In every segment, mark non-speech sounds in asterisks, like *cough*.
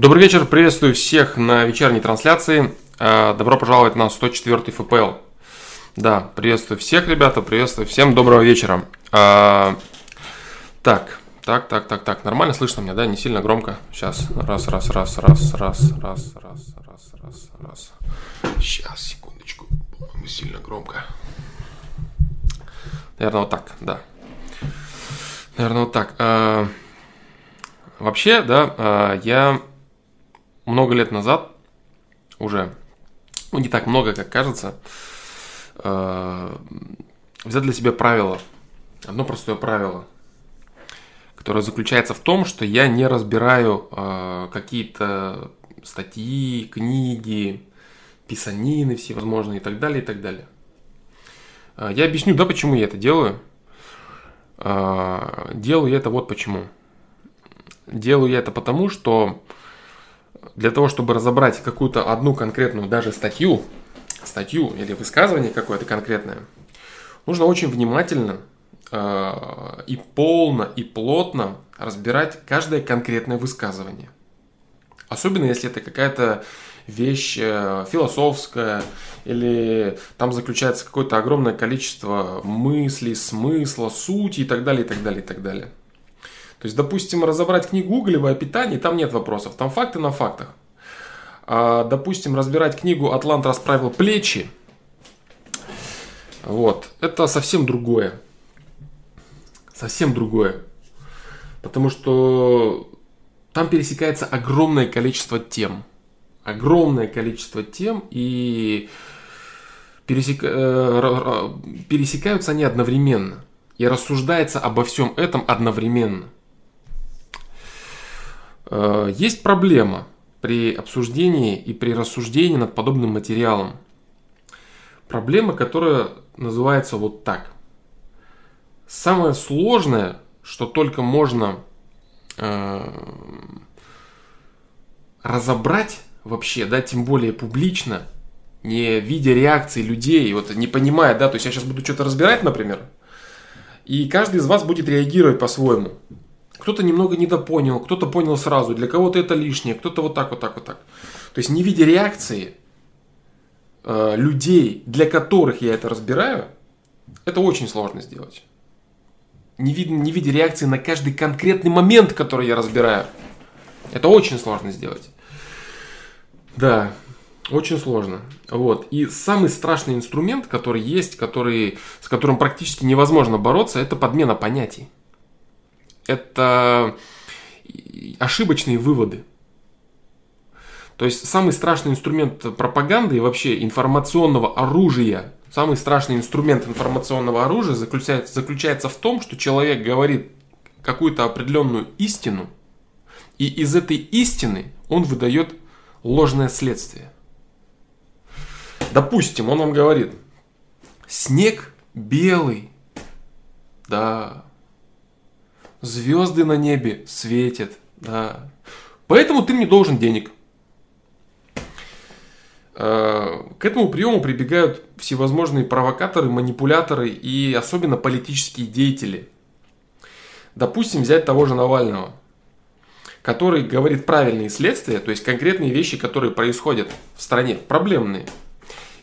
Добрый вечер, приветствую всех на вечерней трансляции. А, добро пожаловать на 104 ФПЛ. Да, приветствую всех, ребята, приветствую всем, доброго вечера. А, так, так, так, так, так, нормально слышно меня, да? Не сильно громко. Сейчас, раз, раз, раз, раз, раз, раз, раз, раз, раз, раз. Сейчас, секундочку, по-моему, сильно громко. Наверное, вот так, да. Наверное, вот так. А, вообще, да, я много лет назад уже, ну не так много, как кажется, э, взять для себя правило, одно простое правило, которое заключается в том, что я не разбираю э, какие-то статьи, книги, писанины всевозможные и так далее, и так далее. Э, я объясню, да, почему я это делаю. Делаю я это вот почему. Делаю я это потому, что для того, чтобы разобрать какую-то одну конкретную даже статью, статью или высказывание какое-то конкретное, нужно очень внимательно э, и полно и плотно разбирать каждое конкретное высказывание. Особенно если это какая-то вещь э, философская, или там заключается какое-то огромное количество мыслей, смысла, сути и так далее, и так далее, и так далее. То есть, допустим, разобрать книгу «Уголевое питание», там нет вопросов, там факты на фактах. А, допустим, разбирать книгу «Атлант расправил плечи», вот, это совсем другое. Совсем другое. Потому что там пересекается огромное количество тем. Огромное количество тем, и пересек... Э, пересекаются они одновременно. И рассуждается обо всем этом одновременно. Э, есть проблема при обсуждении и при рассуждении над подобным материалом. Проблема, которая называется вот так. Самое сложное, что только можно э, разобрать вообще, да, тем более публично, не видя реакции людей, вот не понимая, да, то есть я сейчас буду что-то разбирать, например, и каждый из вас будет реагировать по-своему. Кто-то немного недопонял, кто-то понял сразу, для кого-то это лишнее, кто-то вот так, вот так, вот так. То есть не видя реакции э, людей, для которых я это разбираю, это очень сложно сделать. Не, вид, не видя реакции на каждый конкретный момент, который я разбираю. Это очень сложно сделать. Да, очень сложно. Вот. И самый страшный инструмент, который есть, который, с которым практически невозможно бороться, это подмена понятий это ошибочные выводы. То есть самый страшный инструмент пропаганды и вообще информационного оружия, самый страшный инструмент информационного оружия заключается, заключается в том, что человек говорит какую-то определенную истину, и из этой истины он выдает ложное следствие. Допустим, он вам говорит, снег белый, да, звезды на небе светят, да. Поэтому ты мне должен денег. Э, к этому приему прибегают всевозможные провокаторы, манипуляторы и особенно политические деятели. Допустим, взять того же Навального, который говорит правильные следствия, то есть конкретные вещи, которые происходят в стране, проблемные.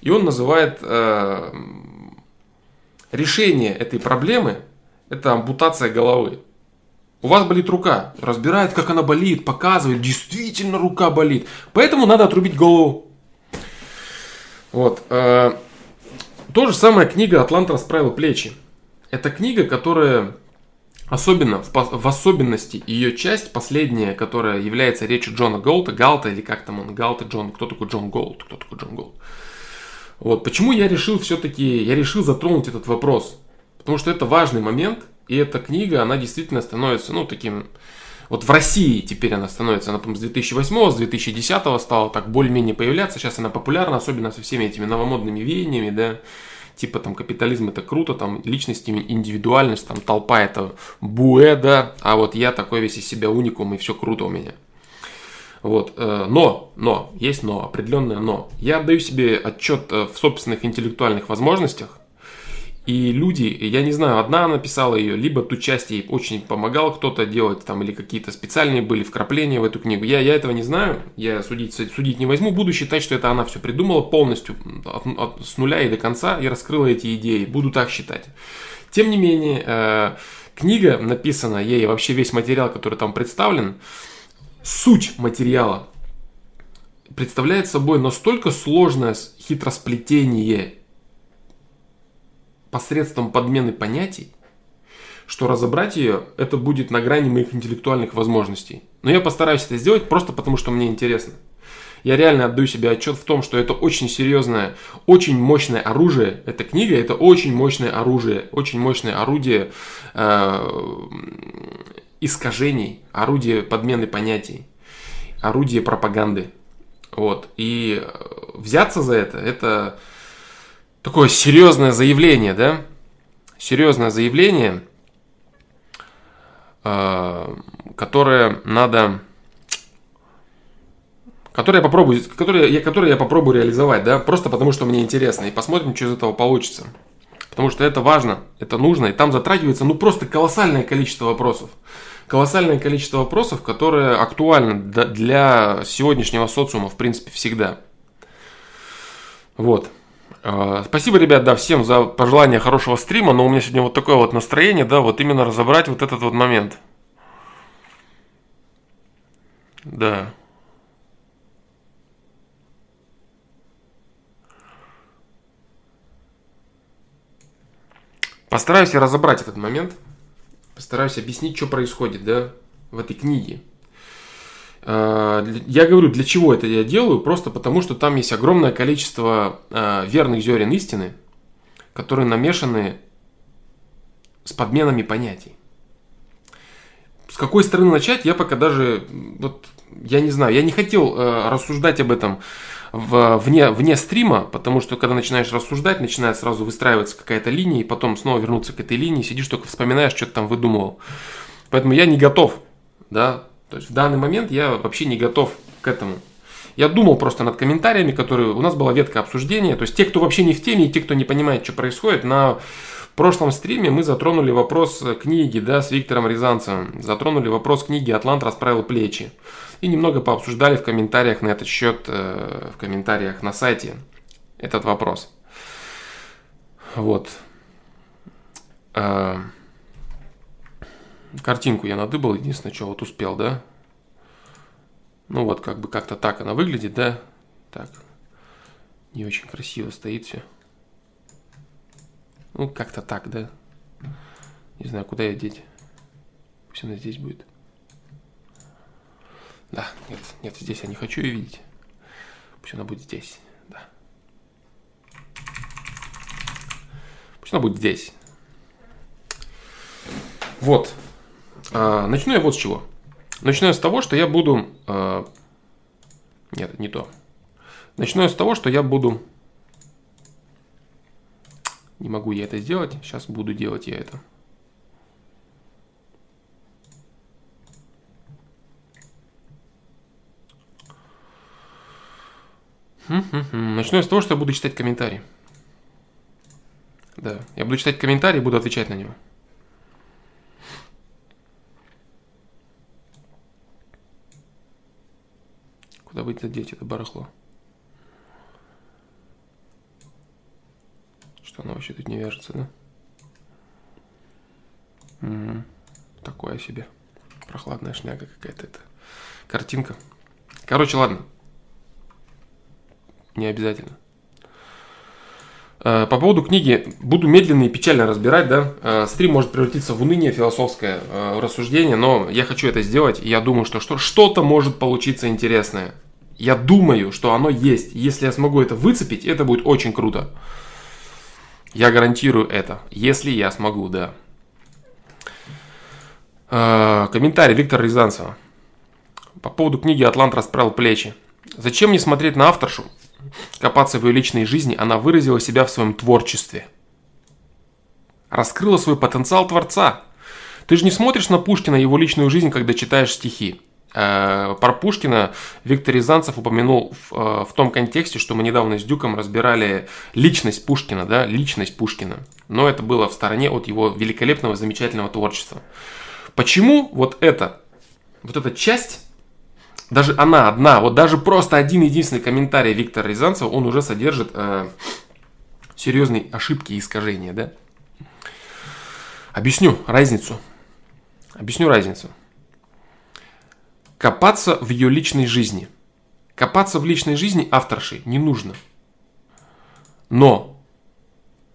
И он называет э, решение этой проблемы, это ампутация головы. У вас болит рука. Разбирает, как она болит, показывает. Действительно рука болит. Поэтому надо отрубить голову. Вот. Э, то же самое книга «Атлант расправил плечи». Это книга, которая особенно, в особенности ее часть, последняя, которая является речью Джона Голта, Галта или как там он, Галта Джон, кто такой Джон Голт, кто такой Джон Голт. Вот, почему я решил все-таки, я решил затронуть этот вопрос. Потому что это важный момент – и эта книга, она действительно становится, ну, таким... Вот в России теперь она становится, она, по-моему, с 2008, с 2010 стала так более-менее появляться. Сейчас она популярна, особенно со всеми этими новомодными веяниями, да. Типа там капитализм это круто, там личность, индивидуальность, там толпа это буэ, да. А вот я такой весь из себя уникум, и все круто у меня. Вот. Э, но, но, есть но, определенное но. Я отдаю себе отчет э, в собственных интеллектуальных возможностях, И люди, я не знаю, одна написала ее, либо ту часть ей очень помогал кто-то делать, там, или какие-то специальные были вкрапления в эту книгу. Я, я этого не знаю, я судить, судить не возьму, буду считать, что это она все придумала полностью, от, от, с нуля и до конца, и раскрыла эти идеи, буду так считать. Тем не менее, э, книга написана, ей вообще весь материал, который там представлен, суть материала представляет собой настолько сложное хитросплетение посредством подмены понятий, что разобрать ее это будет на грани моих интеллектуальных возможностей. Но я постараюсь это сделать просто потому, что мне интересно. Я реально отдаю себе отчет в том, что это очень серьезное, очень мощное оружие. Эта книга это очень мощное оружие, очень мощное орудие э, искажений, орудие подмены понятий, орудие пропаганды. Вот. И взяться за это, это такое серьезное заявление, да? Серьезное заявление, э, которое надо которое я попробую, которое я, которое я попробую реализовать, да, просто потому что мне интересно, и посмотрим, что из этого получится. Потому что это важно, это нужно, и там затрагивается, ну, просто колоссальное количество вопросов. Колоссальное количество вопросов, которые актуальны для сегодняшнего социума, в принципе, всегда. Вот. А, спасибо, ребят, да, всем за пожелание хорошего стрима, но у меня сегодня вот такое вот настроение, да, вот именно разобрать вот этот вот момент. Да. Постараюсь разобрать этот момент, постараюсь объяснить, что происходит, да, в этой книге. А, я говорю, для чего это я делаю? Просто потому, что там есть огромное количество а, верных зерен истины, которые намешаны с подменами понятий. С какой стороны начать, я пока даже, вот, я не знаю, я не хотел э, рассуждать об этом вне, вне стрима, потому что когда начинаешь рассуждать, начинает сразу выстраиваться какая-то линия, и потом снова вернуться к этой линии, сидишь только вспоминаешь, что ты там выдумывал. Поэтому я не готов, да, то есть в данный момент я вообще не готов к этому. Я думал просто над комментариями, которые... У нас была ветка обсуждения. То есть те, кто вообще не в теме, и те, кто не понимает, что происходит, на прошлом стриме мы затронули вопрос книги да, с Виктором Рязанцевым. Затронули вопрос книги «Атлант расправил плечи» и немного пообсуждали в комментариях на этот счет, э, в комментариях на сайте этот вопрос. Вот. Картинку я надыбал, единственное, что вот успел, да? Ну вот, как бы как-то так она выглядит, да? Так. Не очень красиво стоит все. Ну, как-то так, да? Не знаю, куда ее деть. Пусть она здесь будет. Да, нет, нет, здесь я не хочу ее видеть. Пусть она будет здесь, да. Пусть она будет здесь. Вот. А, начну я вот с чего. Начну я с того, что я буду... А, нет, не то. Начну я с того, что я буду... Не могу я это сделать. Сейчас буду делать я это. Начну я с того, что я буду читать комментарии. Да, я буду читать комментарии и буду отвечать на него. Куда быть задеть это барахло? Что оно вообще тут не вяжется, да? Угу. Такое себе. Прохладная шняга какая-то это. Картинка. Короче, ладно не обязательно. Э, по поводу книги буду медленно и печально разбирать, да. Э, стрим может превратиться в уныние философское э, рассуждение, но я хочу это сделать, и я думаю, что что-то может получиться интересное. Я думаю, что оно есть. Если я смогу это выцепить, это будет очень круто. Я гарантирую это. Если я смогу, да. Комментарий Виктора Рязанцева. По поводу книги «Атлант расправил плечи». Зачем мне смотреть на авторшу, копаться в ее личной жизни, она выразила себя в своем творчестве. Раскрыла свой потенциал творца. Ты же не смотришь на Пушкина, его личную жизнь, когда читаешь стихи. Э, про Пушкина Виктор Рязанцев упомянул в, э, в том контексте, что мы недавно с Дюком разбирали личность Пушкина, да, личность Пушкина. но это было в стороне от его великолепного, замечательного творчества. Почему вот это, вот эта часть, даже она одна, вот даже просто один единственный комментарий Виктора Рязанцева, он уже содержит э, серьезные ошибки и искажения, да? Объясню разницу. Объясню разницу. Копаться в ее личной жизни. Копаться в личной жизни авторши не нужно. Но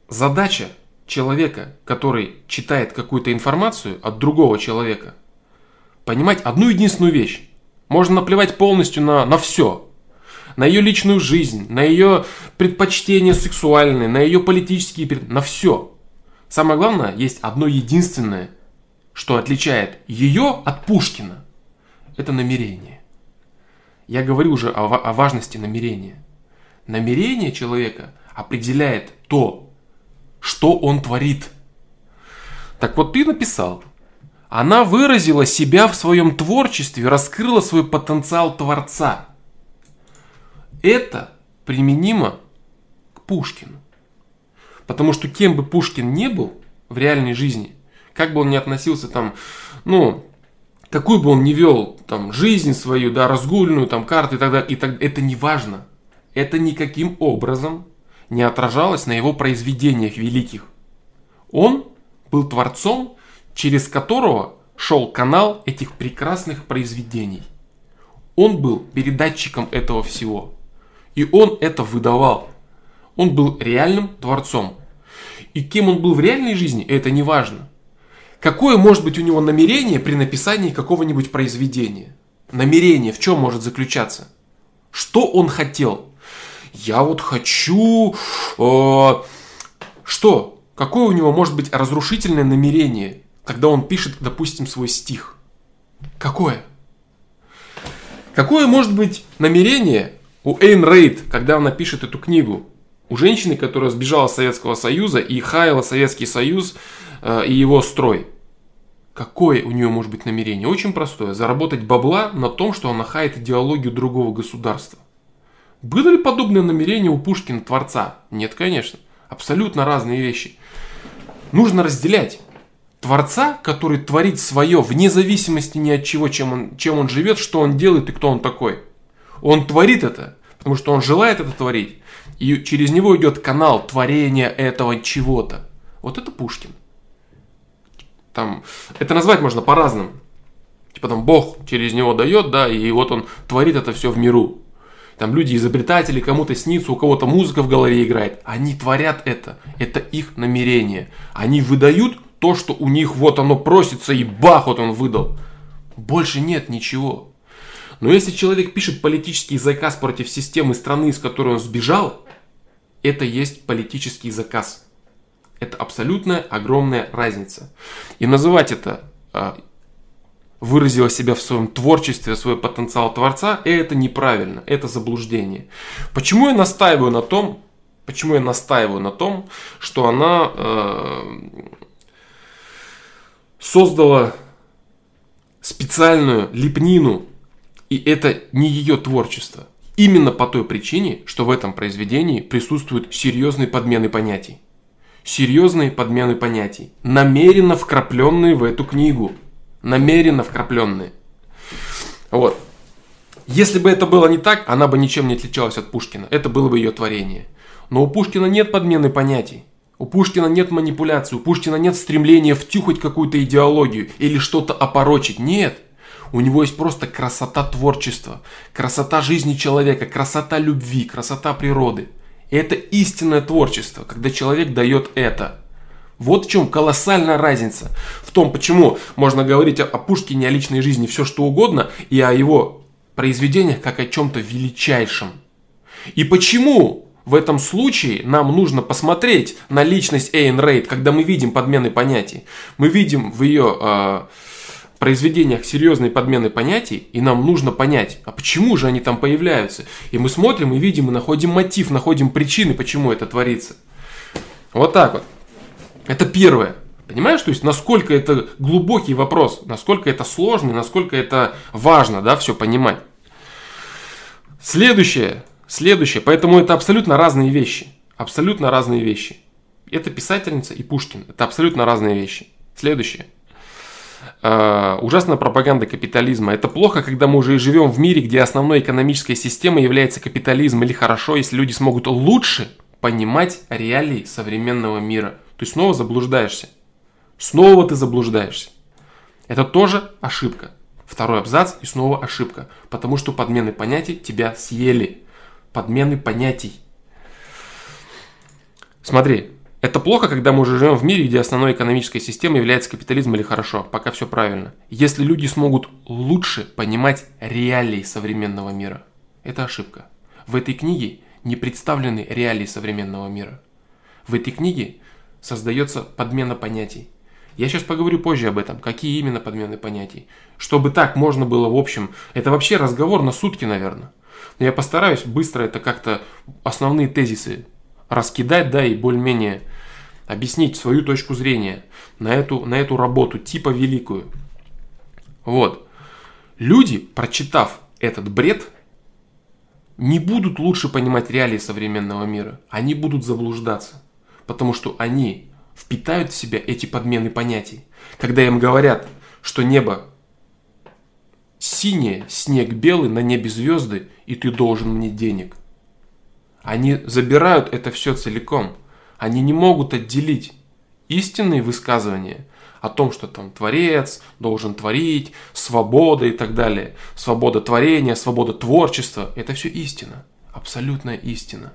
задача человека, который читает какую-то информацию от другого человека, понимать одну единственную вещь. Можно наплевать полностью на, на все. На ее личную жизнь, на ее предпочтения сексуальные, на ее политические... На все. Самое главное, есть одно единственное, что отличает ее от Пушкина. Это намерение. Я говорю уже о, о важности намерения. Намерение человека определяет то, что он творит. Так вот ты написал. Она выразила себя в своем творчестве, раскрыла свой потенциал творца. Это применимо к Пушкину. Потому что кем бы Пушкин не был в реальной жизни, как бы он ни относился там, ну, какую бы он ни вел там жизнь свою, да, разгульную, там, карты и так далее, и так, это не важно. Это никаким образом не отражалось на его произведениях великих. Он был творцом, через которого шел канал этих прекрасных произведений. Он был передатчиком этого всего. И он это выдавал. Он был реальным творцом. И кем он был в реальной жизни, это не важно. Какое может быть у него намерение при написании какого-нибудь произведения? Намерение в чем может заключаться? Что он хотел? я вот хочу... Э, что? Какое у него может быть разрушительное намерение, когда он пишет, допустим, свой стих? Какое? Какое может быть намерение у Эйн Рейд, когда она пишет эту книгу? У женщины, которая сбежала с Советского Союза и хаяла Советский Союз э, и его строй. Какое у нее может быть намерение? Очень простое. Заработать бабла на том, что она хает идеологию другого государства. Было ли подобное намерение у Пушкина Творца? Нет, конечно. Абсолютно разные вещи. Нужно разделять. Творца, который творит свое вне зависимости ни от чего, чем он, чем он живет, что он делает и кто он такой. Он творит это, потому что он желает это творить. И через него идет канал творения этого чего-то. Вот это Пушкин. Там, это назвать можно по-разному. Типа там Бог через него дает, да, и вот он творит это все в миру. Там люди изобретатели, кому-то снится, у кого-то музыка в голове играет. Они творят это. Это их намерение. Они выдают то, что у них вот оно просится, и бах, вот он выдал. Больше нет ничего. Но если человек пишет политический заказ против системы страны, из которой он сбежал, это есть политический заказ. Это абсолютная огромная разница. И называть это а, выразила себя в своем творчестве, свой потенциал творца, и это неправильно, это заблуждение. Почему я настаиваю на том, почему я настаиваю на том, что она э, создала специальную лепнину, и это не ее творчество. Именно по той причине, что в этом произведении присутствуют серьезные подмены понятий. Серьезные подмены понятий, намеренно вкрапленные в эту книгу – намеренно вкрапленные. Вот. Если бы это было не так, она бы ничем не отличалась от Пушкина. Это было бы ее творение. Но у Пушкина нет подмены понятий. У Пушкина нет манипуляции, у Пушкина нет стремления втюхать какую-то идеологию или что-то опорочить. Нет. У него есть просто красота творчества, красота жизни человека, красота любви, красота природы. Это истинное творчество, когда человек дает это – вот в чем колоссальная разница. В том, почему можно говорить о, Пушкине, о личной жизни все что угодно, и о его произведениях как о чем-то величайшем. И почему в этом случае нам нужно посмотреть на личность Эйн Рейд, когда мы видим подмены понятий. Мы видим в ее э, произведениях серьезные подмены понятий, и нам нужно понять, а почему же они там появляются. И мы смотрим и видим, и находим мотив, находим причины, почему это творится. Вот так вот. Это первое. Понимаешь, то есть насколько это глубокий вопрос, насколько это сложный, насколько это важно, да, все понимать. Следующее, следующее, поэтому это абсолютно разные вещи, абсолютно разные вещи. Это писательница и Пушкин. Это абсолютно разные вещи. Следующее. Uh, ужасная пропаганда капитализма. Это плохо, когда мы уже живем в мире, где основной экономической системой является капитализм. Или хорошо, если люди смогут лучше понимать реалии современного мира. Ты снова заблуждаешься. Снова ты заблуждаешься. Это тоже ошибка. Второй абзац и снова ошибка. Потому что подмены понятий тебя съели. Подмены понятий. Смотри, это плохо, когда мы уже живем в мире, где основной экономической системой является капитализм или хорошо. Пока все правильно. Если люди смогут лучше понимать реалии современного мира. Это ошибка. В этой книге не представлены реалии современного мира. В этой книге создается подмена понятий. Я сейчас поговорю позже об этом, какие именно подмены понятий. Чтобы так можно было, в общем, это вообще разговор на сутки, наверное. Но я постараюсь быстро это как-то основные тезисы раскидать, да, и более-менее объяснить свою точку зрения на эту, на эту работу, типа великую. Вот. Люди, прочитав этот бред, не будут лучше понимать реалии современного мира. Они будут заблуждаться. Потому что они впитают в себя эти подмены понятий. Когда им говорят, что небо синее, снег белый, на небе звезды, и ты должен мне денег. Они забирают это все целиком. Они не могут отделить истинные высказывания о том, что там творец должен творить, свобода и так далее. Свобода творения, свобода творчества. Это все истина. Абсолютная истина.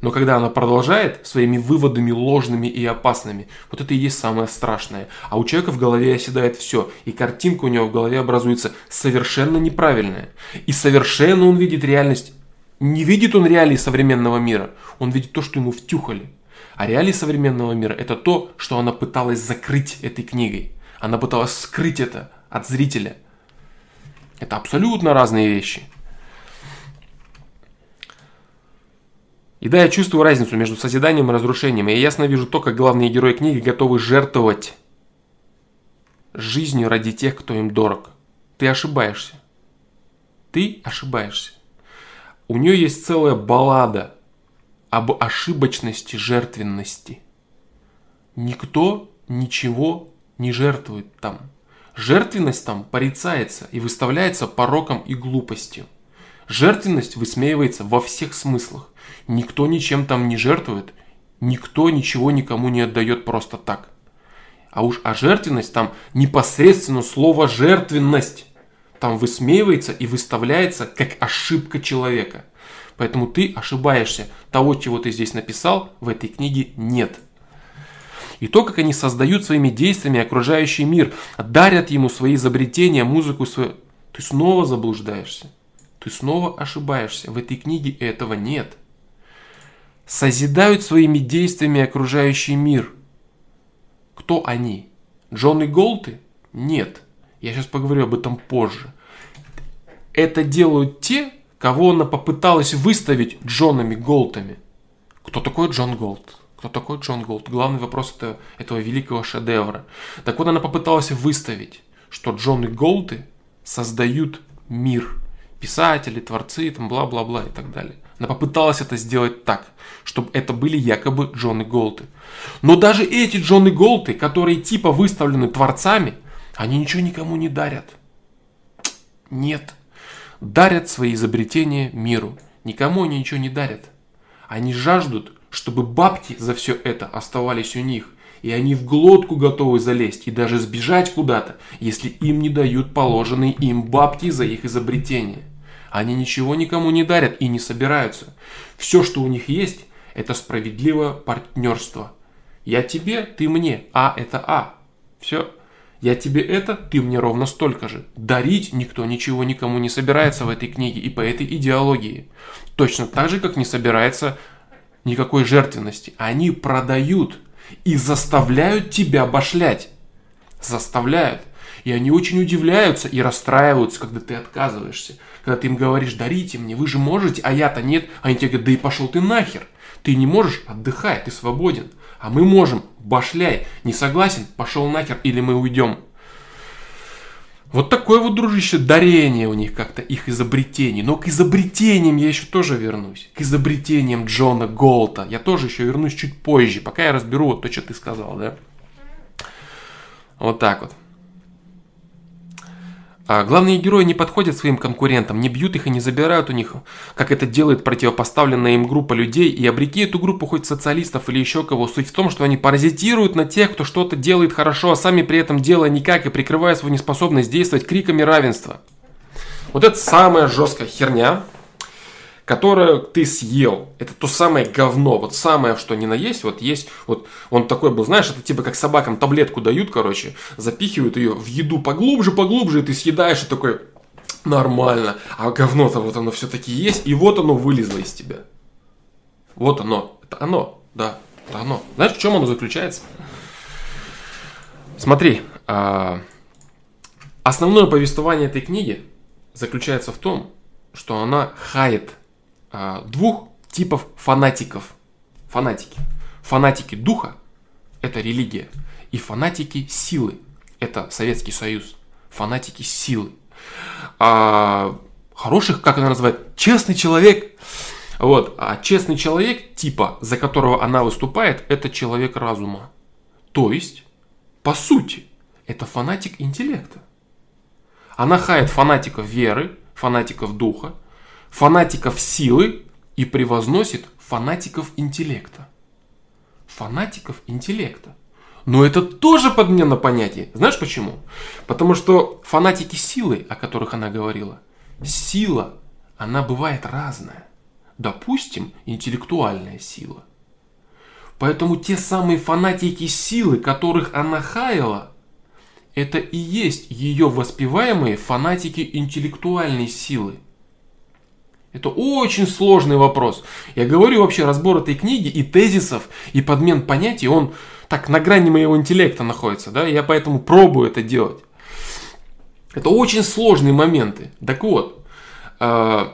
Но когда она продолжает своими выводами ложными и опасными, вот это и есть самое страшное. А у человека в голове оседает все, и картинка у него в голове образуется совершенно неправильная. И совершенно он видит реальность, не видит он реалии современного мира, он видит то, что ему втюхали. А реалии современного мира это то, что она пыталась закрыть этой книгой. Она пыталась скрыть это от зрителя. Это абсолютно разные вещи. И да, я чувствую разницу между созиданием и разрушением. И я ясно вижу то, как главные герои книги готовы жертвовать жизнью ради тех, кто им дорог. Ты ошибаешься. Ты ошибаешься. У нее есть целая баллада об ошибочности жертвенности. Никто ничего не жертвует там. Жертвенность там порицается и выставляется пороком и глупостью. Жертвенность высмеивается во всех смыслах. Никто ничем там не жертвует, никто ничего никому не отдает просто так. А уж а жертвенность там непосредственно слово жертвенность там высмеивается и выставляется как ошибка человека. Поэтому ты ошибаешься. Того, чего ты здесь написал, в этой книге нет. И то, как они создают своими действиями окружающий мир, дарят ему свои изобретения, музыку свою, ты снова заблуждаешься. Ты снова ошибаешься. В этой книге этого нет созидают своими действиями окружающий мир. Кто они? Джон и Голты? Нет. Я сейчас поговорю об этом позже. Это делают те, кого она попыталась выставить Джонами Голтами. Кто такой Джон Голт? Кто такой Джон Голт? Главный вопрос это, этого великого шедевра. Так вот, она попыталась выставить, что Джоны Голты создают мир. Писатели, творцы, там бла-бла-бла и так далее. Она попыталась это сделать так, чтобы это были якобы Джоны Голты. Но даже эти Джоны Голты, которые типа выставлены творцами, они ничего никому не дарят. Нет. Дарят свои изобретения миру. Никому они ничего не дарят. Они жаждут, чтобы бабки за все это оставались у них. И они в глотку готовы залезть и даже сбежать куда-то, если им не дают положенные им бабки за их изобретение. Они ничего никому не дарят и не собираются. Все, что у них есть, это справедливое партнерство. Я тебе, ты мне. А это А. Все. Я тебе это, ты мне ровно столько же. Дарить никто ничего никому не собирается в этой книге и по этой идеологии. Точно так же, как не собирается никакой жертвенности. Они продают и заставляют тебя башлять. Заставляют. И они очень удивляются и расстраиваются, когда ты отказываешься. Когда ты им говоришь, дарите мне, вы же можете, а я-то нет. Они тебе говорят, да и пошел ты нахер. Ты не можешь, отдыхай, ты свободен. А мы можем, башляй, не согласен, пошел нахер или мы уйдем. Вот такое вот, дружище, дарение у них как-то, их изобретений. Но к изобретениям я еще тоже вернусь. К изобретениям Джона Голта. Я тоже еще вернусь чуть позже, пока я разберу вот то, что ты сказал, да? Вот так вот. А главные герои не подходят своим конкурентам, не бьют их и не забирают у них, как это делает противопоставленная им группа людей, и обреки эту группу хоть социалистов или еще кого. Суть в том, что они паразитируют на тех, кто что-то делает хорошо, а сами при этом делая никак и прикрывая свою неспособность действовать криками равенства. Вот это самая жесткая херня, которое ты съел. Это то самое говно, вот самое, что ни на есть, вот есть, вот он такой был, знаешь, это типа как собакам таблетку дают, короче, запихивают ее в еду поглубже, поглубже, и ты съедаешь, и такой, нормально, а говно-то вот оно все-таки есть, и вот оно вылезло из тебя. Вот оно, это оно, да, это оно. Знаешь, в чем оно заключается? Смотри, а, основное повествование этой книги заключается в том, что она хает а, двух типов фанатиков. Фанатики. Фанатики духа – это религия. И фанатики силы – это Советский Союз. Фанатики силы. А, хороших, как она называет, честный человек. Вот. А честный человек, типа, за которого она выступает, это человек разума. То есть, по сути, это фанатик интеллекта. Она хает фанатиков веры, фанатиков духа, фанатиков силы и превозносит фанатиков интеллекта. Фанатиков интеллекта. Но это тоже подмена понятия. Знаешь почему? Потому что фанатики силы, о которых она говорила, сила, она бывает разная. Допустим, интеллектуальная сила. Поэтому те самые фанатики силы, которых она хаяла, это и есть ее воспеваемые фанатики интеллектуальной силы – это очень сложный вопрос. Я говорю вообще разбор этой книги и тезисов, и подмен понятий, он так на грани моего интеллекта находится, да, я поэтому пробую это делать. Это очень сложные моменты. Так вот, э,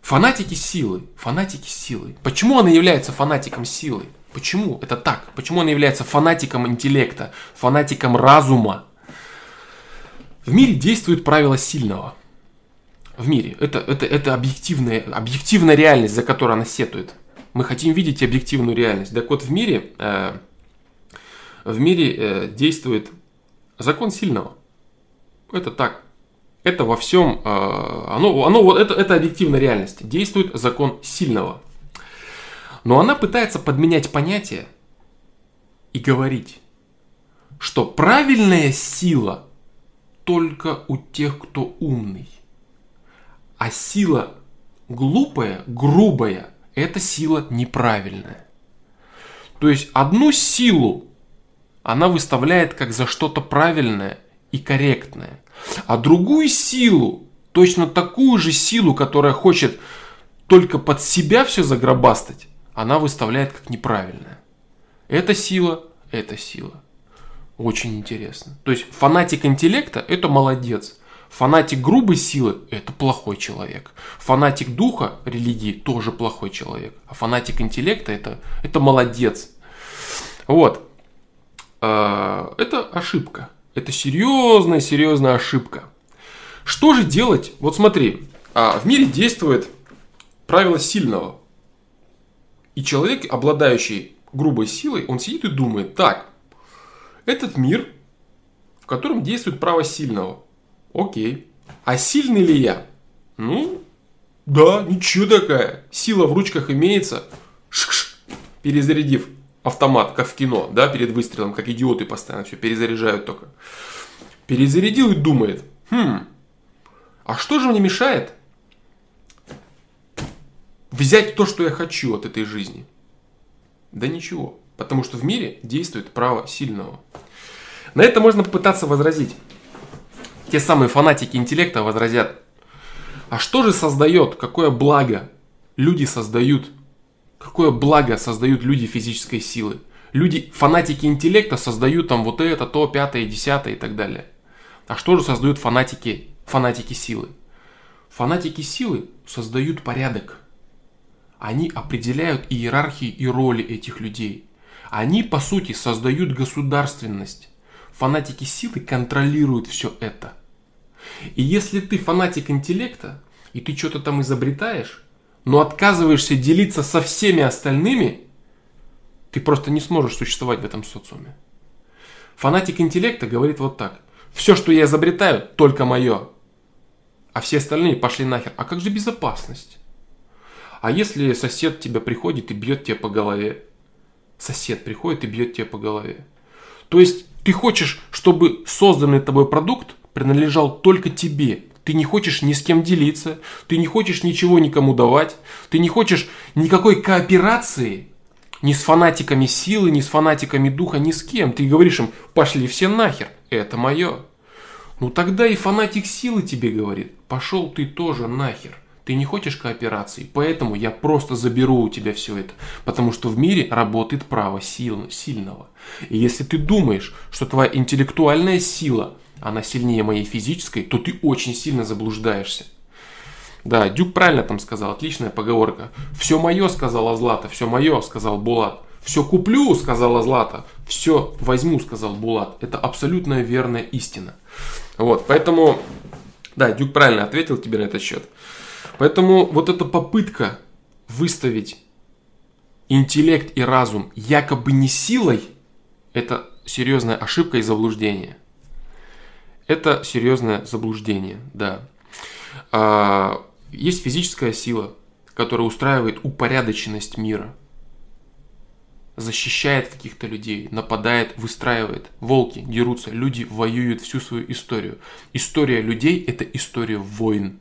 фанатики силы, фанатики силы. Почему она является фанатиком силы? Почему это так? Почему она является фанатиком интеллекта, фанатиком разума? В мире действует правило сильного – в мире. Это, это, это объективная, объективная реальность, за которую она сетует. Мы хотим видеть объективную реальность. Так вот, в мире, э, в мире э, действует закон сильного. Это так. Это во всем, э, оно, оно, это, это объективная реальность. Действует закон сильного. Но она пытается подменять понятие и говорить, что правильная сила только у тех, кто умный. А сила глупая, грубая, это сила неправильная. То есть одну силу она выставляет как за что-то правильное и корректное. А другую силу, точно такую же силу, которая хочет только под себя все загробастать, она выставляет как неправильное. Эта сила, эта сила. Очень интересно. То есть фанатик интеллекта это молодец. Фанатик грубой силы – это плохой человек. Фанатик духа религии – тоже плохой человек. А фанатик интеллекта – это, это молодец. Вот. А, это ошибка. Это серьезная, серьезная ошибка. Что же делать? Вот смотри, а, в мире действует правило сильного. И человек, обладающий грубой силой, он сидит и думает, так, этот мир, в котором действует право сильного – Окей. А сильный ли я? Ну, да, ничего такая. Сила в ручках имеется. Ш-ш, перезарядив автомат, как в кино, да, перед выстрелом, как идиоты постоянно все перезаряжают только. Перезарядил и думает, хм, а что же мне мешает взять то, что я хочу от этой жизни? Да ничего, потому что в мире действует право сильного. На это можно попытаться возразить те самые фанатики интеллекта возразят, а что же создает, какое благо люди создают, какое благо создают люди физической силы? Люди, фанатики интеллекта создают там вот это, то, пятое, десятое и так далее. А что же создают фанатики, фанатики силы? Фанатики силы создают порядок. Они определяют иерархии и роли этих людей. Они, по сути, создают государственность. Фанатики силы контролируют все это – И если ты фанатик интеллекта, и ты что-то там изобретаешь, но отказываешься делиться со всеми остальными, ты просто не сможешь существовать в этом социуме. Фанатик интеллекта говорит вот так. Все, что я изобретаю, только мое. А все остальные пошли нахер. А как же безопасность? А если сосед тебя приходит и бьет тебя по голове? Сосед приходит и бьет тебя по голове. То есть ты хочешь, чтобы созданный тобой продукт принадлежал только тебе. Ты не хочешь ни с кем делиться, ты не хочешь ничего никому давать, ты не хочешь никакой кооперации ни с фанатиками силы, ни с фанатиками духа, ни с кем. Ты говоришь им, пошли все нахер, это мое. Ну тогда и фанатик силы тебе говорит, пошел ты тоже нахер. Ты не хочешь кооперации, поэтому я просто заберу у тебя все это. Потому что в мире работает право сил, сильного. И если ты думаешь, что твоя интеллектуальная сила, она сильнее моей физической, то ты очень сильно заблуждаешься. Да, Дюк правильно там сказал, отличная поговорка. Все мое, сказала Злата, все мое, сказал Булат. Все куплю, сказала Злата. Все возьму, сказал Булат. Это абсолютно верная истина. Вот, поэтому, да, Дюк правильно ответил тебе на этот счет. Поэтому вот эта попытка выставить интеллект и разум якобы не силой, это серьезная ошибка и заблуждение. Это серьезное заблуждение, да. А, есть физическая сила, которая устраивает упорядоченность мира. Защищает каких-то людей, нападает, выстраивает. Волки дерутся, люди воюют всю свою историю. История людей – это история войн.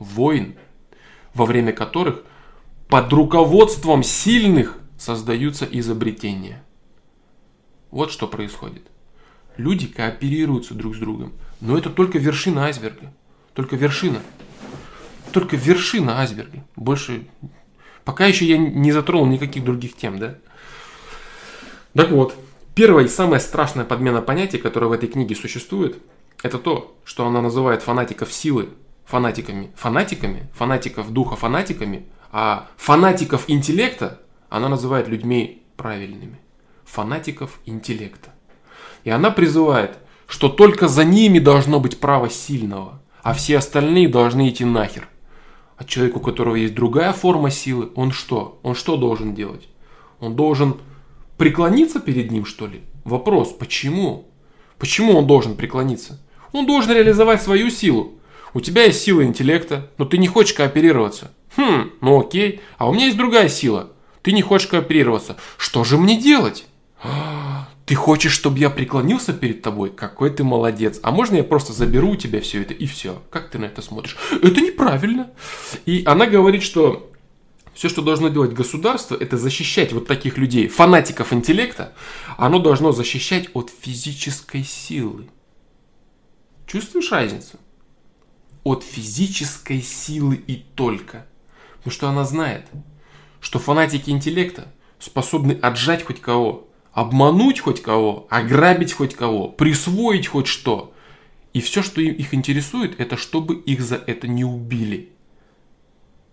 Войн, во время которых под руководством сильных создаются изобретения. Вот что происходит. Люди кооперируются друг с другом. Но это только вершина айсберга. Только вершина. Только вершина айсберга. Больше... Пока еще я не затронул никаких других тем, да? Так вот, первая и самая страшная подмена понятий, которая в этой книге существует, это то, что она называет фанатиков силы фанатиками, фанатиками, фанатиков духа фанатиками, а фанатиков интеллекта она называет людьми правильными. Фанатиков интеллекта. И она призывает, что только за ними должно быть право сильного, а все остальные должны идти нахер. А человек, у которого есть другая форма силы, он что? Он что должен делать? Он должен преклониться перед ним, что ли? Вопрос, почему? Почему он должен преклониться? Он должен реализовать свою силу. У тебя есть сила интеллекта, но ты не хочешь кооперироваться. Хм, ну окей. А у меня есть другая сила. Ты не хочешь кооперироваться. Что же мне делать? Ты хочешь, чтобы я преклонился перед тобой? Какой ты молодец. А можно я просто заберу у тебя все это и все? Как ты на это смотришь? Это неправильно. И она говорит, что все, что должно делать государство, это защищать вот таких людей, фанатиков интеллекта, оно должно защищать от физической силы. Чувствуешь разницу? от физической силы и только. Потому что она знает, что фанатики интеллекта способны отжать хоть кого, обмануть хоть кого, ограбить хоть кого, присвоить хоть что. И все, что их интересует, это чтобы их за это не убили.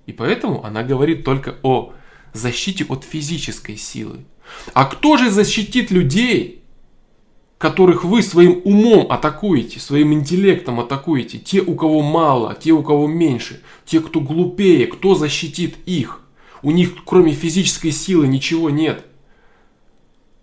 И поэтому она говорит только о защите от физической силы. А кто же защитит людей, которых вы своим умом атакуете, своим интеллектом атакуете, те, у кого мало, те, у кого меньше, те, кто глупее, кто защитит их? У них кроме физической силы ничего нет.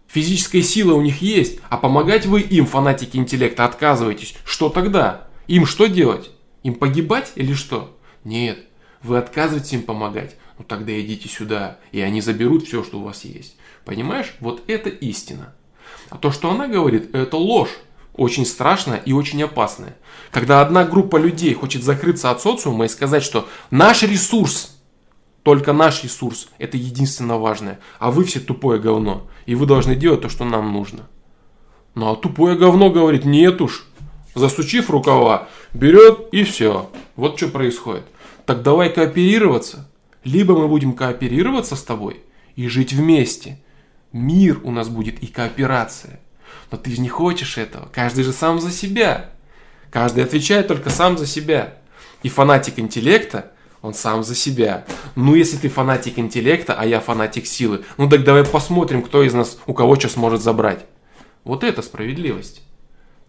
Физическая сила у них есть, а помогать вы им, фанатики интеллекта, отказываетесь. Что тогда? Им что делать? Им погибать или что? Нет, вы отказываетесь им помогать. Ну тогда идите сюда, и они заберут все, что у вас есть. Понимаешь? Вот это истина. А то, что она говорит, это ложь. Очень страшная и очень опасная. Когда одна группа людей хочет закрыться от социума и сказать, что наш ресурс, только наш ресурс, это единственно важное, а вы все тупое говно, и вы должны делать то, что нам нужно. Ну а тупое говно говорит, нет уж, засучив рукава, берет и все. Вот что происходит. Так давай кооперироваться. Либо мы будем кооперироваться с тобой и жить вместе – Мир у нас будет и кооперация. Но ты же не хочешь этого. Каждый же сам за себя. Каждый отвечает только сам за себя. И фанатик интеллекта, он сам за себя. Ну, если ты фанатик интеллекта, а я фанатик силы, ну так давай посмотрим, кто из нас, у кого что сможет забрать. Вот это справедливость.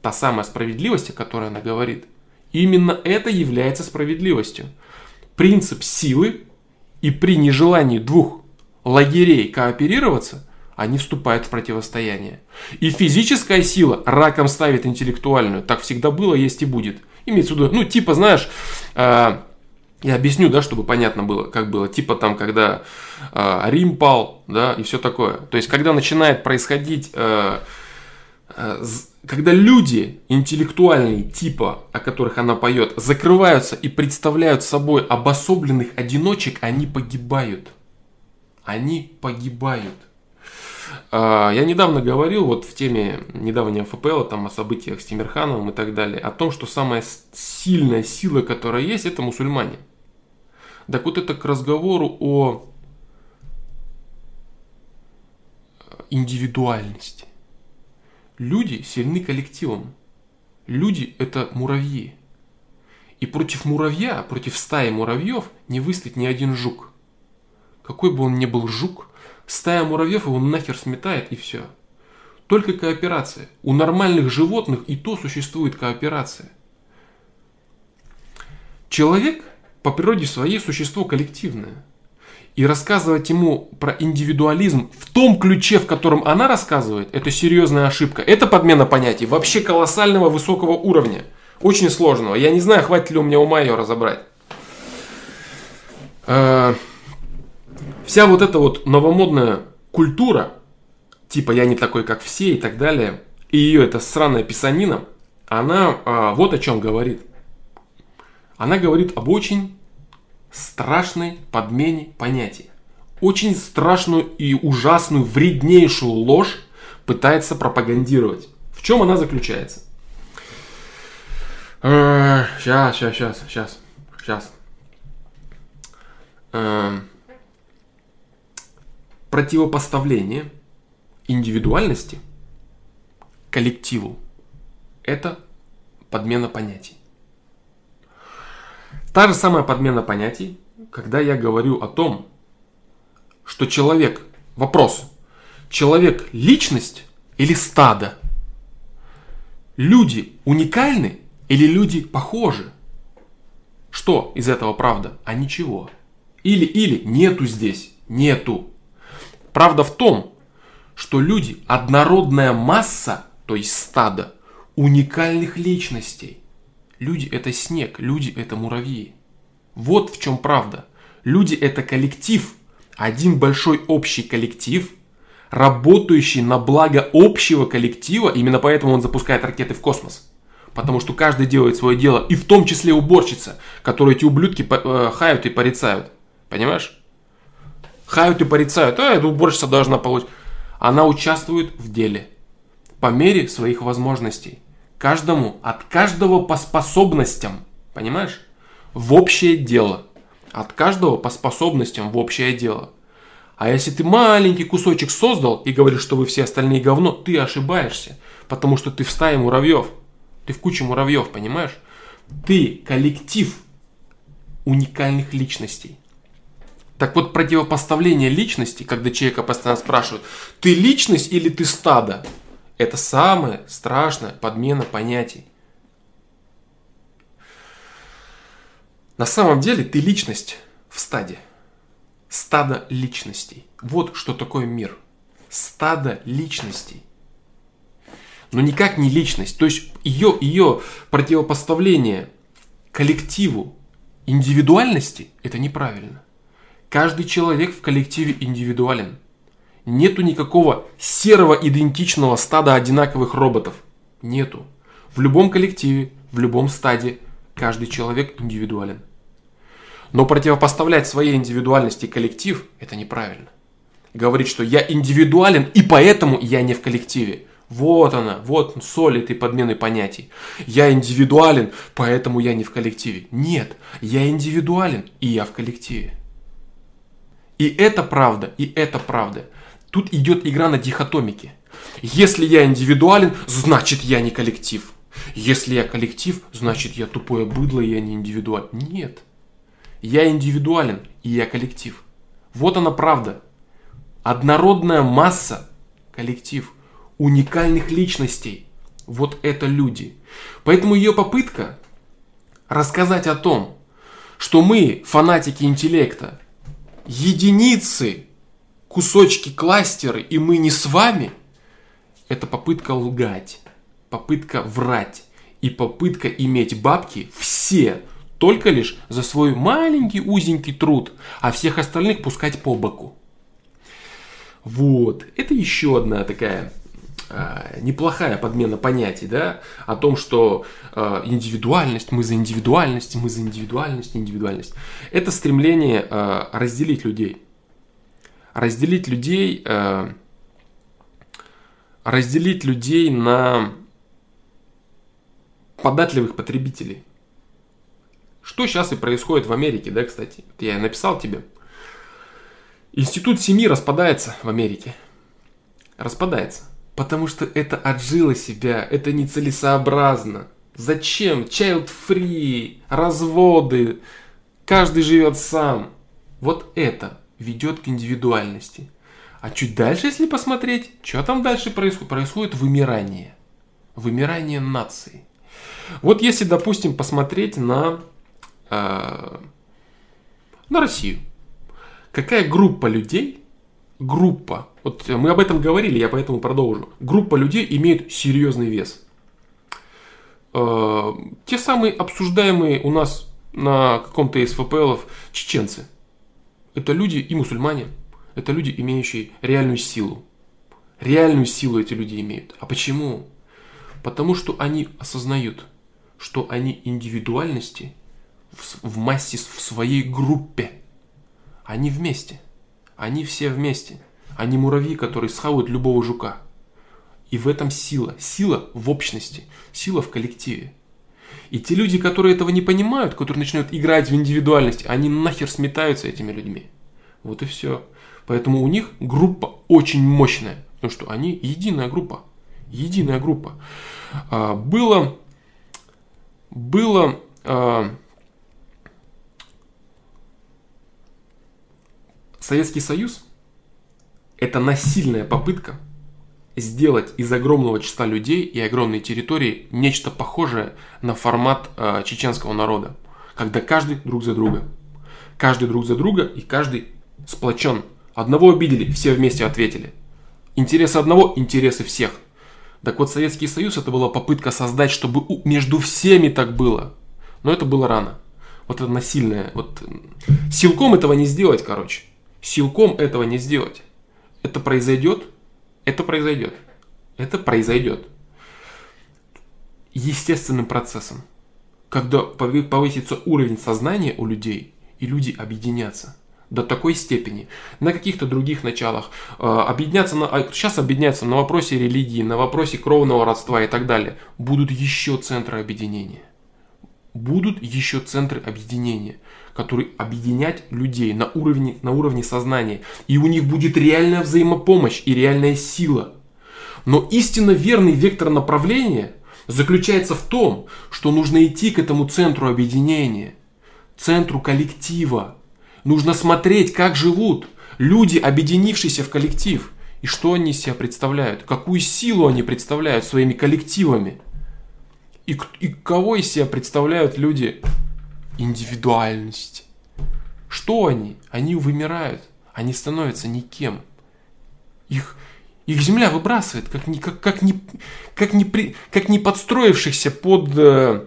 Та самая справедливость, о которой она говорит. Именно это является справедливостью. Принцип силы и при нежелании двух лагерей кооперироваться, они вступают в противостояние. И физическая сила раком ставит интеллектуальную. Так всегда было, есть и будет. Имеется в виду, ну, типа, знаешь, э, я объясню, да, чтобы понятно было, как было. Типа там, когда э, Рим пал, да, и все такое. То есть, когда начинает происходить, э, э, когда люди интеллектуальные, типа, о которых она поет, закрываются и представляют собой обособленных одиночек, они погибают. Они погибают. Э, я недавно говорил вот в теме недавнего ФПЛ, там о событиях с Тимирхановым и так далее, о том, что самая сильная сила, которая есть, это мусульмане. Так вот это к разговору о индивидуальности. Люди сильны коллективом. Люди это муравьи. И против муравья, против стаи муравьев не выстоит ни один жук. Какой бы он ни был жук, стая муравьев его нахер сметает и все. Только кооперация. У нормальных животных и то существует кооперация. Человек по природе своей существо коллективное. И рассказывать ему про индивидуализм в том ключе, в котором она рассказывает, это серьезная ошибка. Это подмена понятий вообще колоссального высокого уровня. Очень сложного. Я не знаю, хватит ли у меня ума ее разобрать. Э, вся вот эта вот новомодная культура, типа я не такой, как все и так далее, и ее эта сраная писанина, она а, вот о чем говорит. Она говорит об очень страшной подмене понятий. Очень страшную и ужасную, вреднейшую ложь пытается пропагандировать. В чем она заключается? Сейчас, сейчас, сейчас, сейчас, сейчас. Противопоставление индивидуальности коллективу – это подмена понятий. Та же самая подмена понятий, когда я говорю о том, что человек, вопрос, человек личность или стадо? Люди уникальны или люди похожи? Что из этого правда? А ничего. Или, или нету здесь, нету. Правда в том, что люди однородная масса, то есть стадо, уникальных личностей. Люди это снег, люди это муравьи. Вот в чем правда. Люди это коллектив, один большой общий коллектив, работающий на благо общего коллектива, именно поэтому он запускает ракеты в космос. Потому что каждый делает свое дело, и в том числе уборщица, которую эти ублюдки э, хают и порицают. Понимаешь? Хают и порицают. А, эта уборщица должна получить. Она участвует в деле по мере своих возможностей. Каждому, от каждого по способностям, понимаешь? В общее дело. От каждого по способностям в общее дело. А если ты маленький кусочек создал и говоришь, что вы все остальные говно, ты ошибаешься. Потому что ты в стае муравьев. Ты в куче муравьев, понимаешь? Ты коллектив уникальных личностей. Так вот, противопоставление личности, когда человека постоянно спрашивают, ты личность или ты стадо? Это самая страшная подмена понятий. На самом деле ты личность в стаде. Стадо личностей. Вот что такое мир. Стадо личностей. Но никак не личность. То есть ее, ее противопоставление коллективу индивидуальности – это неправильно. Каждый человек в коллективе индивидуален – Нету никакого серого идентичного стада одинаковых роботов. Нету. В любом коллективе, в любом стаде каждый человек индивидуален. Но противопоставлять своей индивидуальности коллектив – это неправильно. Говорить, что я индивидуален и поэтому я не в коллективе. Вот она, вот соль этой подмены понятий. Я индивидуален, поэтому я не в коллективе. Нет, я индивидуален и я в коллективе. И это правда, и это правда. Тут идет игра на дихотомике. Если я индивидуален, значит я не коллектив. Если я коллектив, значит я тупое быдло, и я не индивидуален. Нет. Я индивидуален, и я коллектив. Вот она правда. Однородная масса, коллектив, уникальных личностей. Вот это люди. Поэтому ее попытка рассказать о том, что мы, фанатики интеллекта, единицы, кусочки, кластеры, и мы не с вами, это попытка лгать, попытка врать и попытка иметь бабки все только лишь за свой маленький узенький труд, а всех остальных пускать по боку. Вот, это еще одна такая э, неплохая подмена понятий, да, о том, что э, индивидуальность, мы за индивидуальность, мы за индивидуальность, индивидуальность. Это стремление э, разделить людей. Разделить людей, э, разделить людей на податливых потребителей. Что сейчас и происходит в Америке, да, кстати. Я написал тебе. Институт семьи распадается в Америке. Распадается. Потому что это отжило себя, это нецелесообразно. Зачем? Child free, разводы, каждый живет сам. Вот это ведет к индивидуальности. А чуть дальше, если посмотреть, что там дальше происходит? Происходит вымирание. Вымирание нации. Вот если, допустим, посмотреть на, э, на Россию. Какая группа людей, группа, вот мы об этом говорили, я поэтому продолжу. Группа людей имеет серьезный вес. Э, те самые обсуждаемые у нас на каком-то из ФПЛов чеченцы. Это люди и мусульмане. Это люди, имеющие реальную силу. Реальную силу эти люди имеют. А почему? Потому что они осознают – что они индивидуальности в, в массе, в своей группе. Они вместе. Они все вместе. Они муравьи, которые схавают любого жука. И в этом сила. Сила в общности. Сила в коллективе. И те люди, которые этого не понимают, которые начинают играть в индивидуальность, они нахер сметаются этими людьми. Вот и все. Поэтому у них группа очень мощная. Потому что они единая группа. Единая группа. А, было было э, Советский Союз это насильная попытка сделать из огромного числа людей и огромной территории нечто похожее на формат э, чеченского народа, когда каждый друг за друга, каждый друг за друга и каждый сплочен. Одного обидели, все вместе ответили. Интересы одного, интересы всех – так вот, Советский Союз это была попытка создать, чтобы между всеми так было. Но это было рано. Вот это насильное. Вот силком этого не сделать, короче. Силком этого не сделать. Это произойдет. Это произойдет. Это произойдет. Естественным процессом. Когда повысится уровень сознания у людей, и люди объединятся до такой степени, на каких-то других началах, э, объединяться на, а сейчас объединяться на вопросе религии, на вопросе кровного родства и так далее, будут еще центры объединения. Будут еще центры объединения, которые объединять людей на уровне, на уровне сознания. И у них будет реальная взаимопомощь и реальная сила. Но истинно верный вектор направления заключается в том, что нужно идти к этому центру объединения, центру коллектива, Нужно смотреть, как живут люди, объединившиеся в коллектив. И что они себя представляют, какую силу они представляют своими коллективами. И, и кого из себя представляют люди индивидуальность. Что они? Они вымирают, они становятся никем. Их, их земля выбрасывает, как не, как, как не, как не, при, как не подстроившихся под, э,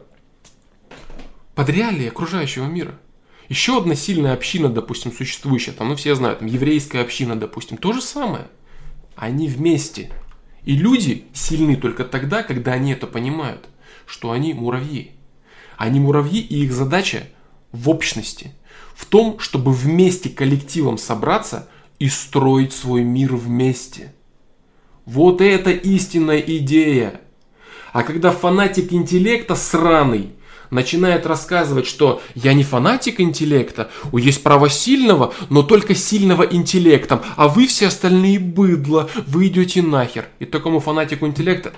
под реалии окружающего мира. Еще одна сильная община, допустим, существующая, там, ну все знают, там, еврейская община, допустим, то же самое. Они вместе. И люди сильны только тогда, когда они это понимают, что они муравьи. Они муравьи, и их задача в общности, в том, чтобы вместе коллективом собраться и строить свой мир вместе. Вот это истинная идея. А когда фанатик интеллекта сраный – начинает рассказывать, что я не фанатик интеллекта, у есть право сильного, но только сильного интеллектом, а вы все остальные быдло, вы идете нахер. И такому фанатику интеллекта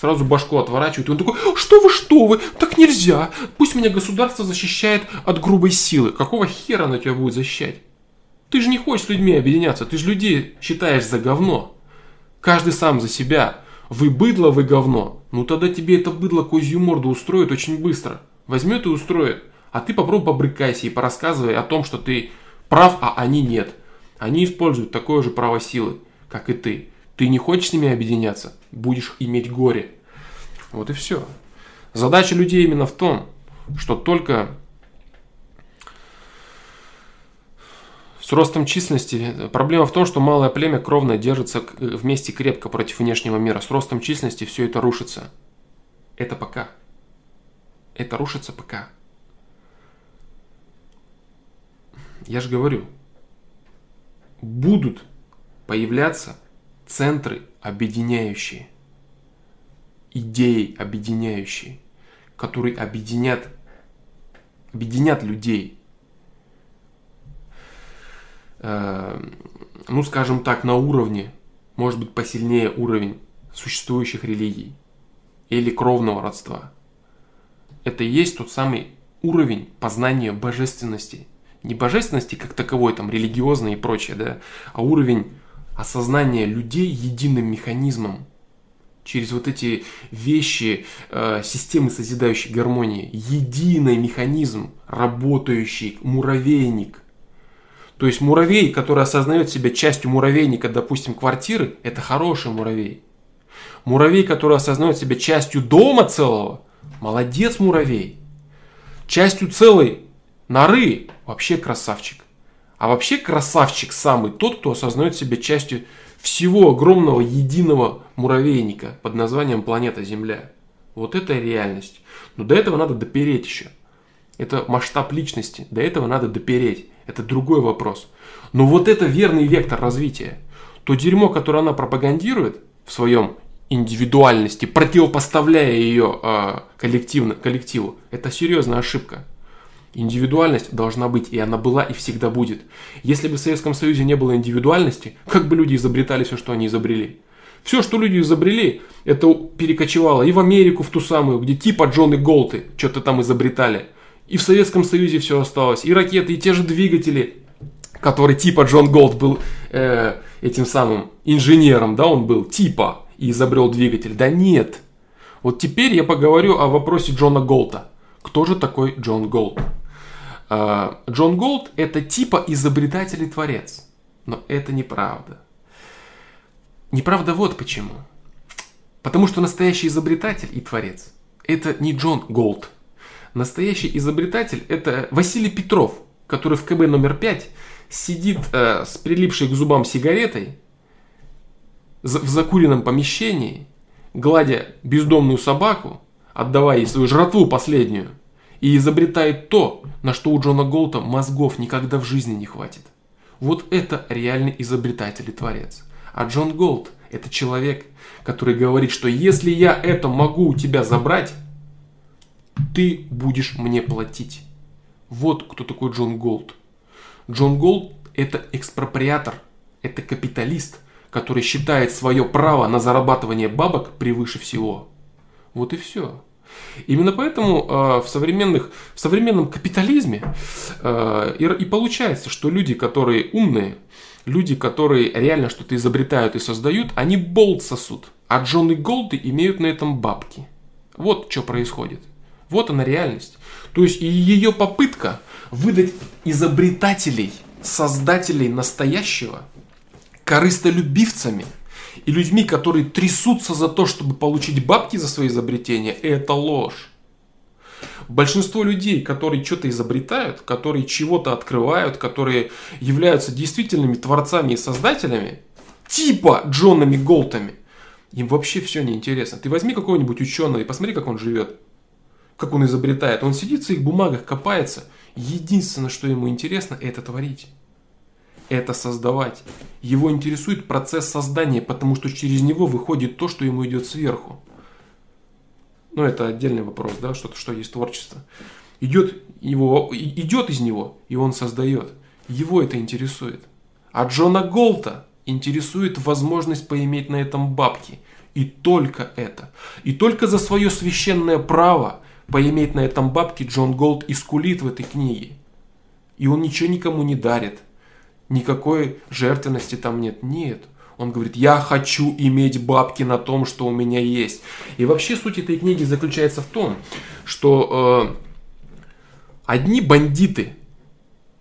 сразу башку отворачивают, и он такой, что вы, что вы, так нельзя, пусть меня государство защищает от грубой силы. Какого хера оно тебя будет защищать? Ты же не хочешь с людьми объединяться, ты же людей считаешь за говно. Каждый сам за себя. Вы быдло, вы говно. Ну тогда тебе это быдло козью морду устроит очень быстро. Возьмет и устроит. А ты попробуй побрыкайся и порассказывай о том, что ты прав, а они нет. Они используют такое же право силы, как и ты. Ты не хочешь с ними объединяться, будешь иметь горе. Вот и все. Задача людей именно в том, что только с ростом численности, проблема в том, что малое племя кровно держится вместе крепко против внешнего мира. С ростом численности все это рушится. Это пока. Это рушится пока. Я же говорю, будут появляться центры объединяющие, идеи объединяющие, которые объединят, объединят людей. Э, ну, скажем так, на уровне, может быть, посильнее уровень существующих религий или кровного родства. Это и есть тот самый уровень познания божественности – не божественности как таковой, там, религиозной и прочее, да, а уровень осознания людей единым механизмом, через вот эти вещи, э, системы созидающей гармонии, единый механизм, работающий муравейник. То есть муравей, который осознает себя частью муравейника, допустим, квартиры, это хороший муравей. Муравей, который осознает себя частью дома целого, молодец муравей. Частью целой норы, вообще красавчик. А вообще красавчик самый тот, кто осознает себя частью всего огромного единого муравейника под названием планета Земля. Вот это реальность. Но до этого надо допереть еще. Это масштаб личности. До этого надо допереть. Это другой вопрос. Но вот это верный вектор развития. То дерьмо, которое она пропагандирует в своем индивидуальности, противопоставляя ее э, коллективно, коллективу, это серьезная ошибка. Индивидуальность должна быть, и она была, и всегда будет. Если бы в Советском Союзе не было индивидуальности, как бы люди изобретали все, что они изобрели? Все, что люди изобрели, это перекочевало и в Америку, в ту самую, где типа Джон и Голты что-то там изобретали. И в Советском Союзе все осталось. И ракеты, и те же двигатели, который типа Джон Голт был э, этим самым инженером, да, он был типа и изобрел двигатель. Да нет. Вот теперь я поговорю о вопросе Джона Голта. Кто же такой Джон Голт? А, Джон Голт это типа изобретатель и творец. Но это неправда. Неправда вот почему. Потому что настоящий изобретатель и творец это не Джон Голт. Настоящий изобретатель это Василий Петров, который в КБ номер 5 сидит э, с прилипшей к зубам сигаретой в закуренном помещении, гладя бездомную собаку, отдавая ей свою жратву последнюю, и изобретает то, на что у Джона Голта мозгов никогда в жизни не хватит. Вот это реальный изобретатель и творец. А Джон Голд – это человек, который говорит, что если я это могу у тебя забрать, ты будешь мне платить. Вот кто такой Джон Голт. Джон Голт – это экспроприатор, это капиталист, который считает свое право на зарабатывание бабок превыше всего. Вот и все. Именно поэтому э, в, современных, в современном капитализме э, и, и получается, что люди, которые умные, люди, которые реально что-то изобретают и создают, они болт сосут. А Джоны Голты имеют на этом бабки. Вот что происходит. Вот она реальность. То есть и ее попытка выдать изобретателей, создателей настоящего корыстолюбивцами – и людьми, которые трясутся за то, чтобы получить бабки за свои изобретения, это ложь. Большинство людей, которые что-то изобретают, которые чего-то открывают, которые являются действительными творцами и создателями, типа Джонами Голтами, им вообще все неинтересно. Ты возьми какого-нибудь ученого и посмотри, как он живет, как он изобретает. Он сидит в своих бумагах, копается. Единственное, что ему интересно, это творить это создавать. Его интересует процесс создания, потому что через него выходит то, что ему идет сверху. Но это отдельный вопрос, да, что, что есть творчество. Идет, его, идет из него, и он создает. Его это интересует. А Джона Голта интересует возможность поиметь на этом бабки. И только это. И только за свое священное право поиметь на этом бабки Джон Голд искулит в этой книге. И он ничего никому не дарит никакой жертвенности там нет. Нет. Он говорит, я хочу иметь бабки на том, что у меня есть. И вообще суть этой книги заключается в том, что Одни бандиты,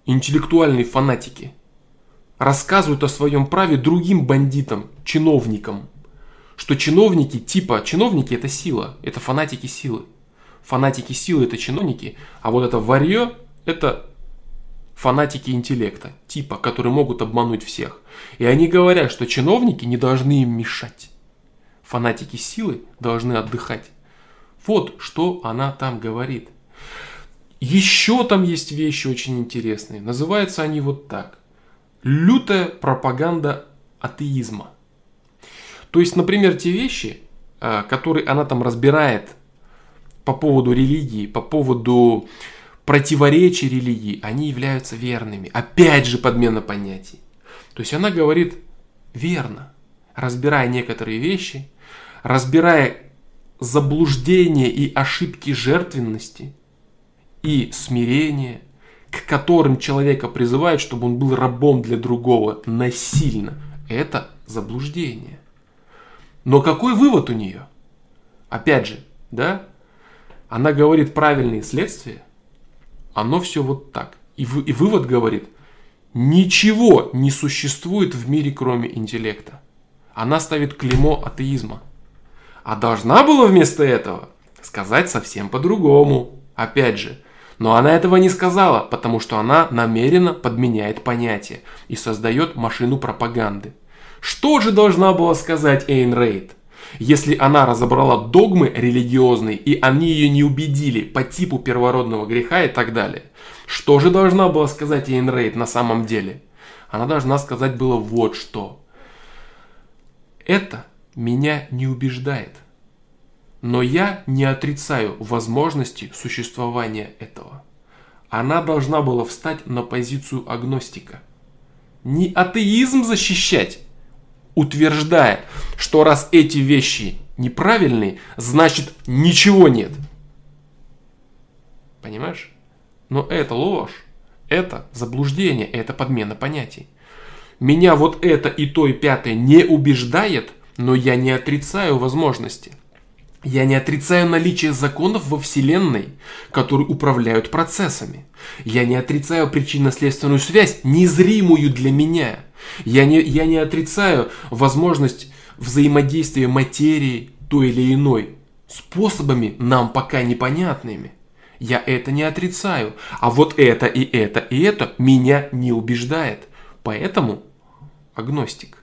интеллектуальные фанатики, рассказывают о своем праве другим бандитам, чиновникам, что чиновники типа, чиновники это сила, это фанатики силы. Фанатики силы это чиновники, а вот это варье это фанатики интеллекта, типа, которые могут обмануть всех. И они говорят, что чиновники не должны им мешать. Фанатики силы должны отдыхать. Вот что она там говорит. Еще там есть вещи очень интересные. Называются они вот так. Лютая пропаганда атеизма. То есть, например, те вещи, а, которые она там разбирает по поводу религии, по поводу противоречий религии, они являются верными. Опять же подмена понятий. То есть она говорит верно, разбирая некоторые вещи, разбирая заблуждения и ошибки жертвенности и смирения, к которым человека призывают, чтобы он был рабом для другого насильно. Это заблуждение. Но какой вывод у нее? Опять же, да? Она говорит правильные следствия, оно все вот так. И, вы, и вывод говорит, ничего не существует в мире, кроме интеллекта. Она ставит клеймо атеизма. А должна была вместо этого сказать совсем по-другому. Опять же, но она этого не сказала, потому что она намеренно подменяет понятие и создает машину пропаганды. Что же должна была сказать Эйн Рейд? Если она разобрала догмы религиозные, и они ее не убедили по типу первородного греха и так далее, что же должна была сказать Эйн Рейд на самом деле? Она должна сказать было вот что. Это меня не убеждает. Но я не отрицаю возможности существования этого. Она должна была встать на позицию агностика. Не атеизм защищать, утверждая, что раз эти вещи неправильные, значит ничего нет. Понимаешь? Но это ложь, это заблуждение, это подмена понятий. Меня вот это и то и пятое не убеждает, но я не отрицаю возможности. Я не отрицаю наличие законов во Вселенной, которые управляют процессами. Я не отрицаю причинно-следственную связь, незримую для меня – я не, я не отрицаю возможность взаимодействия материи той или иной способами нам пока непонятными. Я это не отрицаю. А вот это и это и это меня не убеждает. Поэтому агностик.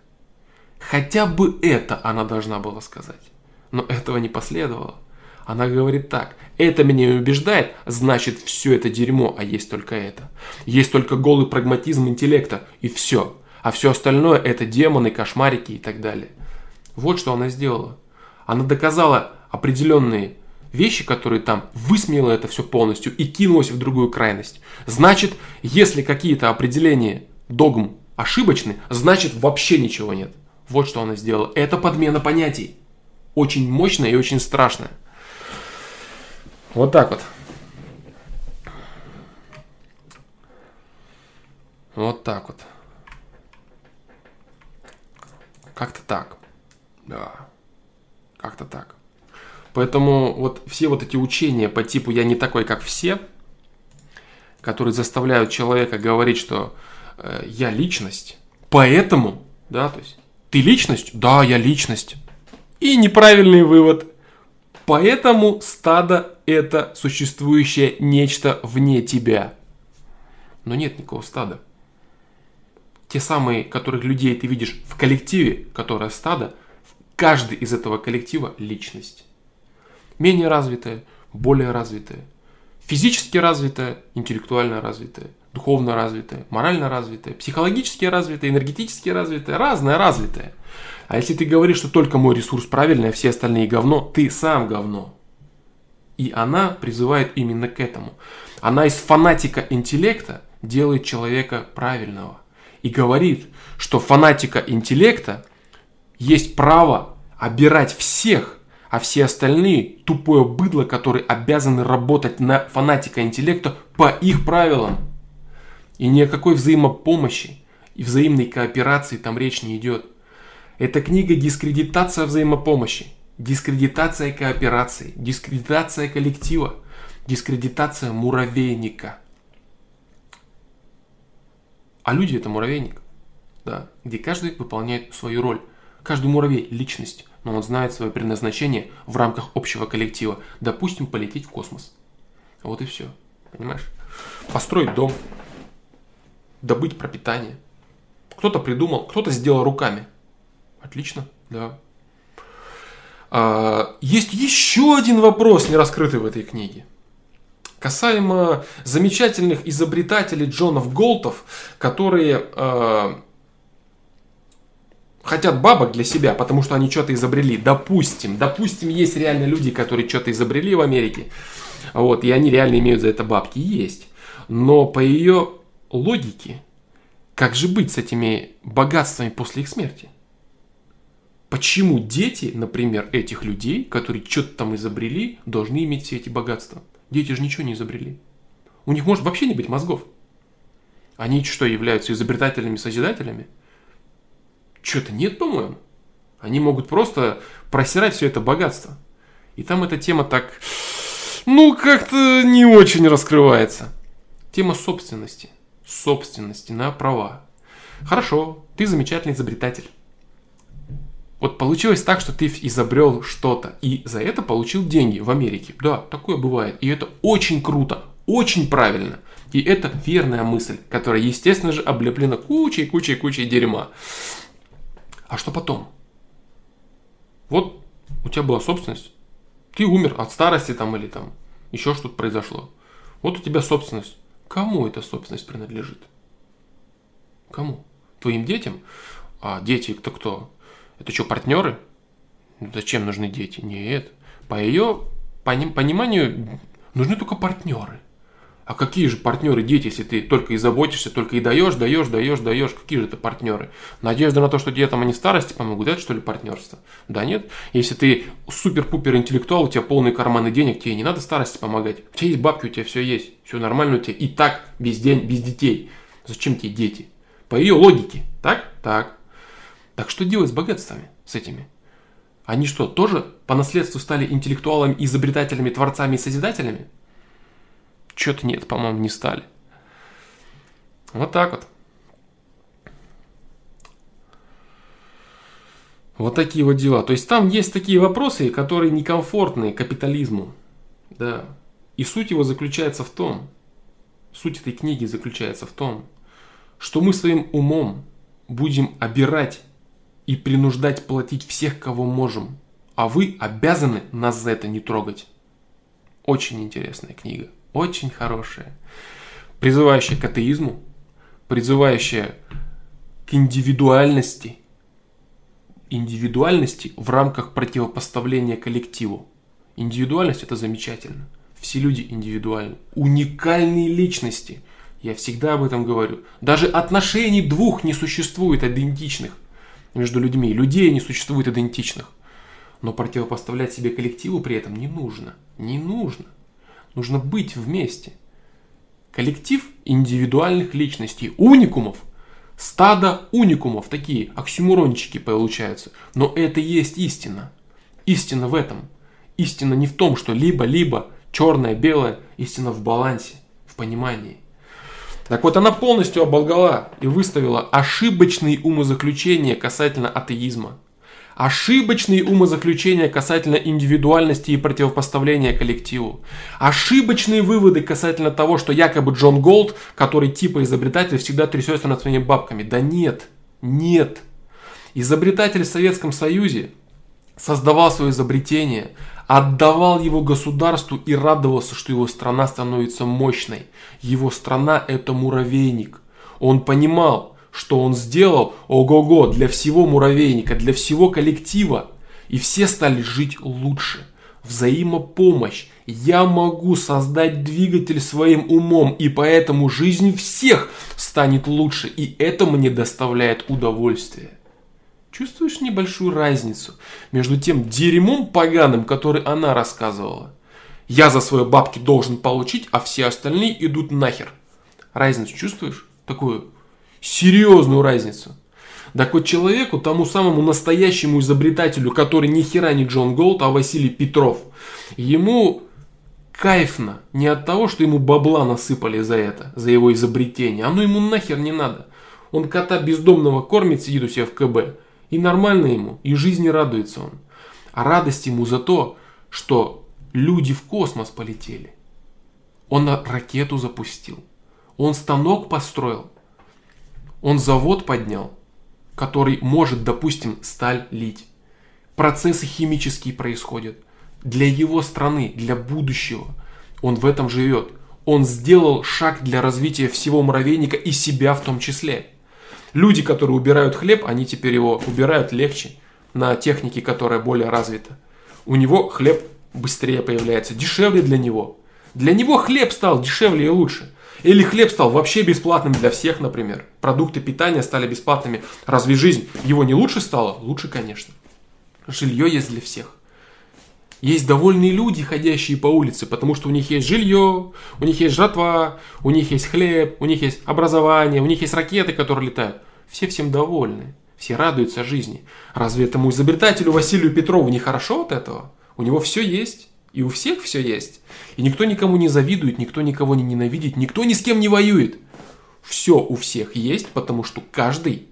Хотя бы это она должна была сказать. Но этого не последовало. Она говорит так, это меня убеждает, значит все это дерьмо, а есть только это. Есть только голый прагматизм интеллекта, и все а все остальное это демоны, кошмарики и так далее. Вот что она сделала. Она доказала определенные вещи, которые там, высмеяла это все полностью и кинулась в другую крайность. Значит, если какие-то определения догм ошибочны, значит вообще ничего нет. Вот что она сделала. Это подмена понятий. Очень мощная и очень страшная. Вот так вот. Вот так вот. Как-то так. Да. Как-то так. Поэтому вот все вот эти учения по типу «я не такой, как все», которые заставляют человека говорить, что э, «я личность», поэтому, да, то есть «ты личность?» Да, я личность. И неправильный вывод. Поэтому стадо – это существующее нечто вне тебя. Но нет никакого стада те самые, которых людей ты видишь в коллективе, которое стадо, каждый из этого коллектива личность. Менее развитая, более развитая, физически развитая, интеллектуально развитая, духовно развитая, морально развитая, психологически развитая, энергетически развитая, разная развитая. А если ты говоришь, что только мой ресурс правильный, а все остальные говно, ты сам говно. И она призывает именно к этому. Она из фанатика интеллекта делает человека правильного и говорит, что фанатика интеллекта есть право обирать всех, а все остальные тупое быдло, которые обязаны работать на фанатика интеллекта по их правилам. И ни о какой взаимопомощи и взаимной кооперации там речь не идет. Эта книга дискредитация взаимопомощи, дискредитация кооперации, дискредитация коллектива. Дискредитация муравейника. А люди это муравейник, да, где каждый выполняет свою роль. Каждый муравей – личность, но он знает свое предназначение в рамках общего коллектива. Допустим, полететь в космос. Вот и все. Понимаешь? Построить дом, добыть пропитание. Кто-то придумал, кто-то сделал руками. Отлично, да. А, есть еще один вопрос, не раскрытый в этой книге. Касаемо замечательных изобретателей Джонов Голтов, которые э, хотят бабок для себя, потому что они что-то изобрели. Допустим, допустим, есть реально люди, которые что-то изобрели в Америке, вот, и они реально имеют за это бабки. Есть. Но по ее логике, как же быть с этими богатствами после их смерти? Почему дети, например, этих людей, которые что-то там изобрели, должны иметь все эти богатства? Дети же ничего не изобрели. У них может вообще не быть мозгов. Они что, являются изобретателями-созидателями? Что-то нет, по-моему. Они могут просто просирать все это богатство. И там эта тема так, ну, как-то не очень раскрывается. Тема собственности. Собственности на права. Хорошо, ты замечательный изобретатель. Вот получилось так, что ты изобрел что-то и за это получил деньги в Америке. Да, такое бывает. И это очень круто, очень правильно. И это верная мысль, которая, естественно же, облеплена кучей, кучей, кучей дерьма. А что потом? Вот у тебя была собственность. Ты умер от старости там или там еще что-то произошло. Вот у тебя собственность. Кому эта собственность принадлежит? Кому? Твоим детям? А дети это кто? Это что, партнеры? Зачем нужны дети? Нет. По ее пониманию нужны только партнеры. А какие же партнеры дети, если ты только и заботишься, только и даешь, даешь, даешь, даешь? Какие же это партнеры? Надежда на то, что детям они старости помогут, это что ли партнерство? Да нет. Если ты супер-пупер интеллектуал, у тебя полные карманы денег, тебе не надо старости помогать. У тебя есть бабки, у тебя все есть, все нормально у тебя. И так, без, день, без детей. Зачем тебе дети? По ее логике. Так? Так. Так что делать с богатствами, с этими? Они что, тоже по наследству стали интеллектуалами, изобретателями, творцами и созидателями? Что-то нет, по-моему, не стали. Вот так вот. Вот такие вот дела. То есть там есть такие вопросы, которые некомфортны капитализму. Да. И суть его заключается в том, суть этой книги заключается в том, что мы своим умом будем обирать и принуждать платить всех, кого можем. А вы обязаны нас за это не трогать. Очень интересная книга очень хорошая, призывающая к атеизму, призывающая к индивидуальности, индивидуальности в рамках противопоставления коллективу. Индивидуальность это замечательно. Все люди индивидуальны. Уникальные личности. Я всегда об этом говорю. Даже отношений двух не существует идентичных между людьми. Людей не существует идентичных. Но противопоставлять себе коллективу при этом не нужно. Не нужно. Нужно быть вместе. Коллектив индивидуальных личностей, уникумов, стадо уникумов, такие оксюмурончики получаются. Но это и есть истина. Истина в этом. Истина не в том, что либо-либо, черное, белое, истина в балансе, в понимании. Так вот, она полностью оболгала и выставила ошибочные умозаключения касательно атеизма – Ошибочные умозаключения касательно индивидуальности и противопоставления коллективу. Ошибочные выводы касательно того, что якобы Джон Голд, который типа изобретатель, всегда трясется над своими бабками. Да нет, нет. Изобретатель в Советском Союзе создавал свое изобретение, отдавал его государству и радовался, что его страна становится мощной. Его страна это муравейник. Он понимал, что он сделал, ого-го, для всего муравейника, для всего коллектива. И все стали жить лучше. Взаимопомощь. Я могу создать двигатель своим умом, и поэтому жизнь всех станет лучше, и это мне доставляет удовольствие. Чувствуешь небольшую разницу между тем дерьмом поганым, который она рассказывала? Я за свои бабки должен получить, а все остальные идут нахер. Разницу чувствуешь? Такую серьезную разницу. Так вот человеку, тому самому настоящему изобретателю, который ни хера не Джон Голд, а Василий Петров, ему кайфно не от того, что ему бабла насыпали за это, за его изобретение. Оно ему нахер не надо. Он кота бездомного кормит, сидит у себя в КБ. И нормально ему, и жизни радуется он. А радость ему за то, что люди в космос полетели. Он ракету запустил. Он станок построил. Он завод поднял, который может, допустим, сталь лить. Процессы химические происходят. Для его страны, для будущего. Он в этом живет. Он сделал шаг для развития всего муравейника и себя в том числе. Люди, которые убирают хлеб, они теперь его убирают легче на технике, которая более развита. У него хлеб быстрее появляется, дешевле для него. Для него хлеб стал дешевле и лучше. Или хлеб стал вообще бесплатным для всех, например. Продукты питания стали бесплатными. Разве жизнь его не лучше стала? Лучше, конечно. Жилье есть для всех. Есть довольные люди, ходящие по улице, потому что у них есть жилье, у них есть жатва, у них есть хлеб, у них есть образование, у них есть ракеты, которые летают. Все всем довольны, все радуются жизни. Разве этому изобретателю Василию Петрову не хорошо от этого? У него все есть, и у всех все есть. И никто никому не завидует, никто никого не ненавидит, никто ни с кем не воюет. Все у всех есть, потому что каждый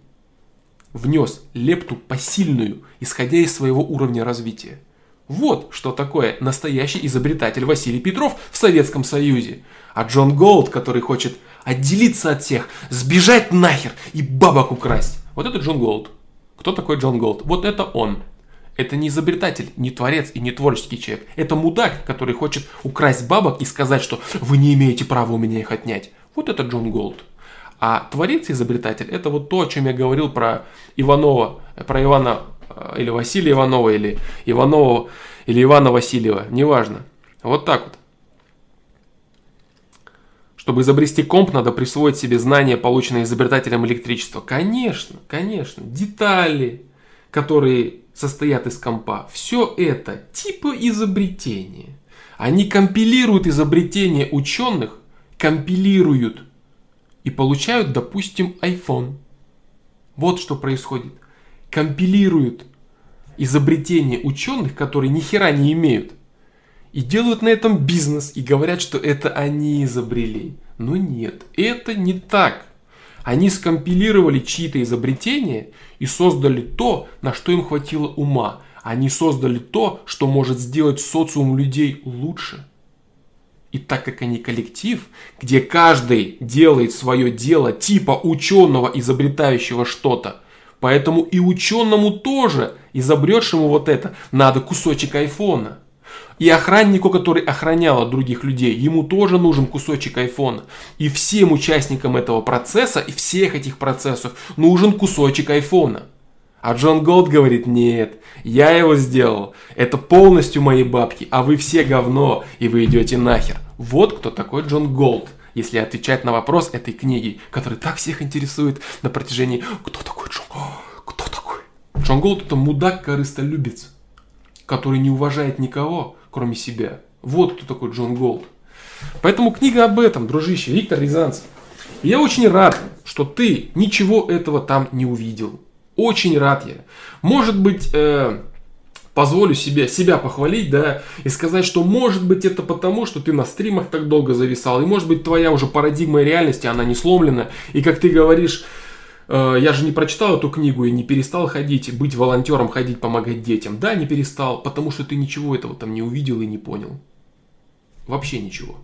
внес лепту посильную, исходя из своего уровня развития. Вот что такое настоящий изобретатель Василий Петров в Советском Союзе. А Джон Голт, который хочет отделиться от всех, сбежать нахер и бабок украсть. Вот это Джон Голт. Кто такой Джон Голт? Вот это он. Это не изобретатель, не творец и не творческий человек. Это мудак, который хочет украсть бабок и сказать, что вы не имеете права у меня их отнять. Вот это Джон Голт. А творец изобретатель это вот то, о чем я говорил про Иванова, про Ивана или Василия Иванова, или Иванова, или Ивана Васильева, неважно. Вот так вот. Чтобы изобрести комп, надо присвоить себе знания, полученные изобретателем электричества. Конечно, конечно. Детали, которые состоят из компа. Все это типа изобретения. Они компилируют изобретения ученых, компилируют и получают, допустим, iPhone. Вот что происходит. Компилируют изобретения ученых, которые ни хера не имеют. И делают на этом бизнес и говорят, что это они изобрели. Но нет, это не так. Они скомпилировали чьи-то изобретения и создали то, на что им хватило ума. Они создали то, что может сделать социум людей лучше. И так как они коллектив, где каждый делает свое дело типа ученого, изобретающего что-то, поэтому и ученому тоже, изобретшему вот это, надо кусочек айфона. И охраннику, который охранял от других людей, ему тоже нужен кусочек айфона. И всем участникам этого процесса и всех этих процессов нужен кусочек айфона. А Джон Голт говорит, нет, я его сделал, это полностью мои бабки, а вы все говно, и вы идете нахер. Вот кто такой Джон Голт, если отвечать на вопрос этой книги, который так всех интересует на протяжении «Кто такой Джон Кто такой?» Джон Голт это мудак-корыстолюбец, который не уважает никого, кроме себя. Вот кто такой Джон Голд. Поэтому книга об этом, дружище, Виктор Рязанцев. Я очень рад, что ты ничего этого там не увидел. Очень рад я. Может быть, э, позволю себе себя похвалить, да, и сказать, что может быть это потому, что ты на стримах так долго зависал, и может быть твоя уже парадигма реальности, она не сломлена, и как ты говоришь, Э, я же не прочитал эту книгу и не перестал ходить, быть волонтером, ходить, помогать детям. Да, не перестал, потому что ты ничего этого там не увидел и не понял. Вообще ничего.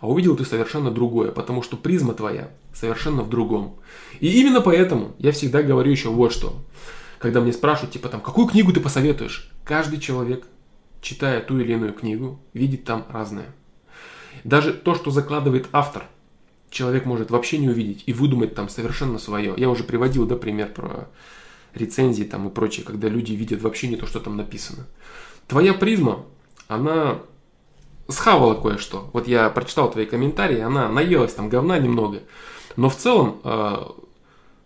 А увидел ты совершенно другое, потому что призма твоя совершенно в другом. И именно поэтому я всегда говорю еще вот что. Когда мне спрашивают, типа там, какую книгу ты посоветуешь? Каждый человек, читая ту или иную книгу, видит там разное. Даже то, что закладывает автор, человек может вообще не увидеть и выдумать там совершенно свое. Я уже приводил, да, пример про рецензии там и прочее, когда люди видят вообще не то, что там написано. Твоя призма, она схавала кое-что. Вот я прочитал твои комментарии, она наелась там говна немного. Но в целом э,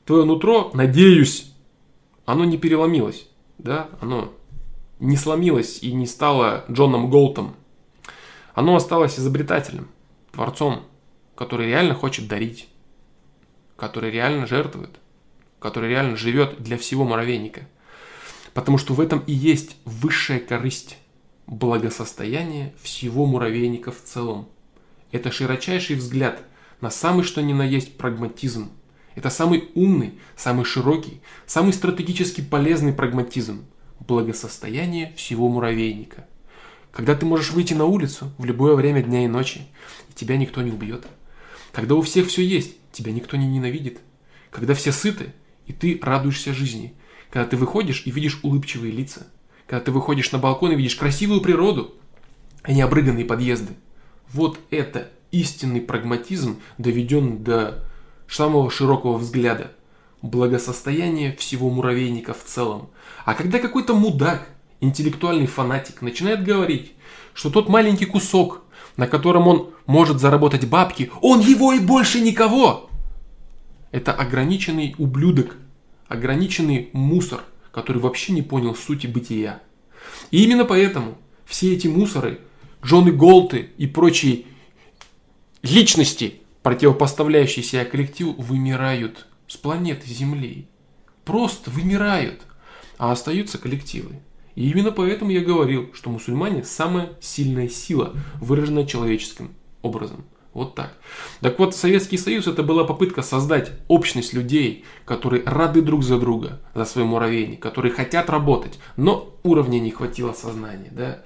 твое нутро, надеюсь, оно не переломилось. Да, оно не сломилось и не стало Джоном Голтом. Оно осталось изобретателем, творцом, который реально хочет дарить, который реально жертвует, который реально живет для всего муравейника. Потому что в этом и есть высшая корысть. благосостояние всего муравейника в целом. Это широчайший взгляд на самый что ни на есть прагматизм. Это самый умный, самый широкий, самый стратегически полезный прагматизм. Благосостояние всего муравейника. Когда ты можешь выйти на улицу в любое время дня и ночи, и тебя никто не убьет. Когда у всех все есть, тебя никто не ненавидит. Когда все сыты, и ты радуешься жизни. Когда ты выходишь и видишь улыбчивые лица. Когда ты выходишь на балкон и видишь красивую природу, а не обрыганные подъезды. Вот это истинный прагматизм, доведен до самого широкого взгляда. Благосостояние всего муравейника в целом. А когда какой-то мудак, интеллектуальный фанатик начинает говорить, что тот маленький кусок, на котором он может заработать бабки, он его и больше никого. Это ограниченный ублюдок, ограниченный мусор, который вообще не понял сути бытия. И именно поэтому все эти мусоры, Джоны Голты и прочие личности, противопоставляющие себя коллективу, вымирают с планеты Земли. Просто вымирают, а остаются коллективы. И именно поэтому я говорил, что мусульмане самая сильная сила, выраженная человеческим образом. Вот так. Так вот, Советский Союз это была попытка создать общность людей, которые рады друг за друга, за свой муравейник, которые хотят работать, но уровня не хватило сознания. Да?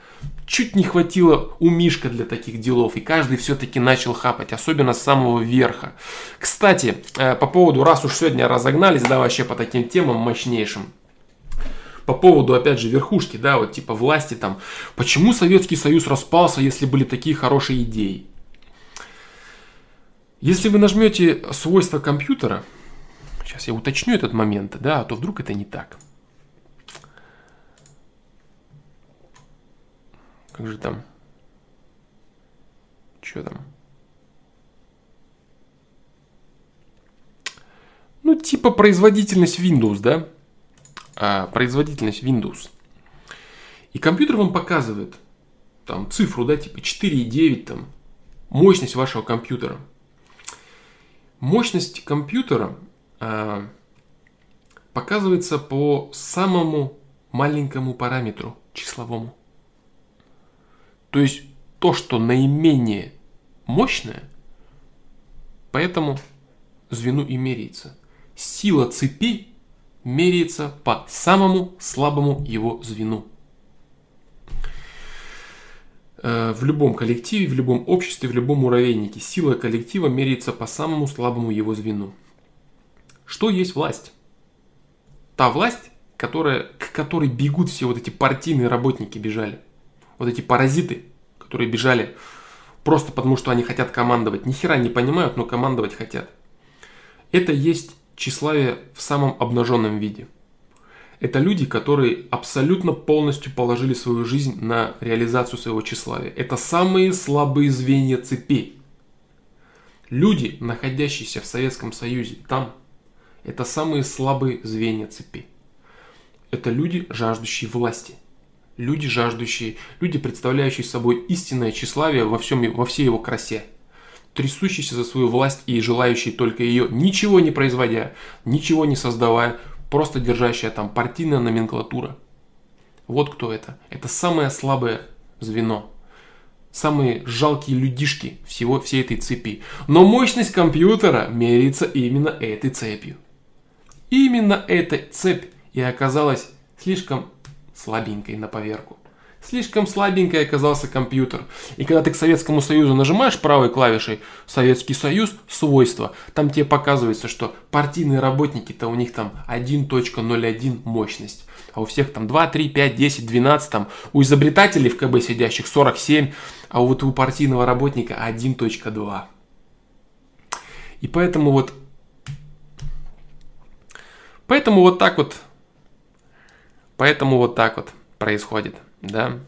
Чуть не хватило у Мишка для таких делов, и каждый все-таки начал хапать, особенно с самого верха. Кстати, э, по поводу, раз уж сегодня разогнались, да, вообще по таким темам мощнейшим, по поводу, опять же, верхушки, да, вот типа власти там. Почему Советский Союз распался, если были такие хорошие идеи? Если вы нажмете свойства компьютера, сейчас я уточню этот момент, да, а то вдруг это не так. Как же там? Что там? Ну, типа производительность Windows, да? А, производительность Windows. И компьютер вам показывает там цифру, да, типа 4,9 там, мощность вашего компьютера – Мощность компьютера э, показывается по самому маленькому параметру числовому. То есть то, что наименее мощное, поэтому звену и меряется. Сила цепи меряется по самому слабому его звену. Э, в любом коллективе, в любом обществе, в любом муравейнике сила коллектива меряется по самому слабому его звену. Что есть власть? Та власть, которая, к которой бегут все вот эти партийные работники бежали. Вот эти паразиты, которые бежали просто потому, что они хотят командовать. Ни хера не понимают, но командовать хотят. Это есть тщеславие в самом обнаженном виде – это люди, которые абсолютно полностью положили свою жизнь на реализацию своего тщеславия. Это самые слабые звенья цепи. Люди, находящиеся в Советском Союзе, там, это самые слабые звенья цепи. Это люди, жаждущие власти. Люди, жаждущие, люди, представляющие собой истинное тщеславие во, всем, во всей его красе. Трясущиеся за свою власть и желающие только ее, ничего не производя, ничего не создавая, просто держащая там партийная номенклатура. Вот кто это. Это самое слабое звено. Самые жалкие людишки всего, всей этой цепи. Но мощность компьютера меряется именно этой цепью. Именно эта цепь и оказалась слишком слабенькой на поверку. Слишком слабенький оказался компьютер. И когда ты к Советскому Союзу нажимаешь правой клавишей «Советский Союз. Свойства», там тебе показывается, что партийные работники-то у них там 1.01 мощность. А у всех там 2, 3, 5, 10, 12, там у изобретателей в КБ сидящих 47, а вот у партийного работника 1.2. И поэтому вот Поэтому вот так вот Поэтому вот так вот происходит да,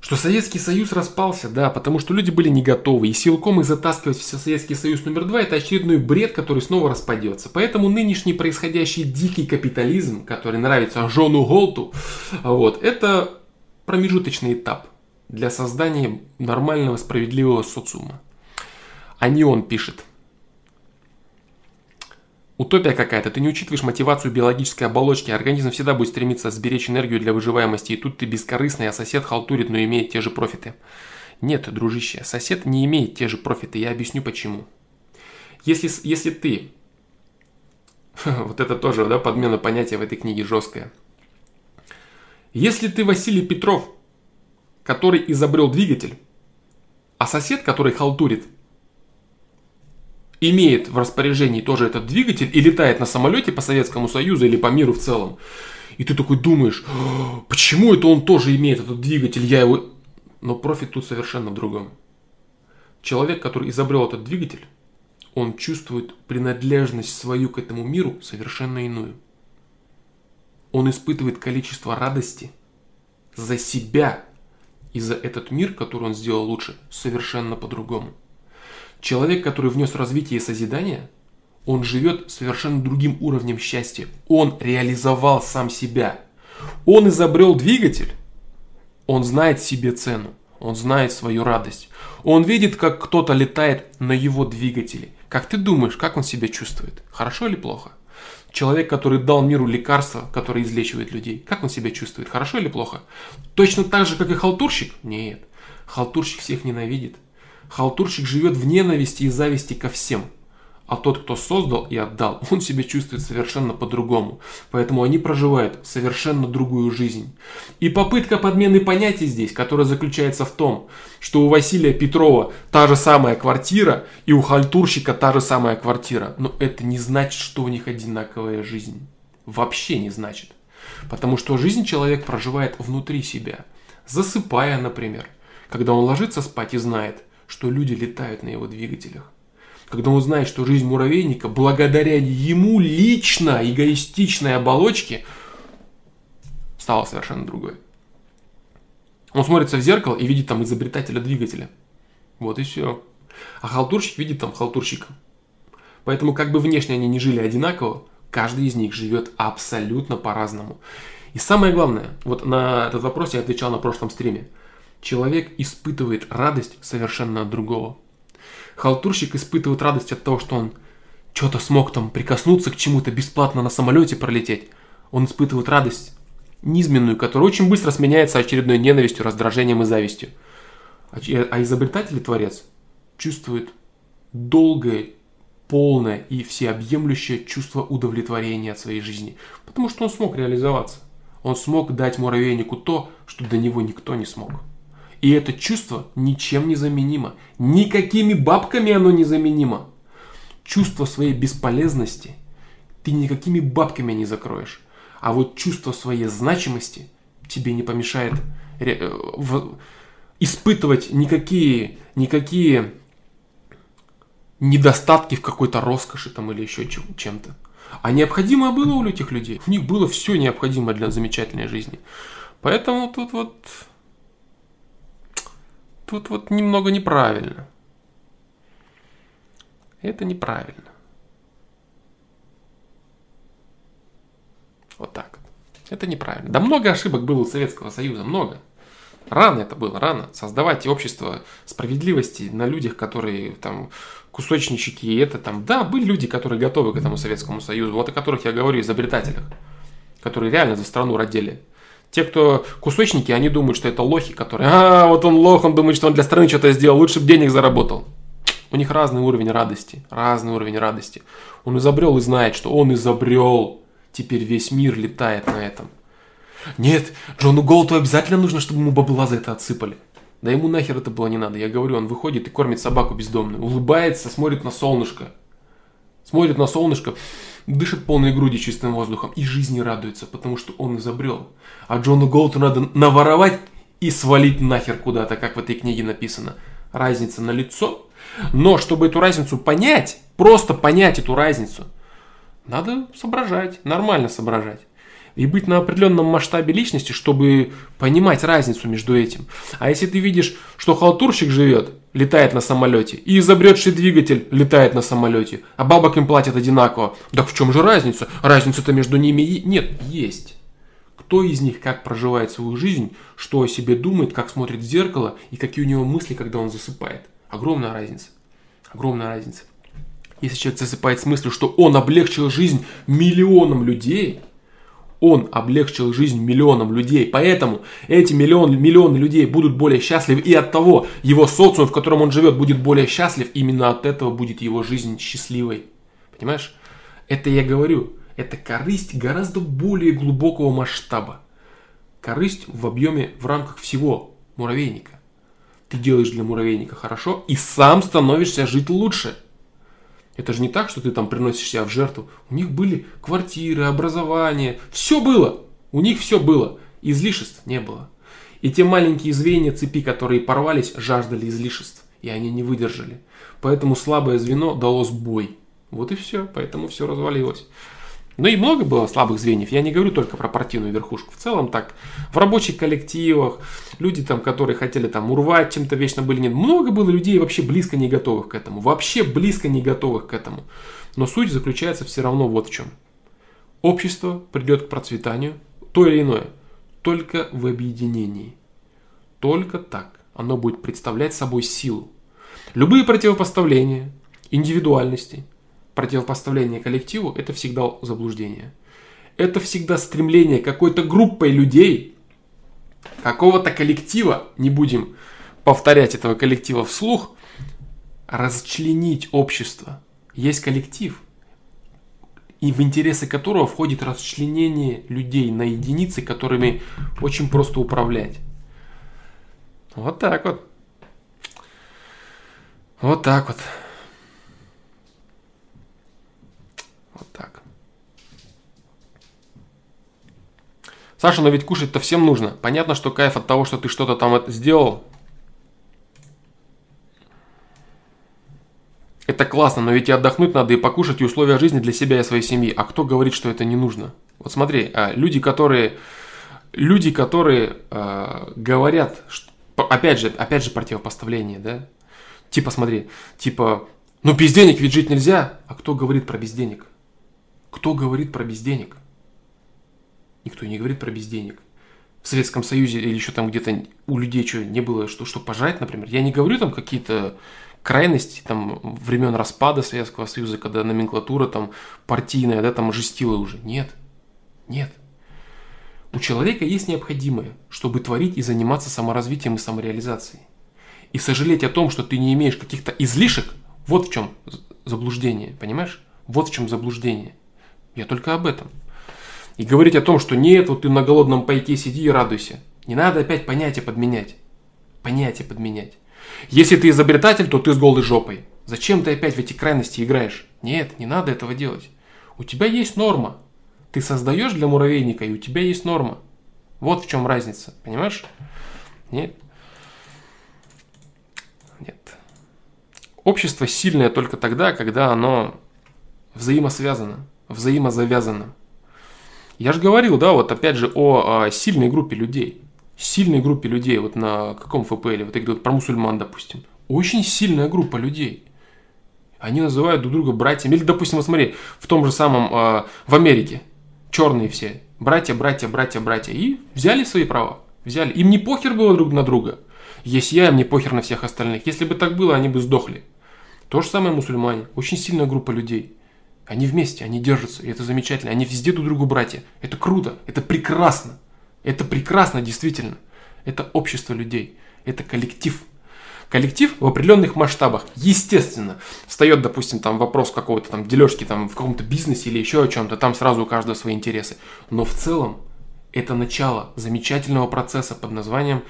что Советский Союз распался, да, потому что люди были не готовы. И силком их затаскивать в Советский Союз номер два – это очередной бред, который снова распадется. Поэтому нынешний происходящий дикий капитализм, который нравится Жону Голту, вот, это промежуточный этап для создания нормального справедливого социума. А не он пишет. Утопия какая-то. Ты не учитываешь мотивацию биологической оболочки. Организм всегда будет стремиться сберечь энергию для выживаемости. И тут ты бескорыстный, а сосед халтурит, но имеет те же профиты. Нет, дружище, сосед не имеет те же профиты. Я объясню почему. Если, если ты... *laughs* Вот это тоже, да, подмена понятия в этой книге жесткая. Если ты Василий Петров, который изобрел двигатель, а сосед, который халтурит, имеет в распоряжении тоже этот двигатель и летает на самолете по Советскому Союзу или по миру в целом, и ты такой думаешь, «А, почему это он тоже имеет этот двигатель, я его... Но профит тут совершенно в другом. Человек, который изобрел этот двигатель, он чувствует принадлежность свою к этому миру совершенно иную. Он испытывает количество радости за себя и за этот мир, который он сделал лучше, совершенно по-другому. Человек, который внес развитие и созидание, он живет совершенно другим уровнем счастья. Он реализовал сам себя. Он изобрел двигатель. Он знает себе цену. Он знает свою радость. Он видит, как кто-то летает на его двигателе. Как ты думаешь, как он себя чувствует? Хорошо или плохо? Человек, который дал миру лекарства, которое излечивает людей, как он себя чувствует? Хорошо или плохо? Точно так же, как и халтурщик? Нет. Халтурщик всех ненавидит. Халтурщик живет в ненависти и зависти ко всем. А тот, кто создал и отдал, *laughs* он себя чувствует совершенно по-другому. Поэтому они проживают совершенно другую жизнь. И попытка подмены понятий здесь, которая заключается в том, что у Василия Петрова та же самая квартира, и у халтурщика та же самая квартира. Но это не значит, что у них одинаковая жизнь. Вообще не значит. Потому что жизнь человек проживает внутри себя. Засыпая, например. Когда он ложится спать и знает, что люди летают на его двигателях. Когда он знает, что жизнь муравейника, благодаря ему лично эгоистичной оболочке, стала совершенно другой. Он смотрится в зеркало и видит там изобретателя двигателя. Вот и все. А халтурщик видит там халтурщика. Поэтому как бы внешне они не жили одинаково, каждый из них живет абсолютно по-разному. И самое главное, вот на этот вопрос я отвечал на прошлом стриме – человек испытывает радость совершенно от другого. Халтурщик испытывает радость от того, что он что-то смог там прикоснуться к чему-то бесплатно на самолете пролететь. Он испытывает радость низменную, которая очень быстро сменяется очередной ненавистью, раздражением и завистью. А, а изобретатель и творец чувствует долгое, полное и всеобъемлющее чувство удовлетворения от своей жизни. Потому что он смог реализоваться. Он смог дать муравейнику то, что до него никто не смог. И это чувство ничем не заменимо. Никакими бабками оно не заменимо. Чувство своей бесполезности ты никакими бабками не закроешь. А вот чувство своей значимости тебе не помешает э, испытывать никакие, никакие недостатки в какой-то роскоши там или еще чем-то. А необходимое было у этих людей. У них было все необходимое для замечательной жизни. Поэтому тут вот Тут вот немного неправильно. Это неправильно. Вот так. Это неправильно. Да много ошибок было у Советского Союза, много. Рано это было, рано. Создавать общество справедливости на людях, которые там кусочнички и это там. Да, были люди, которые готовы к этому Советскому Союзу, вот о которых я говорю, изобретателях, которые реально за страну родили. Те, кто кусочники, они думают, что это лохи, которые, а, вот он лох, он думает, что он для страны что-то сделал, лучше бы денег заработал. У них разный уровень радости, разный уровень радости. Он изобрел и знает, что он изобрел. Теперь весь мир летает на этом. Нет, Джону Голту обязательно нужно, чтобы ему бабла за это отсыпали. Да ему нахер это было не надо. Я говорю, он выходит и кормит собаку бездомную. Улыбается, смотрит на солнышко. Смотрит на солнышко дышит полной груди чистым воздухом и жизни радуется, потому что он изобрел. А Джону Голту надо наворовать и свалить нахер куда-то, как в этой книге написано. Разница на лицо. Но чтобы эту разницу понять, просто понять эту разницу, надо соображать, нормально соображать и быть на определенном масштабе личности, чтобы понимать разницу между этим. А если ты видишь, что халтурщик живет, летает на самолете, и изобретший двигатель летает на самолете, а бабок им платят одинаково, так в чем же разница? Разница-то между ними и... нет, есть. Кто из них как проживает свою жизнь, что о себе думает, как смотрит в зеркало и какие у него мысли, когда он засыпает. Огромная разница. Огромная разница. Если человек засыпает с мыслью, что он облегчил жизнь миллионам людей, он облегчил жизнь миллионам людей. Поэтому эти миллион, миллионы людей будут более счастливы. И от того его социум, в котором он живет, будет более счастлив. Именно от этого будет его жизнь счастливой. Понимаешь? Это я говорю. Это корысть гораздо более глубокого масштаба. Корысть в объеме, в рамках всего муравейника. Ты делаешь для муравейника хорошо и сам становишься жить лучше. Это же не так, что ты там приносишь себя в жертву. У них были квартиры, образование, все было. У них все было. Излишеств не было. И те маленькие звенья цепи, которые порвались, жаждали излишеств. И они не выдержали. Поэтому слабое звено дало сбой. Вот и все. Поэтому все развалилось. Ну и много было слабых звеньев. Я не говорю только про партийную верхушку. В целом так, в рабочих коллективах, люди там, которые хотели там урвать чем-то вечно были нет. Много было людей вообще близко не готовых к этому. Вообще близко не готовых к этому. Но суть заключается все равно вот в чем. Общество придет к процветанию, то или иное, только в объединении. Только так оно будет представлять собой силу. Любые противопоставления, индивидуальности – противопоставление коллективу – это всегда заблуждение. Это всегда стремление какой-то группой людей, какого-то коллектива, не будем повторять этого коллектива вслух, расчленить общество. Есть коллектив, и в интересы которого входит расчленение людей на единицы, которыми очень просто управлять. Вот так вот. Вот так вот. Саша, но ведь кушать-то всем нужно. Понятно, что кайф от того, что ты что-то там сделал. Это классно, но ведь и отдохнуть надо, и покушать, и условия жизни для себя и своей семьи. А кто говорит, что это не нужно? Вот смотри, а, люди, которые, люди, которые э, говорят, что, опять же, опять же противопоставление, да? Типа, смотри, типа, ну без денег ведь жить нельзя. А кто говорит про без денег? Кто говорит про без денег? Никто не говорит про без денег. В Советском Союзе или еще там где-то у людей что, не было что, что пожрать, например. Я не говорю там какие-то крайности там времен распада Советского Союза, когда номенклатура там партийная, да, там жестила уже. Нет, нет. У человека есть необходимое, чтобы творить и заниматься саморазвитием и самореализацией. И сожалеть о том, что ты не имеешь каких-то излишек, вот в чем заблуждение, понимаешь? Вот в чем заблуждение. Я только об этом. И говорить о том, что нет, вот ты на голодном пайке сиди и радуйся. Не надо опять понятия подменять. Понятия подменять. Если ты изобретатель, то ты с голой жопой. Зачем ты опять в эти крайности играешь? Нет, не надо этого делать. У тебя есть норма. Ты создаешь для муравейника, и у тебя есть норма. Вот в чем разница, понимаешь? Нет. Нет. Общество сильное только тогда, когда оно взаимосвязано, взаимозавязано. Я же говорил, да, вот опять же о, о сильной группе людей. Сильной группе людей, вот на каком ФПЛ, вот я говорю про мусульман, допустим. Очень сильная группа людей. Они называют друг друга братьями. Или, допустим, вот смотри, в том же самом, э, в Америке, черные все, братья, братья, братья, братья. И взяли свои права. Взяли. Им не похер было друг на друга. Есть я, им не похер на всех остальных. Если бы так было, они бы сдохли. То же самое мусульмане. Очень сильная группа людей. Они вместе, они держатся, и это замечательно. Они везде друг другу братья. Это круто, это прекрасно. Это прекрасно, действительно. Это общество людей, это коллектив. Коллектив в определенных масштабах, естественно, встает, допустим, там вопрос какого-то там дележки там в каком-то бизнесе или еще о чем-то, там сразу у каждого свои интересы. Но в целом это начало замечательного процесса под названием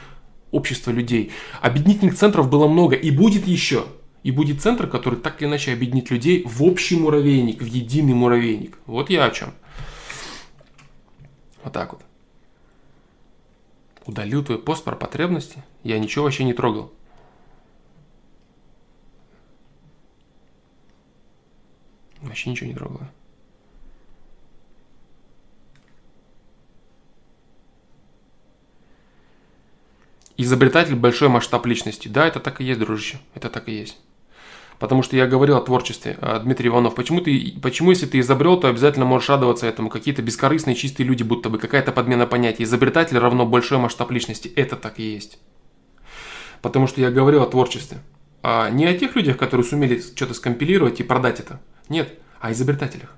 общество людей. Объединительных центров было много и будет еще. И будет центр, который так или иначе объединит людей в общий муравейник, в единый муравейник. Вот я о чем. Вот так вот. Удалил твой пост про потребности. Я ничего вообще не трогал. Вообще ничего не трогал. Изобретатель большой масштаб личности. Да, это так и есть, дружище. Это так и есть. Потому что я говорил о творчестве. А, Дмитрий Иванов, почему, ты, почему если ты изобрел, то обязательно можешь радоваться этому? Какие-то бескорыстные, чистые люди, будто бы какая-то подмена понятий. Изобретатель равно большой масштаб личности. Это так и есть. Потому что я говорил о творчестве. а, не о тех людях, которые сумели что-то скомпилировать и продать это. Нет, о изобретателях,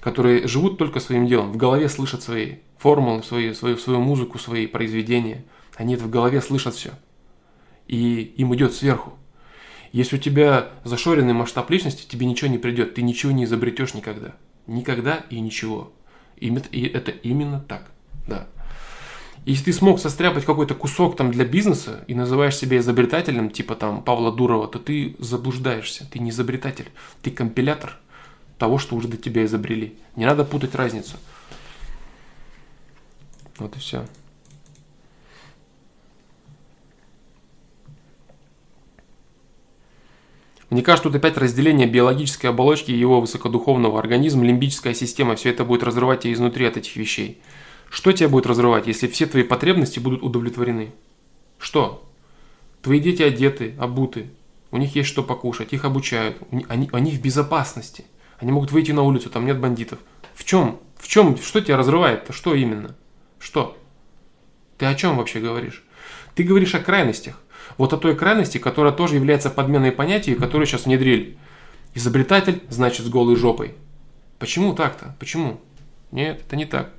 которые живут только своим делом, в голове слышат свои формулы, свои, свою, свою музыку, свои произведения. Они это в голове слышат все. И им идет сверху. Если у тебя зашоренный масштаб личности, тебе ничего не придет, ты ничего не изобретешь никогда. Никогда и ничего. И это именно так, да. Если ты смог состряпать какой-то кусок там для бизнеса и называешь себя изобретателем, типа там Павла Дурова, то ты заблуждаешься. Ты не изобретатель, ты компилятор того, что уже до тебя изобрели. Не надо путать разницу. Вот и все. Мне кажется, тут опять разделение биологической оболочки и его высокодуховного организма, лимбическая система, все это будет разрывать тебя изнутри от этих вещей. Что тебя будет разрывать, если все твои потребности будут удовлетворены? Что? Твои дети одеты, обуты, у них есть что покушать, их обучают, они, они в безопасности. Они могут выйти на улицу, там нет бандитов. В чем? В чем? Что тебя разрывает-то? Что именно? Что? Ты о чем вообще говоришь? Ты говоришь о крайностях. Вот о той крайности, которая тоже является подменой понятия, которую сейчас внедрили. Изобретатель значит с голой жопой. Почему так-то? Почему? Нет, это не так.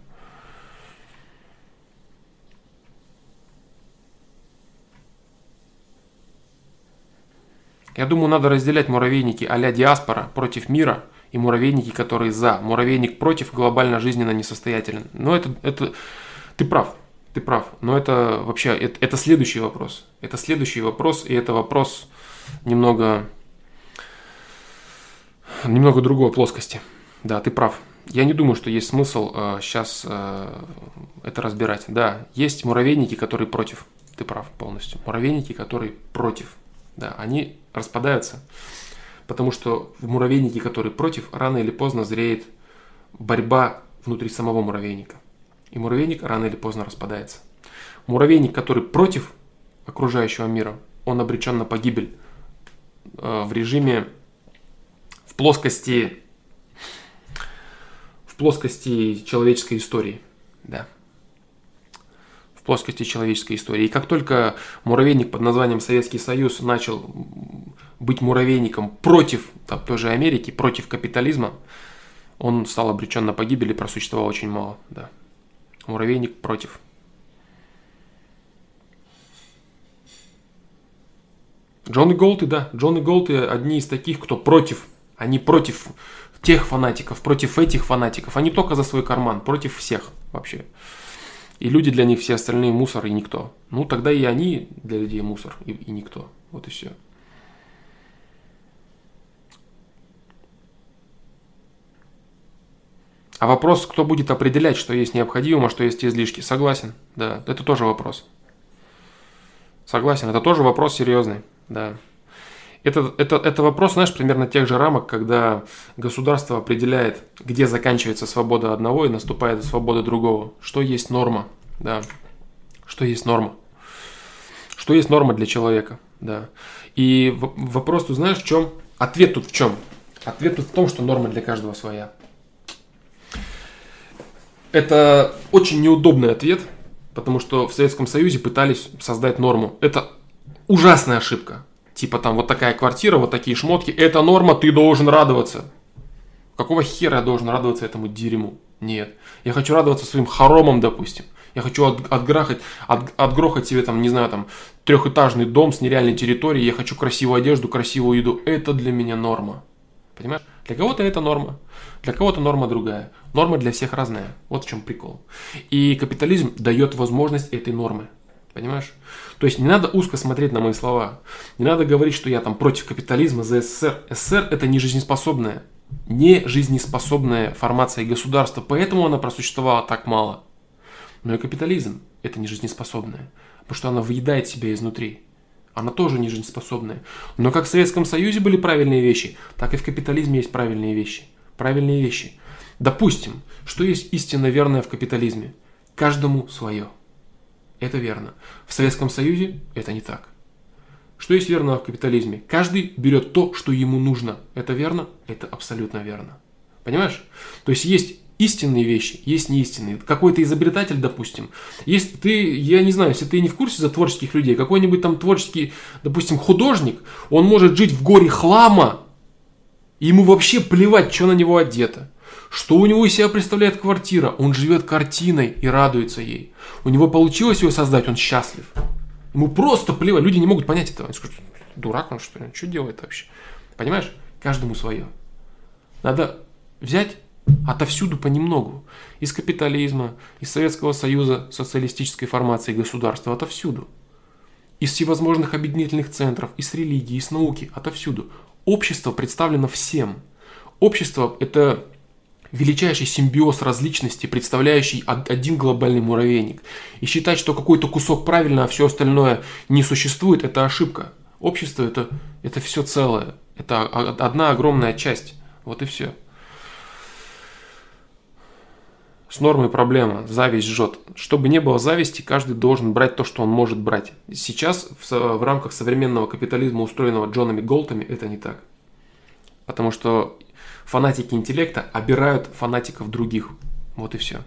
Я думаю, надо разделять муравейники а-ля диаспора против мира и муравейники, которые за. Муравейник против глобально жизненно несостоятелен. Но это, это... Ты прав, ты прав. Но это вообще, это, это следующий вопрос. Это следующий вопрос, и это вопрос немного... Немного другой плоскости. Да, ты прав. Я не думаю, что есть смысл э, сейчас э, это разбирать. Да, есть муравейники, которые против. Ты прав полностью. Муравейники, которые против. Да, они распадаются, потому что в муравейнике, который против, рано или поздно зреет борьба внутри самого муравейника. И муравейник рано или поздно распадается. Муравейник, который против окружающего мира, он обречен на погибель э, в режиме, в плоскости, в плоскости человеческой истории. Да плоскости человеческой истории. И как только муравейник под названием Советский Союз начал быть муравейником против там, той же Америки, против капитализма, он стал обречен на погибель и просуществовал очень мало. Да. Муравейник против. Джон и Голты, да, Джон и Голты одни из таких, кто против. Они против тех фанатиков, против этих фанатиков. Они только за свой карман, против всех вообще. И люди для них все остальные мусор и никто. Ну, тогда и они для людей мусор и, и никто. Вот и все. А вопрос, кто будет определять, что есть необходимо, а что есть излишки. Согласен, да, это тоже вопрос. Согласен, это тоже вопрос серьезный, да. Это, это, это вопрос, знаешь, примерно тех же рамок, когда государство определяет, где заканчивается свобода одного и наступает свобода другого. Что есть норма, да. Что есть норма. Что есть норма для человека, да. И вопрос тут знаешь в чем? Ответ тут в чем? Ответ тут в том, что норма для каждого своя. Это очень неудобный ответ, потому что в Советском Союзе пытались создать норму. Это ужасная ошибка типа там вот такая квартира, вот такие шмотки, это норма, ты должен радоваться. Какого хера я должен радоваться этому дерьму? Нет. Я хочу радоваться своим хоромам, допустим. Я хочу от, отгрохать, от, отгрохать себе там, не знаю, там, трехэтажный дом с нереальной территорией. Я хочу красивую одежду, красивую еду. Это для меня норма. Понимаешь? Для кого-то это норма. Для кого-то норма другая. Норма для всех разная. Вот в чем прикол. И капитализм дает возможность этой нормы. Понимаешь? То есть не надо узко смотреть на мои слова. Не надо говорить, что я там против капитализма за СССР. СССР это не жизнеспособная, не жизнеспособная формация государства, поэтому она просуществовала так мало. Но и капитализм это не жизнеспособная, потому что она выедает себя изнутри. Она тоже не жизнеспособная. Но как в Советском Союзе были правильные вещи, так и в капитализме есть правильные вещи. Правильные вещи. Допустим, что есть истинно верное в капитализме. Каждому свое. Это верно. В Советском Союзе это не так. Что есть верно в капитализме? Каждый берет то, что ему нужно. Это верно? Это абсолютно верно. Понимаешь? То есть есть истинные вещи, есть неистинные. Какой-то изобретатель, допустим, есть ты, я не знаю, если ты не в курсе за творческих людей, какой-нибудь там творческий, допустим, художник, он может жить в горе хлама, и ему вообще плевать, что на него одето. Что у него из себя представляет квартира? Он живет картиной и радуется ей. У него получилось ее создать, он счастлив. Ему просто плевать. Люди не могут понять этого. Они скажут, дурак он что ли? Что делает вообще? Понимаешь? Каждому свое. Надо взять отовсюду понемногу. Из капитализма, из Советского Союза, социалистической формации государства, отовсюду. Из всевозможных объединительных центров, из религии, из науки, отовсюду. Общество представлено всем. Общество – это величайший симбиоз различности, представляющий один глобальный муравейник. И считать, что какой-то кусок правильно, а все остальное не существует, это ошибка. Общество это, это все целое. Это одна огромная часть. Вот и все. С нормой проблема. Зависть жжет. Чтобы не было зависти, каждый должен брать то, что он может брать. Сейчас в, в рамках современного капитализма, устроенного Джонами Голтами, это не так. Потому что фанатики интеллекта обирают фанатиков других. Вот и все.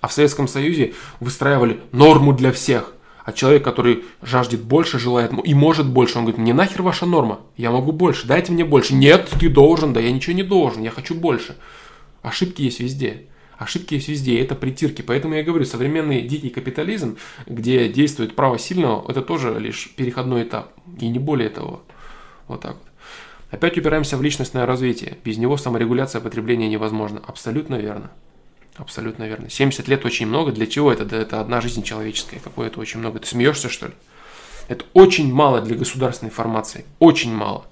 А в Советском Союзе выстраивали норму для всех. А человек, который жаждет больше, желает и может больше, он говорит, мне нахер ваша норма, я могу больше, дайте мне больше. Нет, ты должен, да я ничего не должен, я хочу больше. Ошибки есть везде. Ошибки есть везде, это притирки. Поэтому я говорю, современный дикий капитализм, где действует право сильного, это тоже лишь переходной этап. И не более того. Вот так вот. Опять упираемся в личностное развитие. Без него саморегуляция потребления невозможна. Абсолютно верно. Абсолютно верно. 70 лет очень много. Для чего это? Да это одна жизнь человеческая. Какое это очень много? Ты смеешься, что ли? Это очень мало для государственной формации. Очень мало.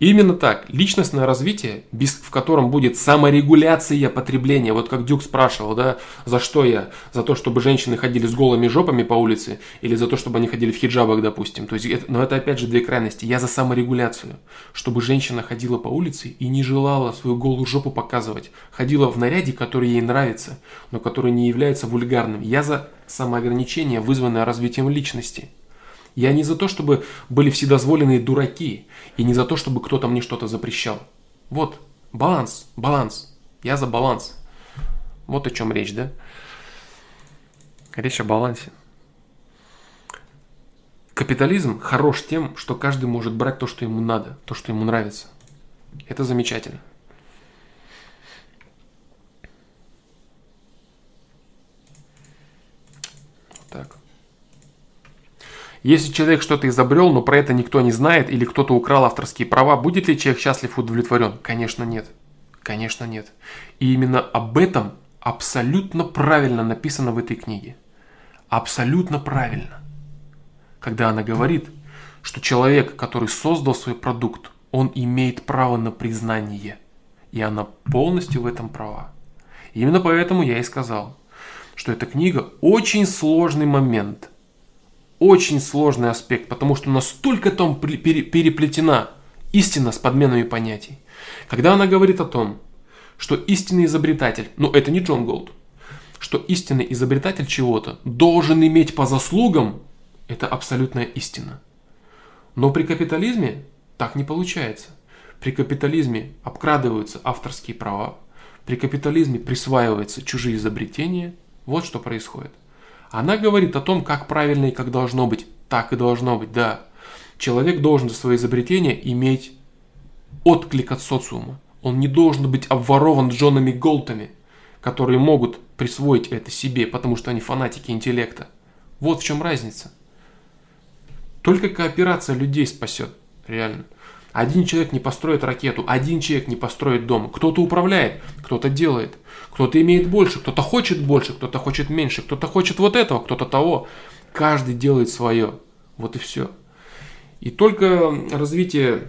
Именно так. Личностное развитие, без, в котором будет саморегуляция потребления. Вот как Дюк спрашивал, да, за что я? За то, чтобы женщины ходили с голыми жопами по улице? Или за то, чтобы они ходили в хиджабах, допустим? То есть, это, но это опять же две крайности. Я за саморегуляцию. Чтобы женщина ходила по улице и не желала свою голую жопу показывать. Ходила в наряде, который ей нравится, но который не является вульгарным. Я за самоограничение, вызванное развитием личности. Я не за то, чтобы были вседозволенные дураки, и не за то, чтобы кто-то мне что-то запрещал. Вот, баланс, баланс. Я за баланс. Вот о чем речь, да? Речь о балансе. Капитализм хорош тем, что каждый может брать то, что ему надо, то, что ему нравится. Это замечательно. Если человек что-то изобрел, но про это никто не знает, или кто-то украл авторские права, будет ли человек счастлив и удовлетворен? Конечно нет. Конечно нет. И именно об этом абсолютно правильно написано в этой книге. Абсолютно правильно. Когда она говорит, что человек, который создал свой продукт, он имеет право на признание. И она полностью в этом права. И именно поэтому я и сказал, что эта книга очень сложный момент – очень сложный аспект, потому что настолько там переплетена истина с подменами понятий. Когда она говорит о том, что истинный изобретатель, ну это не Джон Голд, что истинный изобретатель чего-то должен иметь по заслугам, это абсолютная истина. Но при капитализме так не получается. При капитализме обкрадываются авторские права, при капитализме присваиваются чужие изобретения. Вот что происходит. Она говорит о том, как правильно и как должно быть. Так и должно быть, да. Человек должен за свое изобретение иметь отклик от социума. Он не должен быть обворован Джонами Голтами, которые могут присвоить это себе, потому что они фанатики интеллекта. Вот в чем разница. Только кооперация людей спасет, реально. Один человек не построит ракету, один человек не построит дом. Кто-то управляет, кто-то делает. Кто-то имеет больше, кто-то хочет больше, кто-то хочет меньше, кто-то хочет вот этого, кто-то того. Каждый делает свое. Вот и все. И только развитие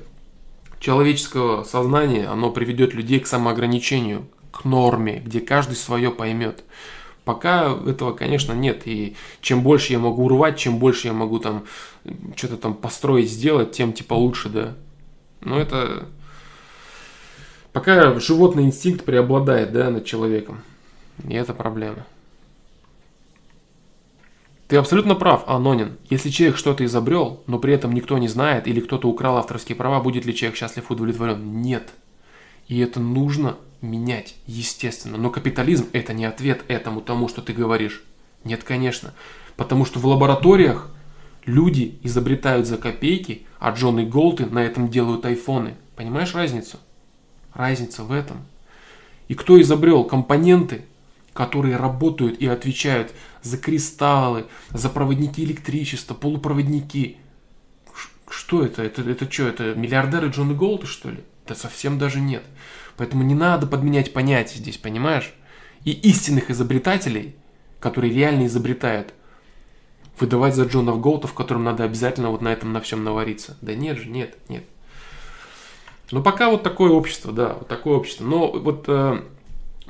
человеческого сознания, оно приведет людей к самоограничению, к норме, где каждый свое поймет. Пока этого, конечно, нет. И чем больше я могу урвать, чем больше я могу там что-то там построить, сделать, тем типа лучше, да. Но это пока животный инстинкт преобладает да, над человеком. И это проблема. Ты абсолютно прав, Анонин. Если человек что-то изобрел, но при этом никто не знает, или кто-то украл авторские права, будет ли человек счастлив и удовлетворен? Нет. И это нужно менять, естественно. Но капитализм это не ответ этому тому, что ты говоришь. Нет, конечно. Потому что в лабораториях люди изобретают за копейки, а Джон и Голты на этом делают айфоны. Понимаешь разницу? Разница в этом. И кто изобрел компоненты, которые работают и отвечают за кристаллы, за проводники электричества, полупроводники. Что это? Это, это что, это миллиардеры Джона Голда, что ли? Да совсем даже нет. Поэтому не надо подменять понятия здесь, понимаешь? И истинных изобретателей, которые реально изобретают, выдавать за Джонов Голтов, которым надо обязательно вот на этом на всем навариться. Да нет же, нет, нет. Но пока вот такое общество, да, вот такое общество. Но вот э,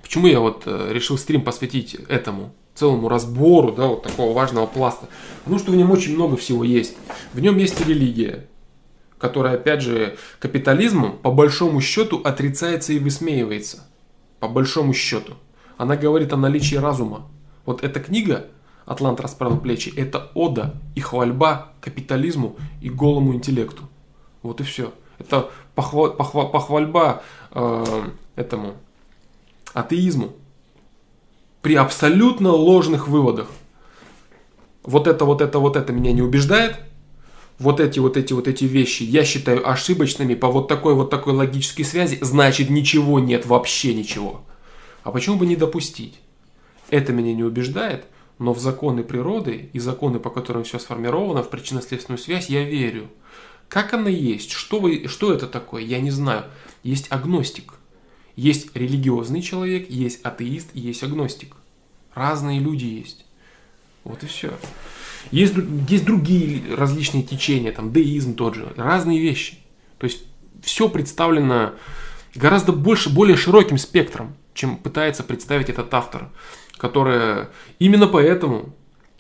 почему я вот э, решил стрим посвятить этому, целому разбору, да, вот такого важного пласта. Потому что в нем очень много всего есть. В нем есть религия, которая, опять же, капитализмом по большому счету отрицается и высмеивается. По большому счету. Она говорит о наличии разума. Вот эта книга «Атлант расправил плечи» – это ода и хвальба капитализму и голому интеллекту. Вот и все. Это похва, похва, похвальба э, этому атеизму при абсолютно ложных выводах. Вот это, вот это, вот это меня не убеждает. Вот эти, вот эти, вот эти вещи я считаю ошибочными по вот такой, вот такой логической связи. Значит, ничего нет, вообще ничего. А почему бы не допустить? Это меня не убеждает, но в законы природы и законы, по которым все сформировано, в причинно-следственную связь я верю. Как она есть? Что, вы, что это такое? Я не знаю. Есть агностик. Есть религиозный человек, есть атеист есть агностик. Разные люди есть. Вот и все. Есть, есть другие различные течения, там деизм тот же, разные вещи. То есть все представлено гораздо больше, более широким спектром, чем пытается представить этот автор, который именно поэтому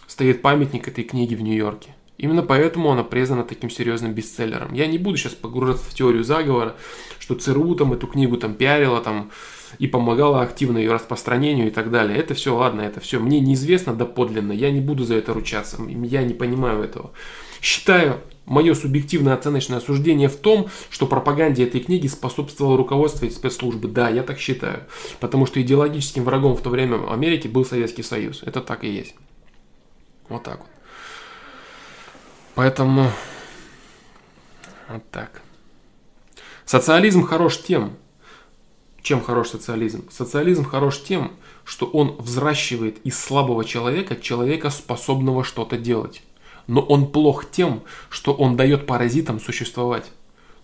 стоит памятник этой книги в Нью-Йорке. Именно поэтому она признана таким серьезным бестселлером. Я не буду сейчас погружаться в теорию заговора, что ЦРУ там эту книгу там пиарила там и помогала активно ее распространению и так далее. Это все, ладно, это все мне неизвестно доподлинно, я не буду за это ручаться, я не понимаю этого. Считаю, мое субъективное оценочное суждение в том, что пропаганде этой книги способствовало руководство и спецслужбы. Да, я так считаю. Потому что идеологическим врагом в то время Америки был Советский Союз. Это так и есть. Вот так вот. Поэтому вот так. Социализм хорош тем, чем хорош социализм? Социализм хорош тем, что он взращивает из слабого человека человека, способного что-то делать. Но он плох тем, что он дает паразитам существовать.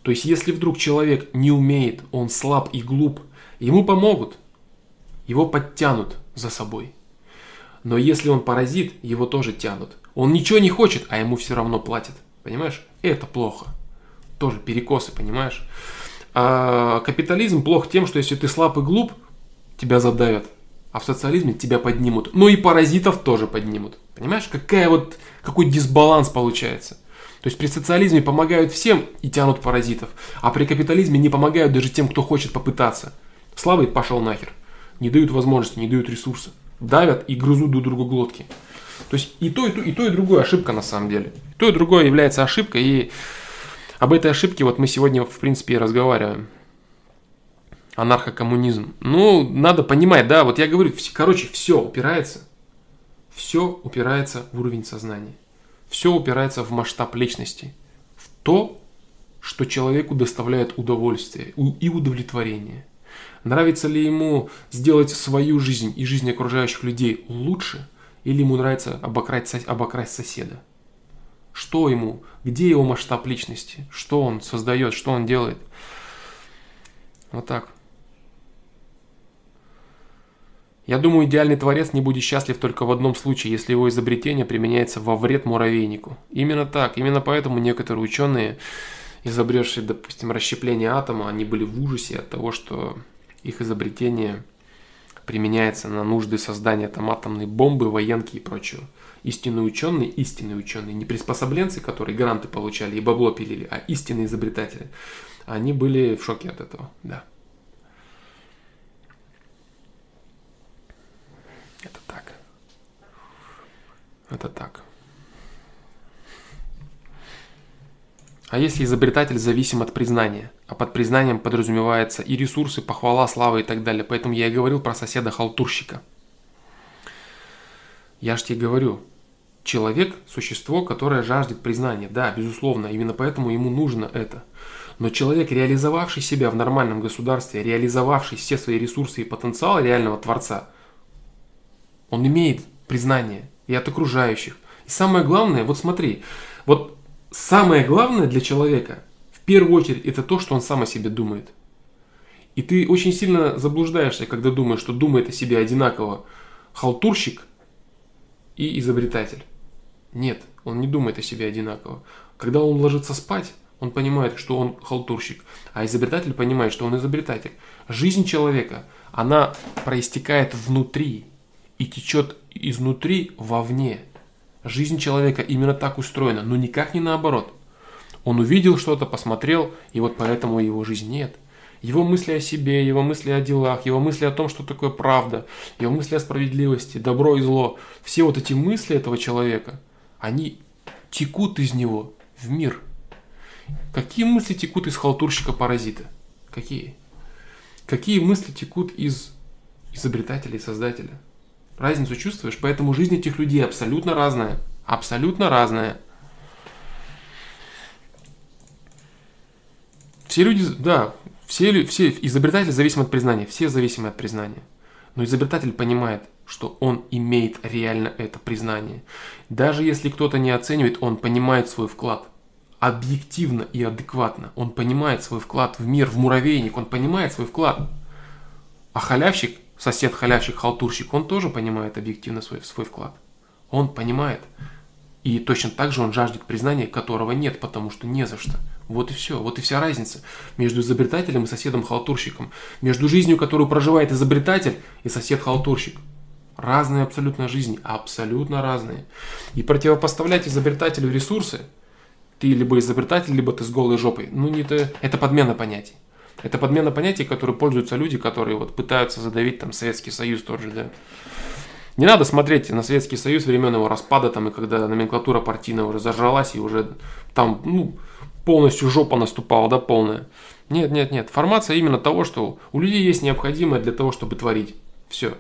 То есть, если вдруг человек не умеет, он слаб и глуп, ему помогут, его подтянут за собой. Но если он паразит, его тоже тянут. Он ничего не хочет, а ему все равно платят. Понимаешь? Это плохо. Тоже перекосы, понимаешь? А капитализм плох тем, что если ты слаб и глуп, тебя задавят. А в социализме тебя поднимут. Ну и паразитов тоже поднимут. Понимаешь, какая вот, какой дисбаланс получается. То есть при социализме помогают всем и тянут паразитов. А при капитализме не помогают даже тем, кто хочет попытаться. Слабый пошел нахер. Не дают возможности, не дают ресурсы. Давят и грызут друг другу глотки. То есть и то, и то, и то, и другое ошибка на самом деле. И то, и другое является ошибкой, и об этой ошибке вот мы сегодня, в принципе, и разговариваем. Анархокоммунизм. Ну, надо понимать, да, вот я говорю, короче, все упирается, все упирается в уровень сознания. Все упирается в масштаб личности. В то, что человеку доставляет удовольствие и удовлетворение. Нравится ли ему сделать свою жизнь и жизнь окружающих людей лучше – или ему нравится обокрасть, обокрасть соседа? Что ему? Где его масштаб личности? Что он создает? Что он делает? Вот так. Я думаю, идеальный творец не будет счастлив только в одном случае, если его изобретение применяется во вред муравейнику. Именно так. Именно поэтому некоторые ученые, изобретшие, допустим, расщепление атома, они были в ужасе от того, что их изобретение – применяется на нужды создания там атомной бомбы, военки и прочего. Истинные ученые, истинные ученые, не приспособленцы, которые гранты получали и бабло пилили, а истинные изобретатели. Они были в шоке от этого, да. Это так. Это так. А если изобретатель зависим от признания? А под признанием подразумевается и ресурсы, похвала, слава и так далее. Поэтому я и говорил про соседа-халтурщика. Я ж тебе говорю, человек – существо, которое жаждет признания. Да, безусловно, именно поэтому ему нужно это. Но человек, реализовавший себя в нормальном государстве, реализовавший все свои ресурсы и потенциал реального Творца, он имеет признание и от окружающих. И самое главное, вот смотри, вот самое главное для человека первую очередь это то, что он сам о себе думает. И ты очень сильно заблуждаешься, когда думаешь, что думает о себе одинаково халтурщик и изобретатель. Нет, он не думает о себе одинаково. Когда он ложится спать, он понимает, что он халтурщик, а изобретатель понимает, что он изобретатель. Жизнь человека, она проистекает внутри и течет изнутри вовне. Жизнь человека именно так устроена, но никак не наоборот. Он увидел что-то, посмотрел, и вот поэтому его жизнь нет. Его мысли о себе, его мысли о делах, его мысли о том, что такое правда, его мысли о справедливости, добро и зло. Все вот эти мысли этого человека, они текут из него в мир – Какие мысли текут из халтурщика-паразита? Какие? Какие мысли текут из изобретателя и создателя? Разницу чувствуешь? Поэтому жизнь этих людей абсолютно разная. Абсолютно разная. Все люди, да, все, все изобретатели зависимы от признания, все зависимы от признания. Но изобретатель понимает, что он имеет реально это признание. Даже если кто-то не оценивает, он понимает свой вклад – объективно и адекватно. Он понимает свой вклад в мир, в муравейник, он понимает свой вклад. А халявщик, сосед халявщик, халтурщик, он тоже понимает объективно свой, свой вклад. Он понимает. И точно так же он жаждет признания, которого нет, потому что не за что. Вот и все. Вот и вся разница между изобретателем и соседом-халтурщиком. Между жизнью, которую проживает изобретатель и сосед-халтурщик. Разные абсолютно жизни, абсолютно разные. И противопоставлять изобретателю ресурсы – ты либо изобретатель, либо ты с голой жопой. Ну, не это, это подмена понятий. Это подмена понятий, которые пользуются люди, которые вот пытаются задавить там Советский Союз тот же, да. Не надо смотреть на Советский Союз времен его распада, там, и когда номенклатура партийная уже зажралась, и уже там, ну, полностью жопа наступала, да, полная. Нет, нет, нет. Формация именно того, что у людей есть необходимое для того, чтобы творить. Все.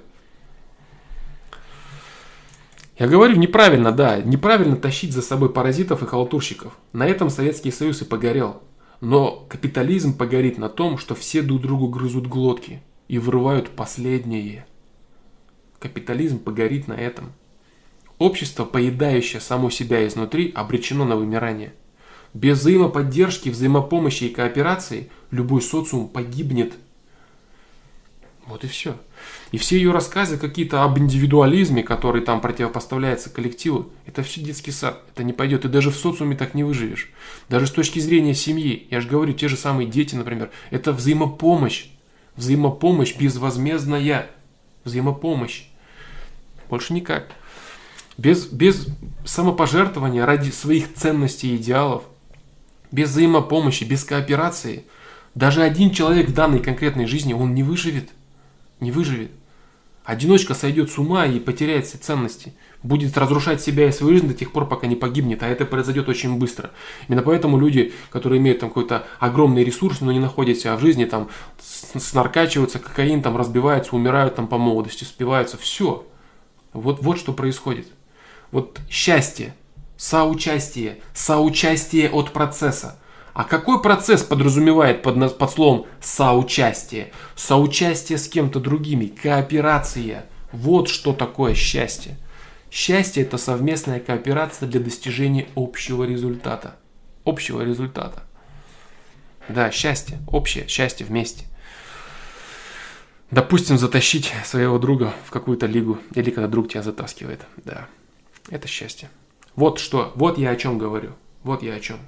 Я говорю, неправильно, да, неправильно тащить за собой паразитов и халтурщиков. На этом Советский Союз и погорел. Но капитализм погорит на том, что все друг другу грызут глотки и вырывают последнее. Капитализм погорит на этом. Общество, поедающее само себя изнутри, обречено на вымирание. Без взаимоподдержки, взаимопомощи и кооперации любой социум погибнет. Вот и все. И все ее рассказы какие-то об индивидуализме, который там противопоставляется коллективу, это все детский сад. Это не пойдет. И даже в социуме так не выживешь. Даже с точки зрения семьи. Я же говорю, те же самые дети, например, это взаимопомощь. Взаимопомощь безвозмездная. Взаимопомощь. Больше никак. Без, без самопожертвования ради своих ценностей и идеалов, без взаимопомощи, без кооперации, даже один человек в данной конкретной жизни, он не выживет не выживет. Одиночка сойдет с ума и потеряет все ценности. Будет разрушать себя и свою жизнь до тех пор, пока не погибнет. А это произойдет очень быстро. Именно поэтому люди, которые имеют там какой-то огромный ресурс, но не находят себя в жизни, там снаркачиваются, кокаин, там разбиваются, умирают там по молодости, спиваются. Все. Вот, вот что происходит. Вот счастье, соучастие, соучастие от процесса – а какой процесс подразумевает под, под словом соучастие? Соучастие с кем-то другими, кооперация. Вот что такое счастье. Счастье это совместная кооперация для достижения общего результата. Общего результата. Да, счастье, общее, счастье вместе. Допустим, затащить своего друга в какую-то лигу, или когда друг тебя затаскивает. Да, это счастье. Вот что, вот я о чем говорю. Вот я о чем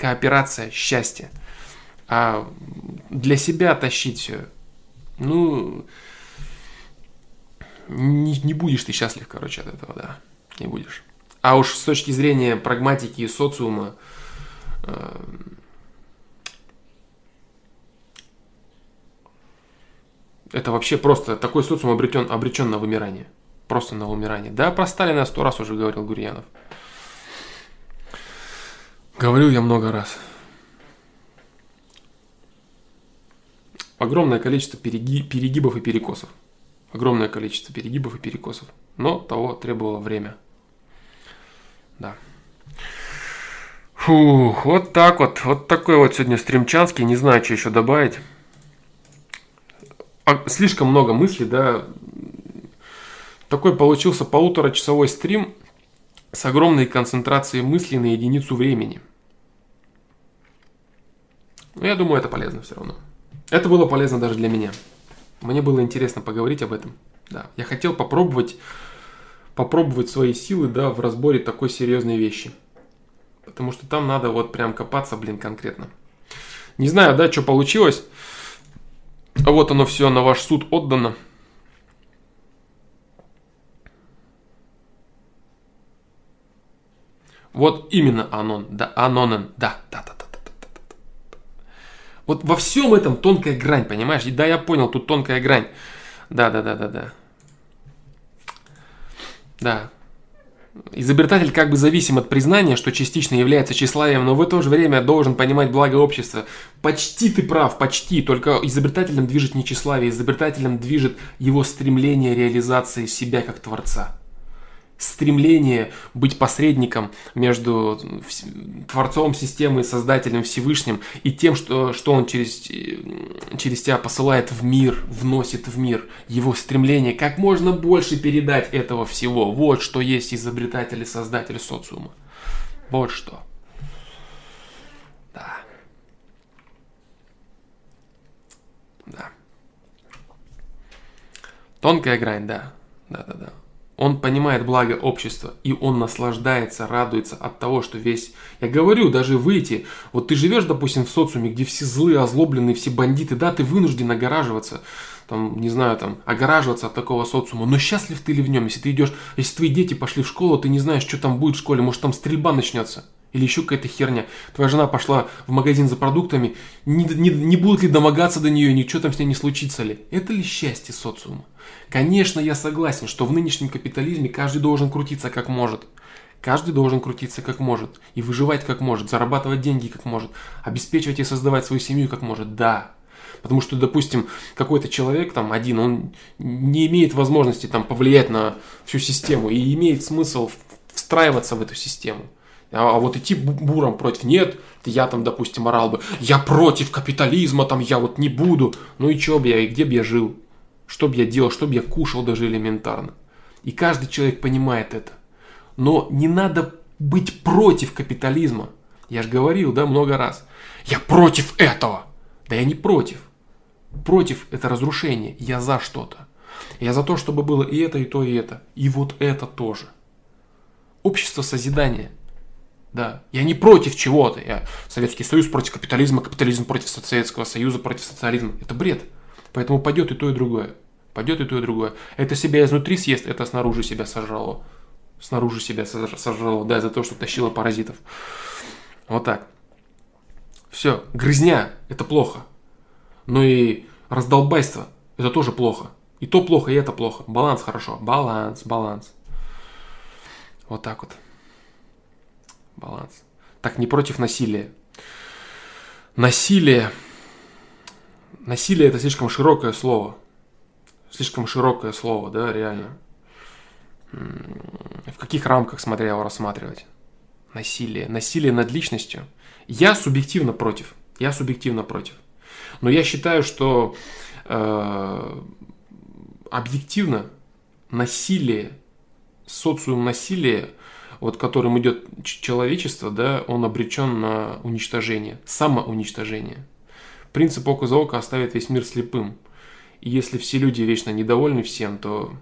кооперация, счастье. А для себя тащить все, ну, не, не будешь ты счастлив, короче, от этого, да, не будешь. А уж с точки зрения прагматики и социума, э, это вообще просто такой социум обретен, обречен на вымирание. Просто на вымирание. Да, про Сталина сто раз уже говорил Гурьянов. Говорю я много раз. огромное количество переги, перегибов и перекосов. Огромное количество перегибов и перекосов. Но того требовало время. Да. Фух, вот так вот. Вот такой вот сегодня стримчанский. Не знаю, что еще добавить. А, слишком много мыслей, да. Такой получился полуторачасовой стрим с огромной концентрацией мыслей на единицу времени. Но я думаю, это полезно все равно. Это было полезно даже для меня. Мне было интересно поговорить об этом. Да, я хотел попробовать, попробовать свои силы, да, в разборе такой серьезной вещи. Потому что там надо вот прям копаться, блин, конкретно. Не знаю, да, что получилось. А вот оно все на ваш суд отдано. Вот именно Анон, да, Анонен, да, да, да, да. Вот во всем этом тонкая грань, понимаешь? И да, я понял, тут тонкая грань. Да, да, да, да, да. Да. Изобретатель как бы зависим от признания, что частично является тщеславием, но в то же время должен понимать благо общества. Почти ты прав, почти. Только изобретателем движет не тщеславие, изобретателем движет его стремление реализации себя как творца стремление быть посредником между Творцом системы, Создателем Всевышним и тем, что, что Он через, через тебя посылает в мир, вносит в мир. Его стремление как можно больше передать этого всего. Вот что есть изобретатель и создатель социума. Вот что. Да. Да. Тонкая грань, да. Да, да, да. Он понимает благо общества, и он наслаждается, радуется от того, что весь... Я говорю, даже выйти, вот ты живешь, допустим, в социуме, где все злые, озлобленные, все бандиты, да, ты вынужден огораживаться, там, не знаю, там, огораживаться от такого социума, но счастлив ты ли в нем, если ты идешь, если твои дети пошли в школу, ты не знаешь, что там будет в школе, может там стрельба начнется. Или еще какая-то херня. Твоя жена пошла в магазин за продуктами, не, не, не будут ли домогаться до нее, ничего там с ней не случится ли. Это ли счастье социума? Конечно, я согласен, что в нынешнем капитализме каждый должен крутиться как может. Каждый должен крутиться как может. И выживать как может, зарабатывать деньги как может, обеспечивать и создавать свою семью как может. Да. Потому что, допустим, какой-то человек там один, он не имеет возможности там повлиять на всю систему и имеет смысл встраиваться в эту систему. А, а вот идти буром против, нет, я там, допустим, орал бы, я против капитализма, там, я вот не буду. Ну и чё бы я, и где бы я жил? Что бы я делал, что бы я кушал даже элементарно. И каждый человек понимает это. Но не надо быть против капитализма. Я же говорил, да, много раз. Я против этого. Да я не против. Против это разрушение. Я за что-то. Я за то, чтобы было и это, и то, и это. И вот это тоже. Общество созидания – да, я не против чего-то. Я Советский Союз против капитализма, капитализм против Советского Союза, против социализма. Это бред. Поэтому пойдет и то, и другое. Пойдет и то, и другое. Это себя изнутри съест, это снаружи себя сожрало. Снаружи себя сожрало, да, за то, что тащило паразитов. Вот так. Все, грызня – это плохо. Но и раздолбайство – это тоже плохо. И то плохо, и это плохо. Баланс хорошо. Баланс, баланс. Вот так вот. Баланс. Так, не против насилия. Насилие. Насилие это слишком широкое слово. Слишком широкое слово, да, реально. В каких рамках, смотря его рассматривать? Насилие. Насилие над личностью. Я субъективно против. Я субъективно против. Но я считаю, что э, объективно насилие, социум насилия вот которым идет человечество, да, он обречен на уничтожение, самоуничтожение. Принцип око за око оставит весь мир слепым. И если все люди вечно недовольны всем, то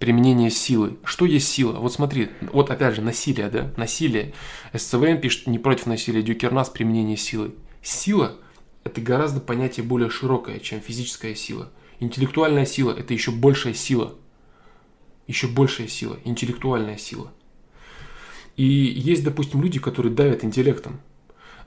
применение силы. Что есть сила? Вот смотри, вот опять же насилие, да? Насилие. СЦВМ пишет не против насилия, Дюкернас применение силы. Сила – это гораздо понятие более широкое, чем физическая сила – Интеллектуальная сила – это еще большая сила. Еще большая сила, интеллектуальная сила. И есть, допустим, люди, которые давят интеллектом,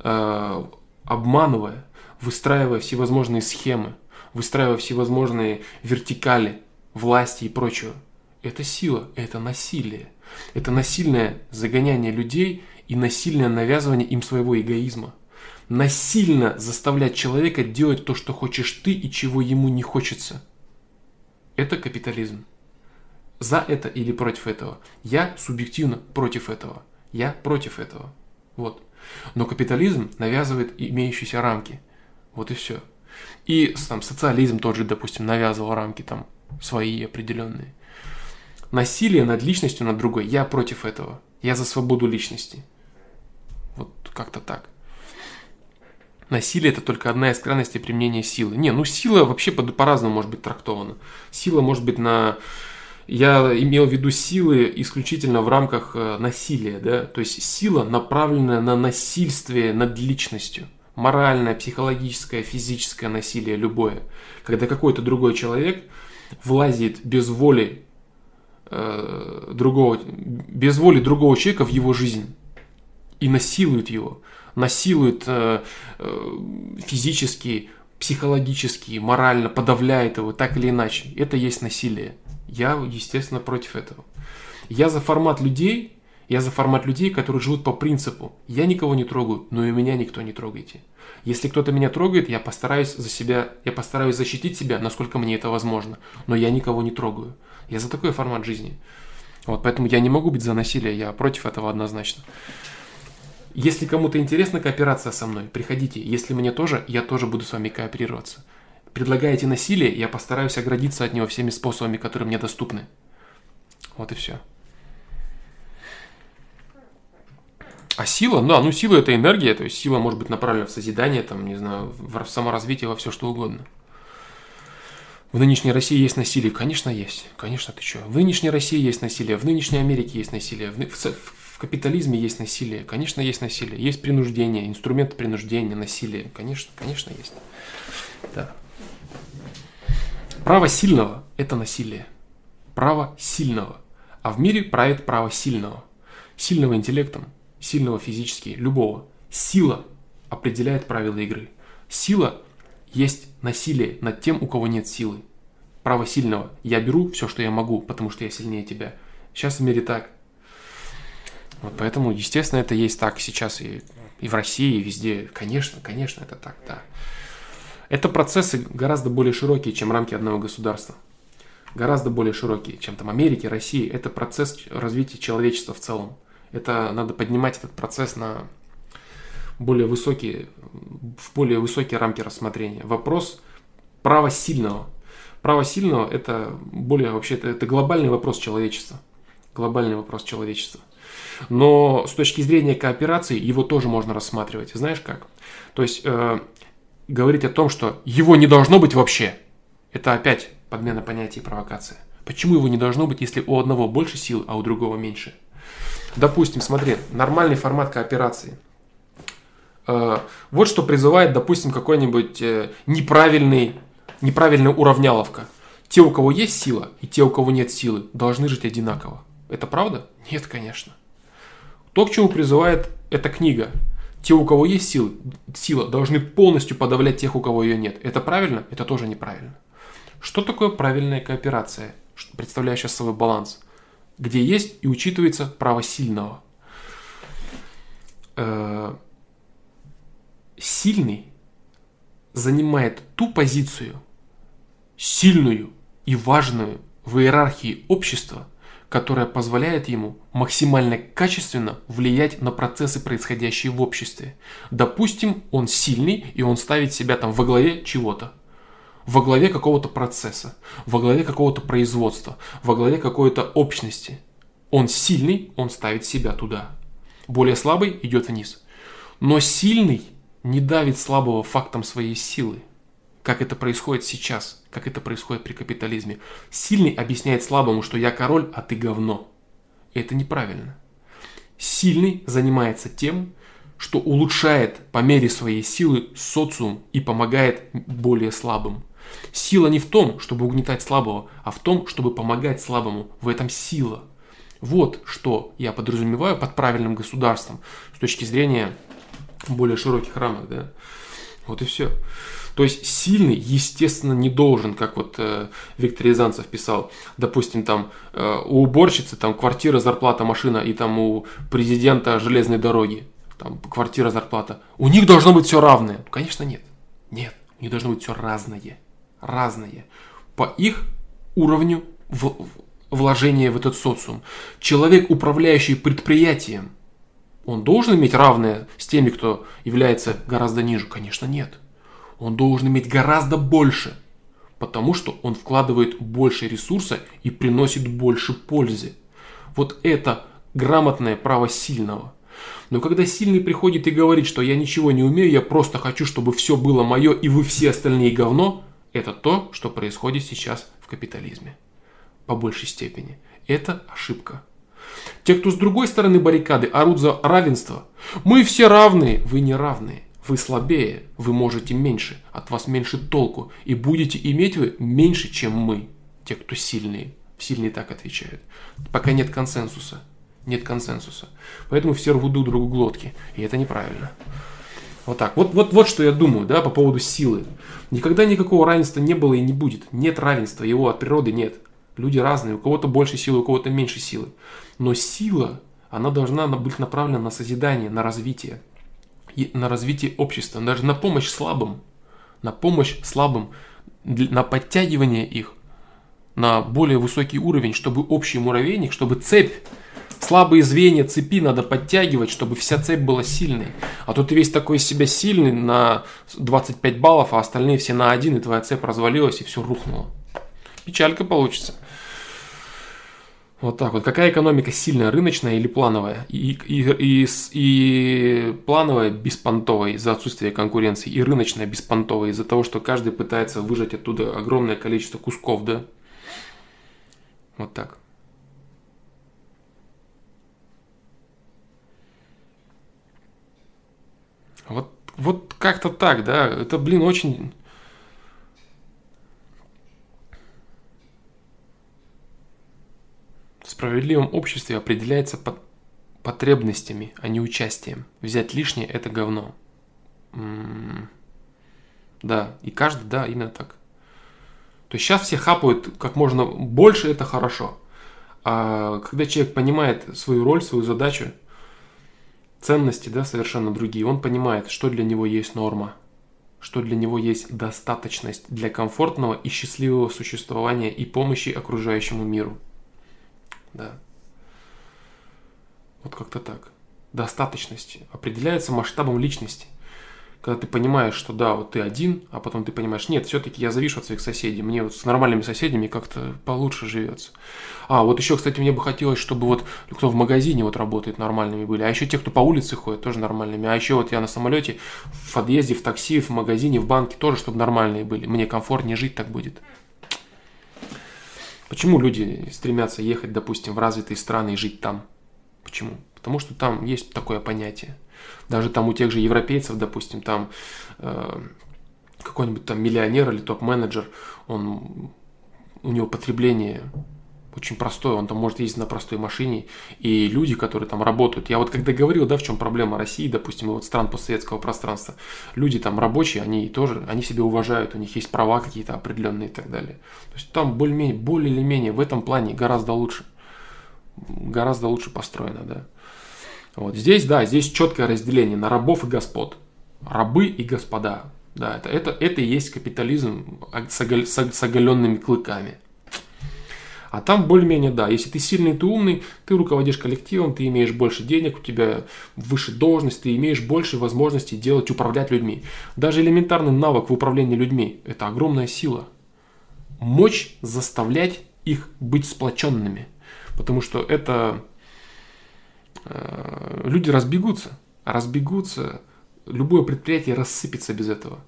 э, обманывая, выстраивая всевозможные схемы, выстраивая всевозможные вертикали власти и прочего. Это сила, это насилие. Это насильное загоняние людей и насильное навязывание им своего эгоизма. Насильно заставлять человека делать то, что хочешь ты и чего ему не хочется. Это капитализм. За это или против этого? Я субъективно против этого. Я против этого. Вот. Но капитализм навязывает имеющиеся рамки. Вот и все. И там, социализм тот же, допустим, навязывал рамки там свои определенные. Насилие над личностью, над другой, я против этого. Я за свободу личности. Вот как-то так. Насилие это только одна из крайностей применения силы. Не, ну сила вообще по- по-разному может быть трактована. Сила может быть на... Я имел в виду силы исключительно в рамках э, насилия, да, то есть сила, направленная на насильствие над личностью моральное, психологическое, физическое насилие, любое. Когда какой-то другой человек влазит без воли э, другого, без воли другого человека в его жизнь и насилует его, насилует э, э, физически, психологически, морально, подавляет его так или иначе. Это есть насилие. Я, естественно, против этого. Я за формат людей, я за формат людей, которые живут по принципу «я никого не трогаю, но и меня никто не трогайте». Если кто-то меня трогает, я постараюсь за себя, я постараюсь защитить себя, насколько мне это возможно, но я никого не трогаю. Я за такой формат жизни. Вот, поэтому я не могу быть за насилие, я против этого однозначно. Если кому-то интересна кооперация со мной, приходите. Если мне тоже, я тоже буду с вами кооперироваться. Предлагаете насилие, я постараюсь оградиться от него всеми способами, которые мне доступны. Вот и все. А сила, да, ну сила это энергия, то есть сила может быть направлена в созидание, там, не знаю, в саморазвитие, во все что угодно. В нынешней России есть насилие? Конечно, есть. Конечно, ты что? В нынешней России есть насилие, в нынешней Америке есть насилие, в, в, в капитализме есть насилие. Конечно, есть насилие. Есть принуждение, инструменты принуждения, насилие. Конечно, конечно, есть. Да. Право сильного – это насилие. Право сильного. А в мире правит право сильного. Сильного интеллектом, сильного физически, любого. Сила определяет правила игры. Сила есть насилие над тем, у кого нет силы. Право сильного. Я беру все, что я могу, потому что я сильнее тебя. Сейчас в мире так. Вот поэтому, естественно, это есть так сейчас и, и в России, и везде. Конечно, конечно, это так, да. Это процессы гораздо более широкие, чем рамки одного государства. Гораздо более широкие, чем там Америки, России. Это процесс развития человечества в целом. Это надо поднимать этот процесс на более высокие, в более высокие рамки рассмотрения. Вопрос права сильного. Право сильного – это более вообще это, это глобальный вопрос человечества. Глобальный вопрос человечества. Но с точки зрения кооперации его тоже можно рассматривать. Знаешь как? То есть э, говорить о том, что его не должно быть вообще, это опять подмена понятия и провокация. Почему его не должно быть, если у одного больше сил, а у другого меньше? Допустим, смотри, нормальный формат кооперации. Э, вот что призывает, допустим, какой-нибудь э, неправильный, неправильная уравняловка. Те, у кого есть сила, и те, у кого нет силы, должны жить одинаково. Это правда? Нет, конечно. То, к чему призывает эта книга. Те, у кого есть силы, сила, должны полностью подавлять тех, у кого ее нет. Это правильно? Это тоже неправильно. Что такое правильная кооперация, представляющая собой баланс? где есть и учитывается право сильного. Э, сильный занимает ту позицию, сильную и важную в иерархии общества, которая позволяет ему максимально качественно влиять на процессы, происходящие в обществе. Допустим, он сильный, и он ставит себя там во главе чего-то во главе какого-то процесса, во главе какого-то производства, во главе какой-то общности. Он сильный, он ставит себя туда. Более слабый идет вниз. Но сильный не давит слабого фактом своей силы. Как это происходит сейчас, как это происходит при капитализме. Сильный объясняет слабому, что я король, а ты говно. Это неправильно. Сильный занимается тем, что улучшает по мере своей силы социум и помогает более слабым. Сила не в том, чтобы угнетать слабого, а в том, чтобы помогать слабому. В этом сила. Вот что я подразумеваю под правильным государством с точки зрения более широких рамок. Да? Вот и все. То есть сильный, естественно, не должен, как вот э, Виктор Рязанцев писал, допустим, там э, у уборщицы там квартира, зарплата, машина, и там у президента железной дороги, там квартира, зарплата. У них должно быть все равное. Конечно, нет. Нет, у них должно быть все разное. Разное. По их уровню в, вложения в этот социум. Человек, управляющий предприятием, он должен иметь равное с теми, кто является гораздо ниже? Конечно, нет. Он должен иметь гораздо больше, потому что он вкладывает больше ресурса и приносит больше пользы. Вот это грамотное право сильного. Но когда сильный приходит и говорит, что я ничего не умею, я просто хочу, чтобы все было мое и вы все остальные говно, это то, что происходит сейчас в капитализме. По большей степени. Это ошибка. Те, кто с другой стороны баррикады орут за равенство. Мы все равные, вы не равные. Вы слабее, вы можете меньше, от вас меньше толку. И будете иметь вы меньше, чем мы. Те, кто сильные. Сильные так отвечают. Пока нет консенсуса. Нет консенсуса. Поэтому все рвут друг другу глотки. И это неправильно. Вот так. Вот, вот, вот что я думаю, да, по поводу силы. Никогда никакого равенства не было и не будет. Нет равенства, его от природы нет. Люди разные, у кого-то больше силы, у кого-то меньше силы. Но сила, она должна быть направлена на созидание, на развитие. На развитие общества, даже на помощь слабым. На помощь слабым, на подтягивание их на более высокий уровень, чтобы общий муравейник, чтобы цепь Слабые звенья цепи надо подтягивать, чтобы вся цепь была сильной. А то ты весь такой из себя сильный на 25 баллов, а остальные все на один, и твоя цепь развалилась, и все рухнуло. Печалька получится. Вот так вот. Какая экономика сильная, рыночная или плановая? И, и, и, и плановая беспонтовая из-за отсутствия конкуренции, и рыночная беспонтовая из-за того, что каждый пытается выжать оттуда огромное количество кусков, да? Вот так. Вот, вот как-то так, да. Это, блин, очень... справедливом обществе определяется под потребностями, а не участием. Взять лишнее – это говно. М-м- да, и каждый, да, именно так. То есть сейчас все хапают как можно больше, это хорошо. А когда человек понимает свою роль, свою задачу, ценности, да, совершенно другие. Он понимает, что для него есть норма, что для него есть достаточность для комфортного и счастливого существования и помощи окружающему миру. Да. Вот как-то так. Достаточность определяется масштабом личности когда ты понимаешь, что да, вот ты один, а потом ты понимаешь, нет, все-таки я завишу от своих соседей, мне вот с нормальными соседями как-то получше живется. А, вот еще, кстати, мне бы хотелось, чтобы вот кто в магазине вот работает нормальными были, а еще те, кто по улице ходит, тоже нормальными, а еще вот я на самолете, в подъезде, в такси, в магазине, в банке тоже, чтобы нормальные были, мне комфортнее жить так будет. Почему люди стремятся ехать, допустим, в развитые страны и жить там? Почему? Потому что там есть такое понятие – даже там у тех же европейцев, допустим, там э, какой-нибудь там миллионер или топ-менеджер, он, у него потребление очень простое, он там может ездить на простой машине, и люди, которые там работают, я вот когда говорил, да, в чем проблема России, допустим, и вот стран постсоветского пространства, люди там рабочие, они тоже, они себя уважают, у них есть права какие-то определенные и так далее. То есть там более-менее, более или менее в этом плане гораздо лучше, гораздо лучше построено, да. Вот здесь, да, здесь четкое разделение на рабов и господ. Рабы и господа. Да, это, это, это и есть капитализм с, оголь, с оголенными клыками. А там более-менее, да, если ты сильный, ты умный, ты руководишь коллективом, ты имеешь больше денег, у тебя выше должность, ты имеешь больше возможностей делать, управлять людьми. Даже элементарный навык в управлении людьми – это огромная сила. Мочь заставлять их быть сплоченными. Потому что это Э, люди разбегутся. Разбегутся. Любое предприятие рассыпется без этого.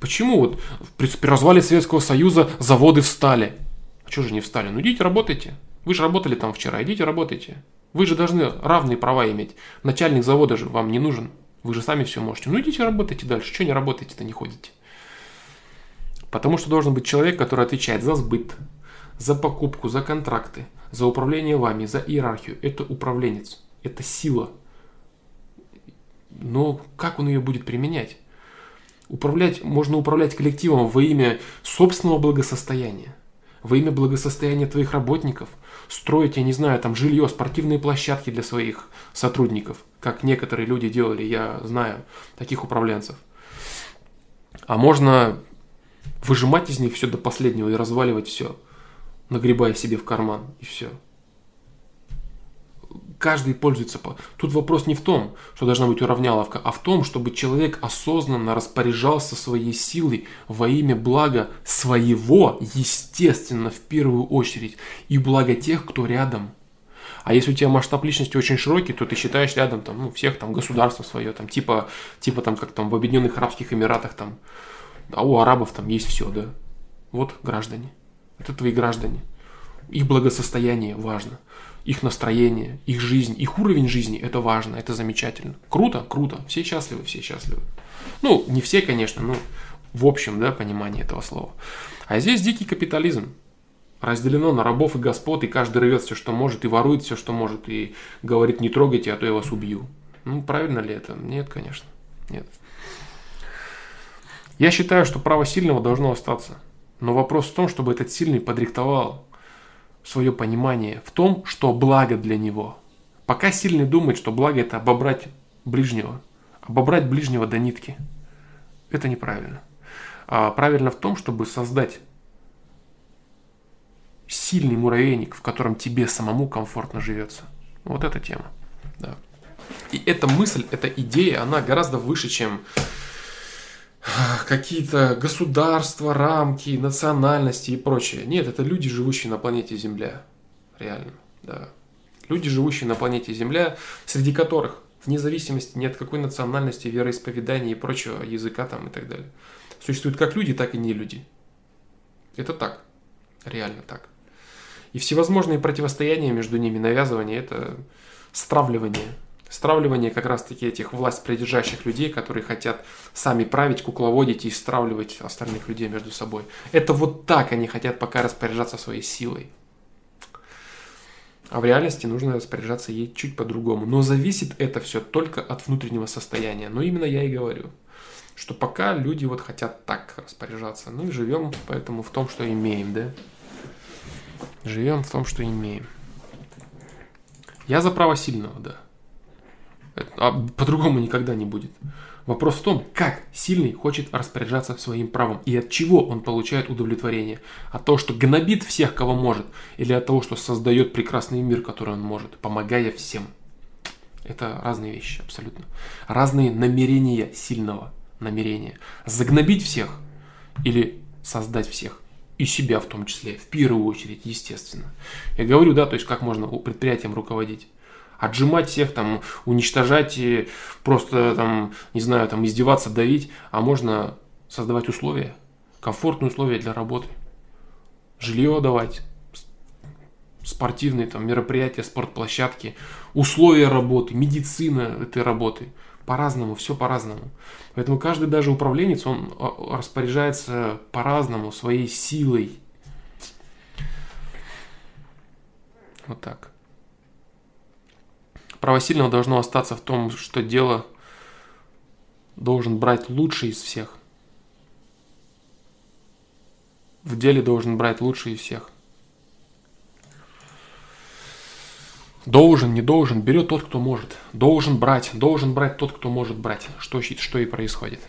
Почему вот при развале Советского Союза заводы встали? А что же не встали? Ну идите работайте. Вы же работали там вчера, идите работайте. Вы же должны равные права иметь. Начальник завода же вам не нужен. Вы же сами все можете. Ну идите работайте дальше. Что не работаете-то, не ходите? Потому что должен быть человек, который отвечает за сбыт, за покупку, за контракты, за управление вами, за иерархию. Это управленец это сила. Но как он ее будет применять? Управлять, можно управлять коллективом во имя собственного благосостояния, во имя благосостояния твоих работников, строить, я не знаю, там жилье, спортивные площадки для своих сотрудников, как некоторые люди делали, я знаю таких управленцев. А можно выжимать из них все до последнего и разваливать все, нагребая себе в карман, и все каждый пользуется. Тут вопрос не в том, что должна быть уравняловка, а в том, чтобы человек осознанно распоряжался своей силой во имя блага своего, естественно, в первую очередь, и блага тех, кто рядом. А если у тебя масштаб личности очень широкий, то ты считаешь рядом там, ну, всех там государство свое, там, типа, типа там, как там в Объединенных Арабских Эмиратах там, а у арабов там есть все, да. Вот граждане. Это твои граждане. Их благосостояние важно их настроение, их жизнь, их уровень жизни, это важно, это замечательно. Круто, круто, все счастливы, все счастливы. Ну, не все, конечно, но в общем, да, понимание этого слова. А здесь дикий капитализм. Разделено на рабов и господ, и каждый рвет все, что может, и ворует все, что может, и говорит, не трогайте, а то я вас убью. Ну, правильно ли это? Нет, конечно, нет. Я считаю, что право сильного должно остаться. Но вопрос в том, чтобы этот сильный подрихтовал свое понимание в том, что благо для него. Пока сильный думает, что благо это обобрать ближнего, обобрать ближнего до нитки. Это неправильно. А правильно в том, чтобы создать сильный муравейник, в котором тебе самому комфортно живется. Вот эта тема. Да. И эта мысль, эта идея, она гораздо выше, чем какие-то государства, рамки, национальности и прочее. Нет, это люди, живущие на планете Земля. Реально, да. Люди, живущие на планете Земля, среди которых, вне зависимости ни от какой национальности, вероисповедания и прочего, языка там и так далее, существуют как люди, так и не люди. Это так. Реально так. И всевозможные противостояния между ними, навязывание, это стравливание Стравливание как раз-таки этих власть придержащих людей, которые хотят сами править, кукловодить и стравливать остальных людей между собой. Это вот так они хотят пока распоряжаться своей силой. А в реальности нужно распоряжаться ей чуть по-другому. Но зависит это все только от внутреннего состояния. Но именно я и говорю, что пока люди вот хотят так распоряжаться. Ну и живем поэтому в том, что имеем, да? Живем в том, что имеем. Я за право сильного, да. А по-другому никогда не будет. Вопрос в том, как сильный хочет распоряжаться своим правом и от чего он получает удовлетворение. От того, что гнобит всех, кого может, или от того, что создает прекрасный мир, который он может, помогая всем. Это разные вещи, абсолютно. Разные намерения сильного намерения. Загнобить всех или создать всех. И себя в том числе, в первую очередь, естественно. Я говорю, да, то есть как можно предприятием руководить отжимать всех, там, уничтожать и просто, там, не знаю, там, издеваться, давить, а можно создавать условия, комфортные условия для работы. Жилье давать, спортивные там, мероприятия, спортплощадки, условия работы, медицина этой работы. По-разному, все по-разному. Поэтому каждый даже управленец, он а, распоряжается по-разному, своей силой. Вот так. Право сильного должно остаться в том, что дело должен брать лучший из всех. В деле должен брать лучший из всех. Должен, не должен, берет тот, кто может. Должен брать, должен брать тот, кто может брать. Что, что и происходит.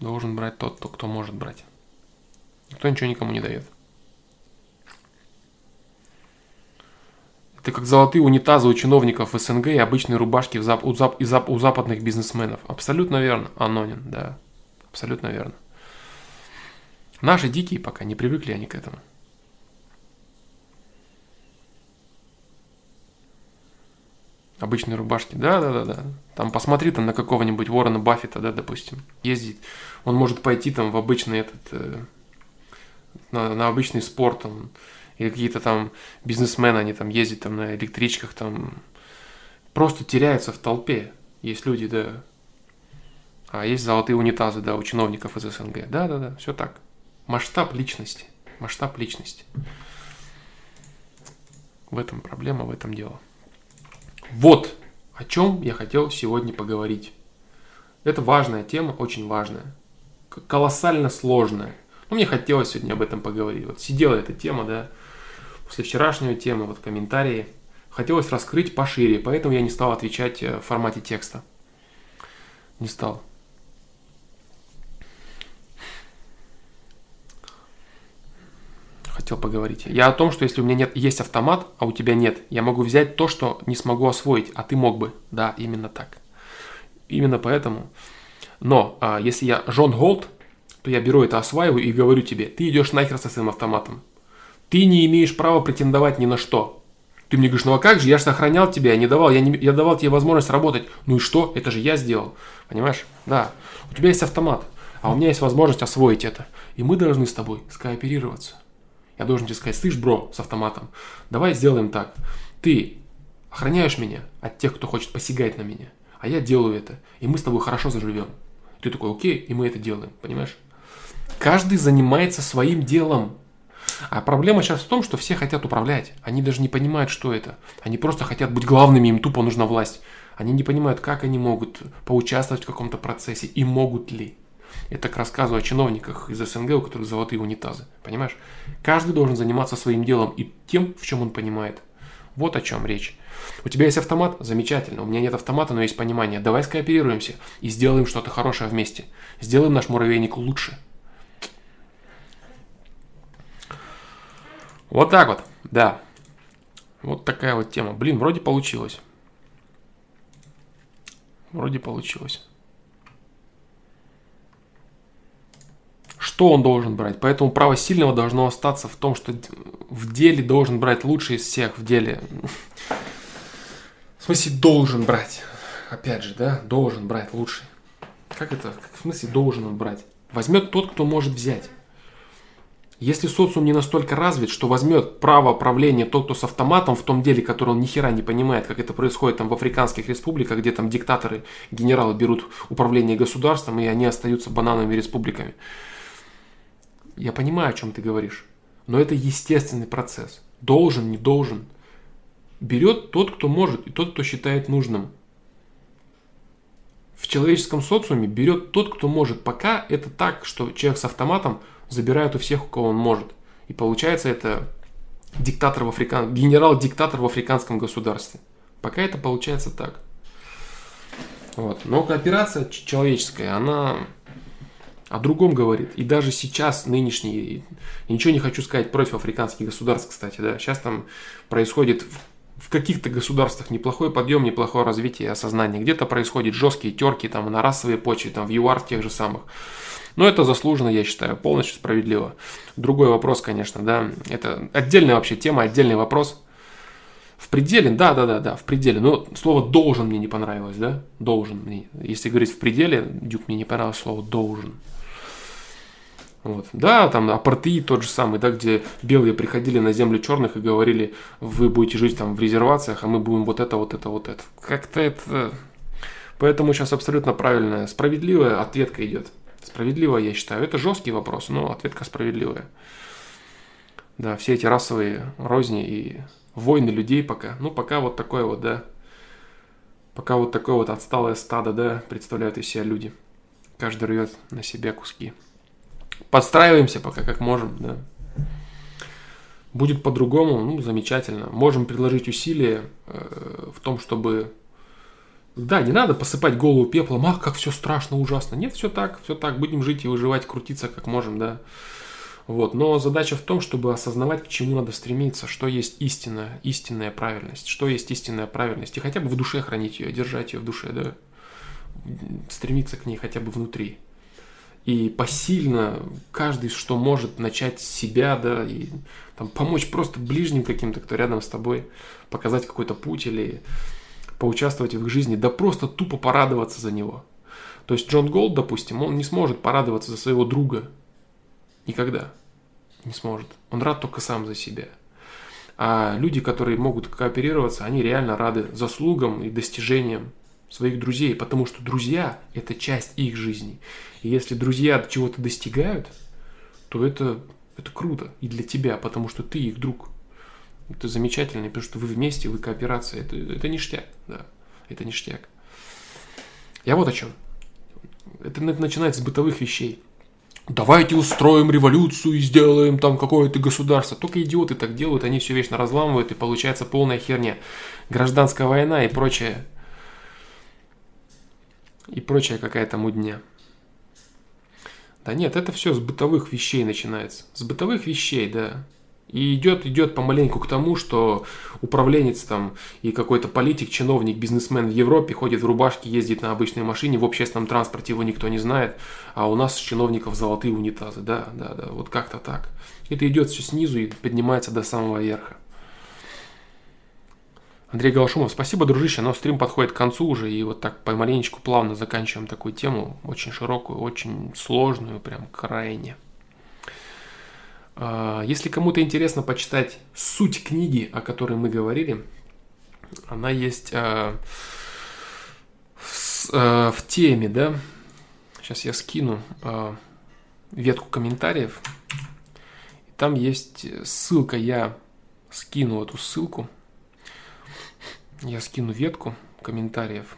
Должен брать тот, кто может брать. Никто ничего никому не дает. Это как золотые унитазы у чиновников СНГ и обычные рубашки зап- у, зап- зап- у западных бизнесменов. Абсолютно верно, Анонин, да. Абсолютно верно. Наши дикие пока не привыкли они к этому. Обычные рубашки, да, да, да, да. Там посмотри там на какого-нибудь Ворона Баффета, да, допустим, ездить. Он может пойти там в обычный этот, э, на, на обычный спорт, там, или какие-то там бизнесмены, они там ездят там на электричках, там просто теряются в толпе. Есть люди, да. А есть золотые унитазы, да, у чиновников из СНГ. Да, да, да, все так. Масштаб личности. Масштаб личности. В этом проблема, в этом дело. Вот о чем я хотел сегодня поговорить. Это важная тема, очень важная. Колоссально сложная. Но мне хотелось сегодня об этом поговорить. Вот сидела эта тема, да, после вчерашнего темы, вот комментарии. Хотелось раскрыть пошире, поэтому я не стал отвечать э, в формате текста. Не стал. хотел поговорить. Я о том, что если у меня нет, есть автомат, а у тебя нет, я могу взять то, что не смогу освоить, а ты мог бы. Да, именно так. Именно поэтому. Но а, если я Жон Голд, то я беру это, осваиваю и говорю тебе, ты идешь нахер со своим автоматом. Ты не имеешь права претендовать ни на что. Ты мне говоришь, ну а как же, я же сохранял тебя, я не давал, я, не, я давал тебе возможность работать. Ну и что? Это же я сделал. Понимаешь? Да. У тебя есть автомат, а у меня есть возможность освоить это. И мы должны с тобой скооперироваться. Я должен тебе сказать, слышь, бро, с автоматом, давай сделаем так. Ты охраняешь меня от тех, кто хочет посягать на меня, а я делаю это, и мы с тобой хорошо заживем. Ты такой, окей, и мы это делаем, понимаешь? Каждый занимается своим делом. А проблема сейчас в том, что все хотят управлять. Они даже не понимают, что это. Они просто хотят быть главными, им тупо нужна власть. Они не понимают, как они могут поучаствовать в каком-то процессе и могут ли. Это к рассказу о чиновниках из СНГ, у которых золотые унитазы. Понимаешь? Каждый должен заниматься своим делом и тем, в чем он понимает. Вот о чем речь. У тебя есть автомат? Замечательно. У меня нет автомата, но есть понимание. Давай скооперируемся и сделаем что-то хорошее вместе. Сделаем наш муравейник лучше. Вот так вот, да. Вот такая вот тема. Блин, вроде получилось. Вроде получилось. что он должен брать. Поэтому право сильного должно остаться в том, что в деле должен брать лучший из всех в деле. В смысле, должен брать. Опять же, да, должен брать лучший. Как это? В смысле, должен он брать? Возьмет тот, кто может взять. Если социум не настолько развит, что возьмет право правления тот, кто с автоматом в том деле, который он ни хера не понимает, как это происходит там в африканских республиках, где там диктаторы, генералы берут управление государством, и они остаются банановыми республиками. Я понимаю, о чем ты говоришь. Но это естественный процесс. Должен, не должен. Берет тот, кто может, и тот, кто считает нужным. В человеческом социуме берет тот, кто может. Пока это так, что человек с автоматом забирает у всех, у кого он может. И получается это диктатор в африкан... генерал-диктатор в африканском государстве. Пока это получается так. Вот. Но кооперация человеческая, она о другом говорит. И даже сейчас, нынешний, ничего не хочу сказать против африканских государств, кстати, да, сейчас там происходит в каких-то государствах неплохой подъем, неплохое развитие осознания. Где-то происходят жесткие терки там на расовой почве, там в ЮАР тех же самых. Но это заслуженно, я считаю, полностью справедливо. Другой вопрос, конечно, да, это отдельная вообще тема, отдельный вопрос. В пределе, да, да, да, да, в пределе. Но слово должен мне не понравилось, да? Должен мне. Если говорить в пределе, Дюк мне не понравилось слово должен. Вот. Да, там апартеид тот же самый, да, где белые приходили на землю черных и говорили, вы будете жить там в резервациях, а мы будем вот это, вот это, вот это. Как-то это... Поэтому сейчас абсолютно правильная, справедливая ответка идет. Справедливая, я считаю. Это жесткий вопрос, но ответка справедливая. Да, все эти расовые розни и войны людей пока. Ну, пока вот такое вот, да. Пока вот такое вот отсталое стадо, да, представляют из себя люди. Каждый рвет на себя куски. Подстраиваемся пока как можем, да. Будет по-другому, ну, замечательно. Можем предложить усилия э, в том, чтобы... Да, не надо посыпать голову пеплом, ах, как все страшно, ужасно. Нет, все так, все так, будем жить и выживать, крутиться как можем, да. Вот. Но задача в том, чтобы осознавать, к чему надо стремиться, что есть истинная, истинная правильность, что есть истинная правильность, и хотя бы в душе хранить ее, держать ее в душе, да, стремиться к ней хотя бы внутри и посильно каждый, что может, начать себя, да, и там, помочь просто ближним каким-то, кто рядом с тобой, показать какой-то путь или поучаствовать в их жизни, да просто тупо порадоваться за него. То есть Джон Голд, допустим, он не сможет порадоваться за своего друга. Никогда. Не сможет. Он рад только сам за себя. А люди, которые могут кооперироваться, они реально рады заслугам и достижениям своих друзей, потому что друзья – это часть их жизни. И если друзья чего-то достигают, то это, это круто и для тебя, потому что ты их друг. Это замечательно, потому что вы вместе, вы кооперация, это, это ништяк, да. Это ништяк. Я вот о чем. Это начинается с бытовых вещей. Давайте устроим революцию и сделаем там какое-то государство. Только идиоты так делают, они все вечно разламывают, и получается полная херня. Гражданская война и прочее. И прочая какая-то мудня. Да нет, это все с бытовых вещей начинается. С бытовых вещей, да. И идет, идет помаленьку к тому, что управленец там и какой-то политик, чиновник, бизнесмен в Европе ходит в рубашке, ездит на обычной машине, в общественном транспорте его никто не знает, а у нас чиновников золотые унитазы. Да, да, да, вот как-то так. Это идет все снизу и поднимается до самого верха. Андрей Галашумов, спасибо, дружище, но стрим подходит к концу уже, и вот так помаленечку плавно заканчиваем такую тему, очень широкую, очень сложную, прям крайне. А, если кому-то интересно почитать суть книги, о которой мы говорили, она есть а, в, а, в теме, да. Сейчас я скину ветку комментариев. Там есть ссылка, я скину эту ссылку. Я скину ветку комментариев.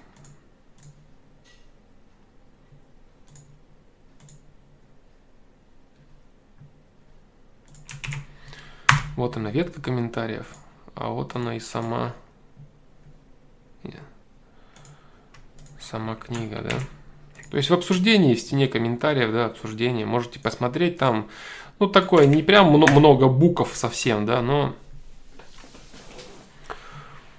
Вот она ветка комментариев, а вот она и сама сама книга, да. То есть в обсуждении, в стене комментариев, да, обсуждение, можете посмотреть там, ну такое, не прям много букв совсем, да, но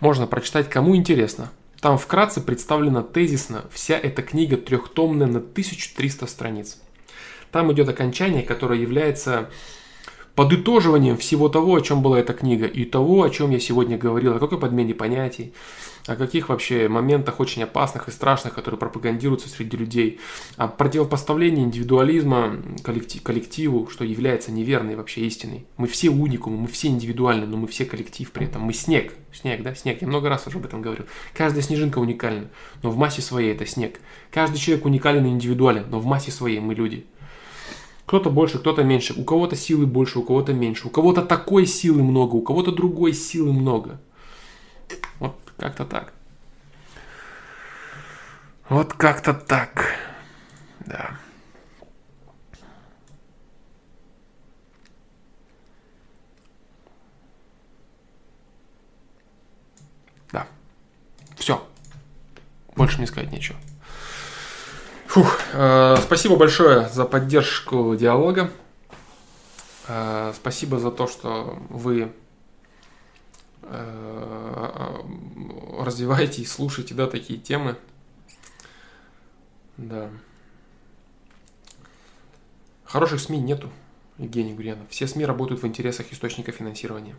можно прочитать, кому интересно. Там вкратце представлена тезисно вся эта книга трехтомная на 1300 страниц. Там идет окончание, которое является подытоживанием всего того, о чем была эта книга, и того, о чем я сегодня говорил, о какой подмене понятий, о каких вообще моментах очень опасных и страшных, которые пропагандируются среди людей, о противопоставлении индивидуализма коллектив, коллективу, что является неверной вообще истиной. Мы все уникумы, мы все индивидуальны, но мы все коллектив при этом. Мы снег, снег, да, снег. Я много раз уже об этом говорил. Каждая снежинка уникальна, но в массе своей это снег. Каждый человек уникален и индивидуален, но в массе своей мы люди. Кто-то больше, кто-то меньше. У кого-то силы больше, у кого-то меньше. У кого-то такой силы много, у кого-то другой силы много. Вот как-то так. Вот как-то так. Да. Да. Все. Больше мне сказать нечего. Фух, э, спасибо большое за поддержку диалога. Э, спасибо за то, что вы э, развиваете и слушаете, да, такие темы. Да. Хороших СМИ нету, Евгений Гурьянов. Все СМИ работают в интересах источника финансирования.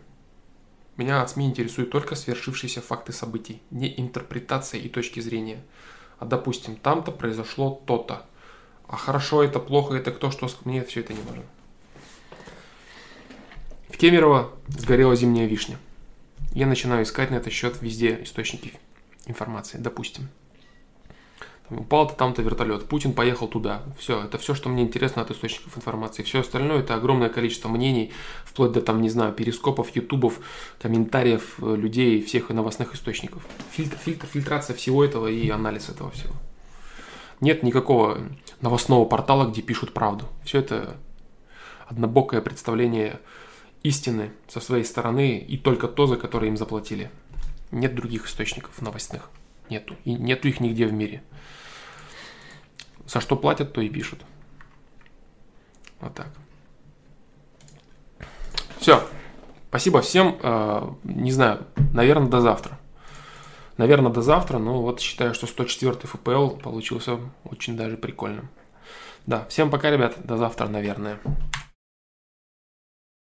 Меня от СМИ интересуют только свершившиеся факты событий, не интерпретация и точки зрения а допустим, там-то произошло то-то. А хорошо это, плохо это, кто что, мне все это не важно. В Кемерово сгорела зимняя вишня. Я начинаю искать на этот счет везде источники информации, допустим. Упал-то там-то вертолет, Путин поехал туда. Все, это все, что мне интересно от источников информации. Все остальное это огромное количество мнений, вплоть до там, не знаю, перископов, ютубов, комментариев э, людей, всех новостных источников. Фильтр, фильтр, фильтрация всего этого и анализ этого всего. Нет никакого новостного портала, где пишут правду. Все это однобокое представление истины со своей стороны и только то, за которое им заплатили. Нет других источников новостных. Нету. И нету их нигде в мире. За что платят, то и пишут. Вот так. Все. Спасибо всем. Э, не знаю, наверное, до завтра. Наверное, до завтра, но вот считаю, что 104 ФПЛ получился очень даже прикольным. Да, всем пока, ребят. До завтра, наверное.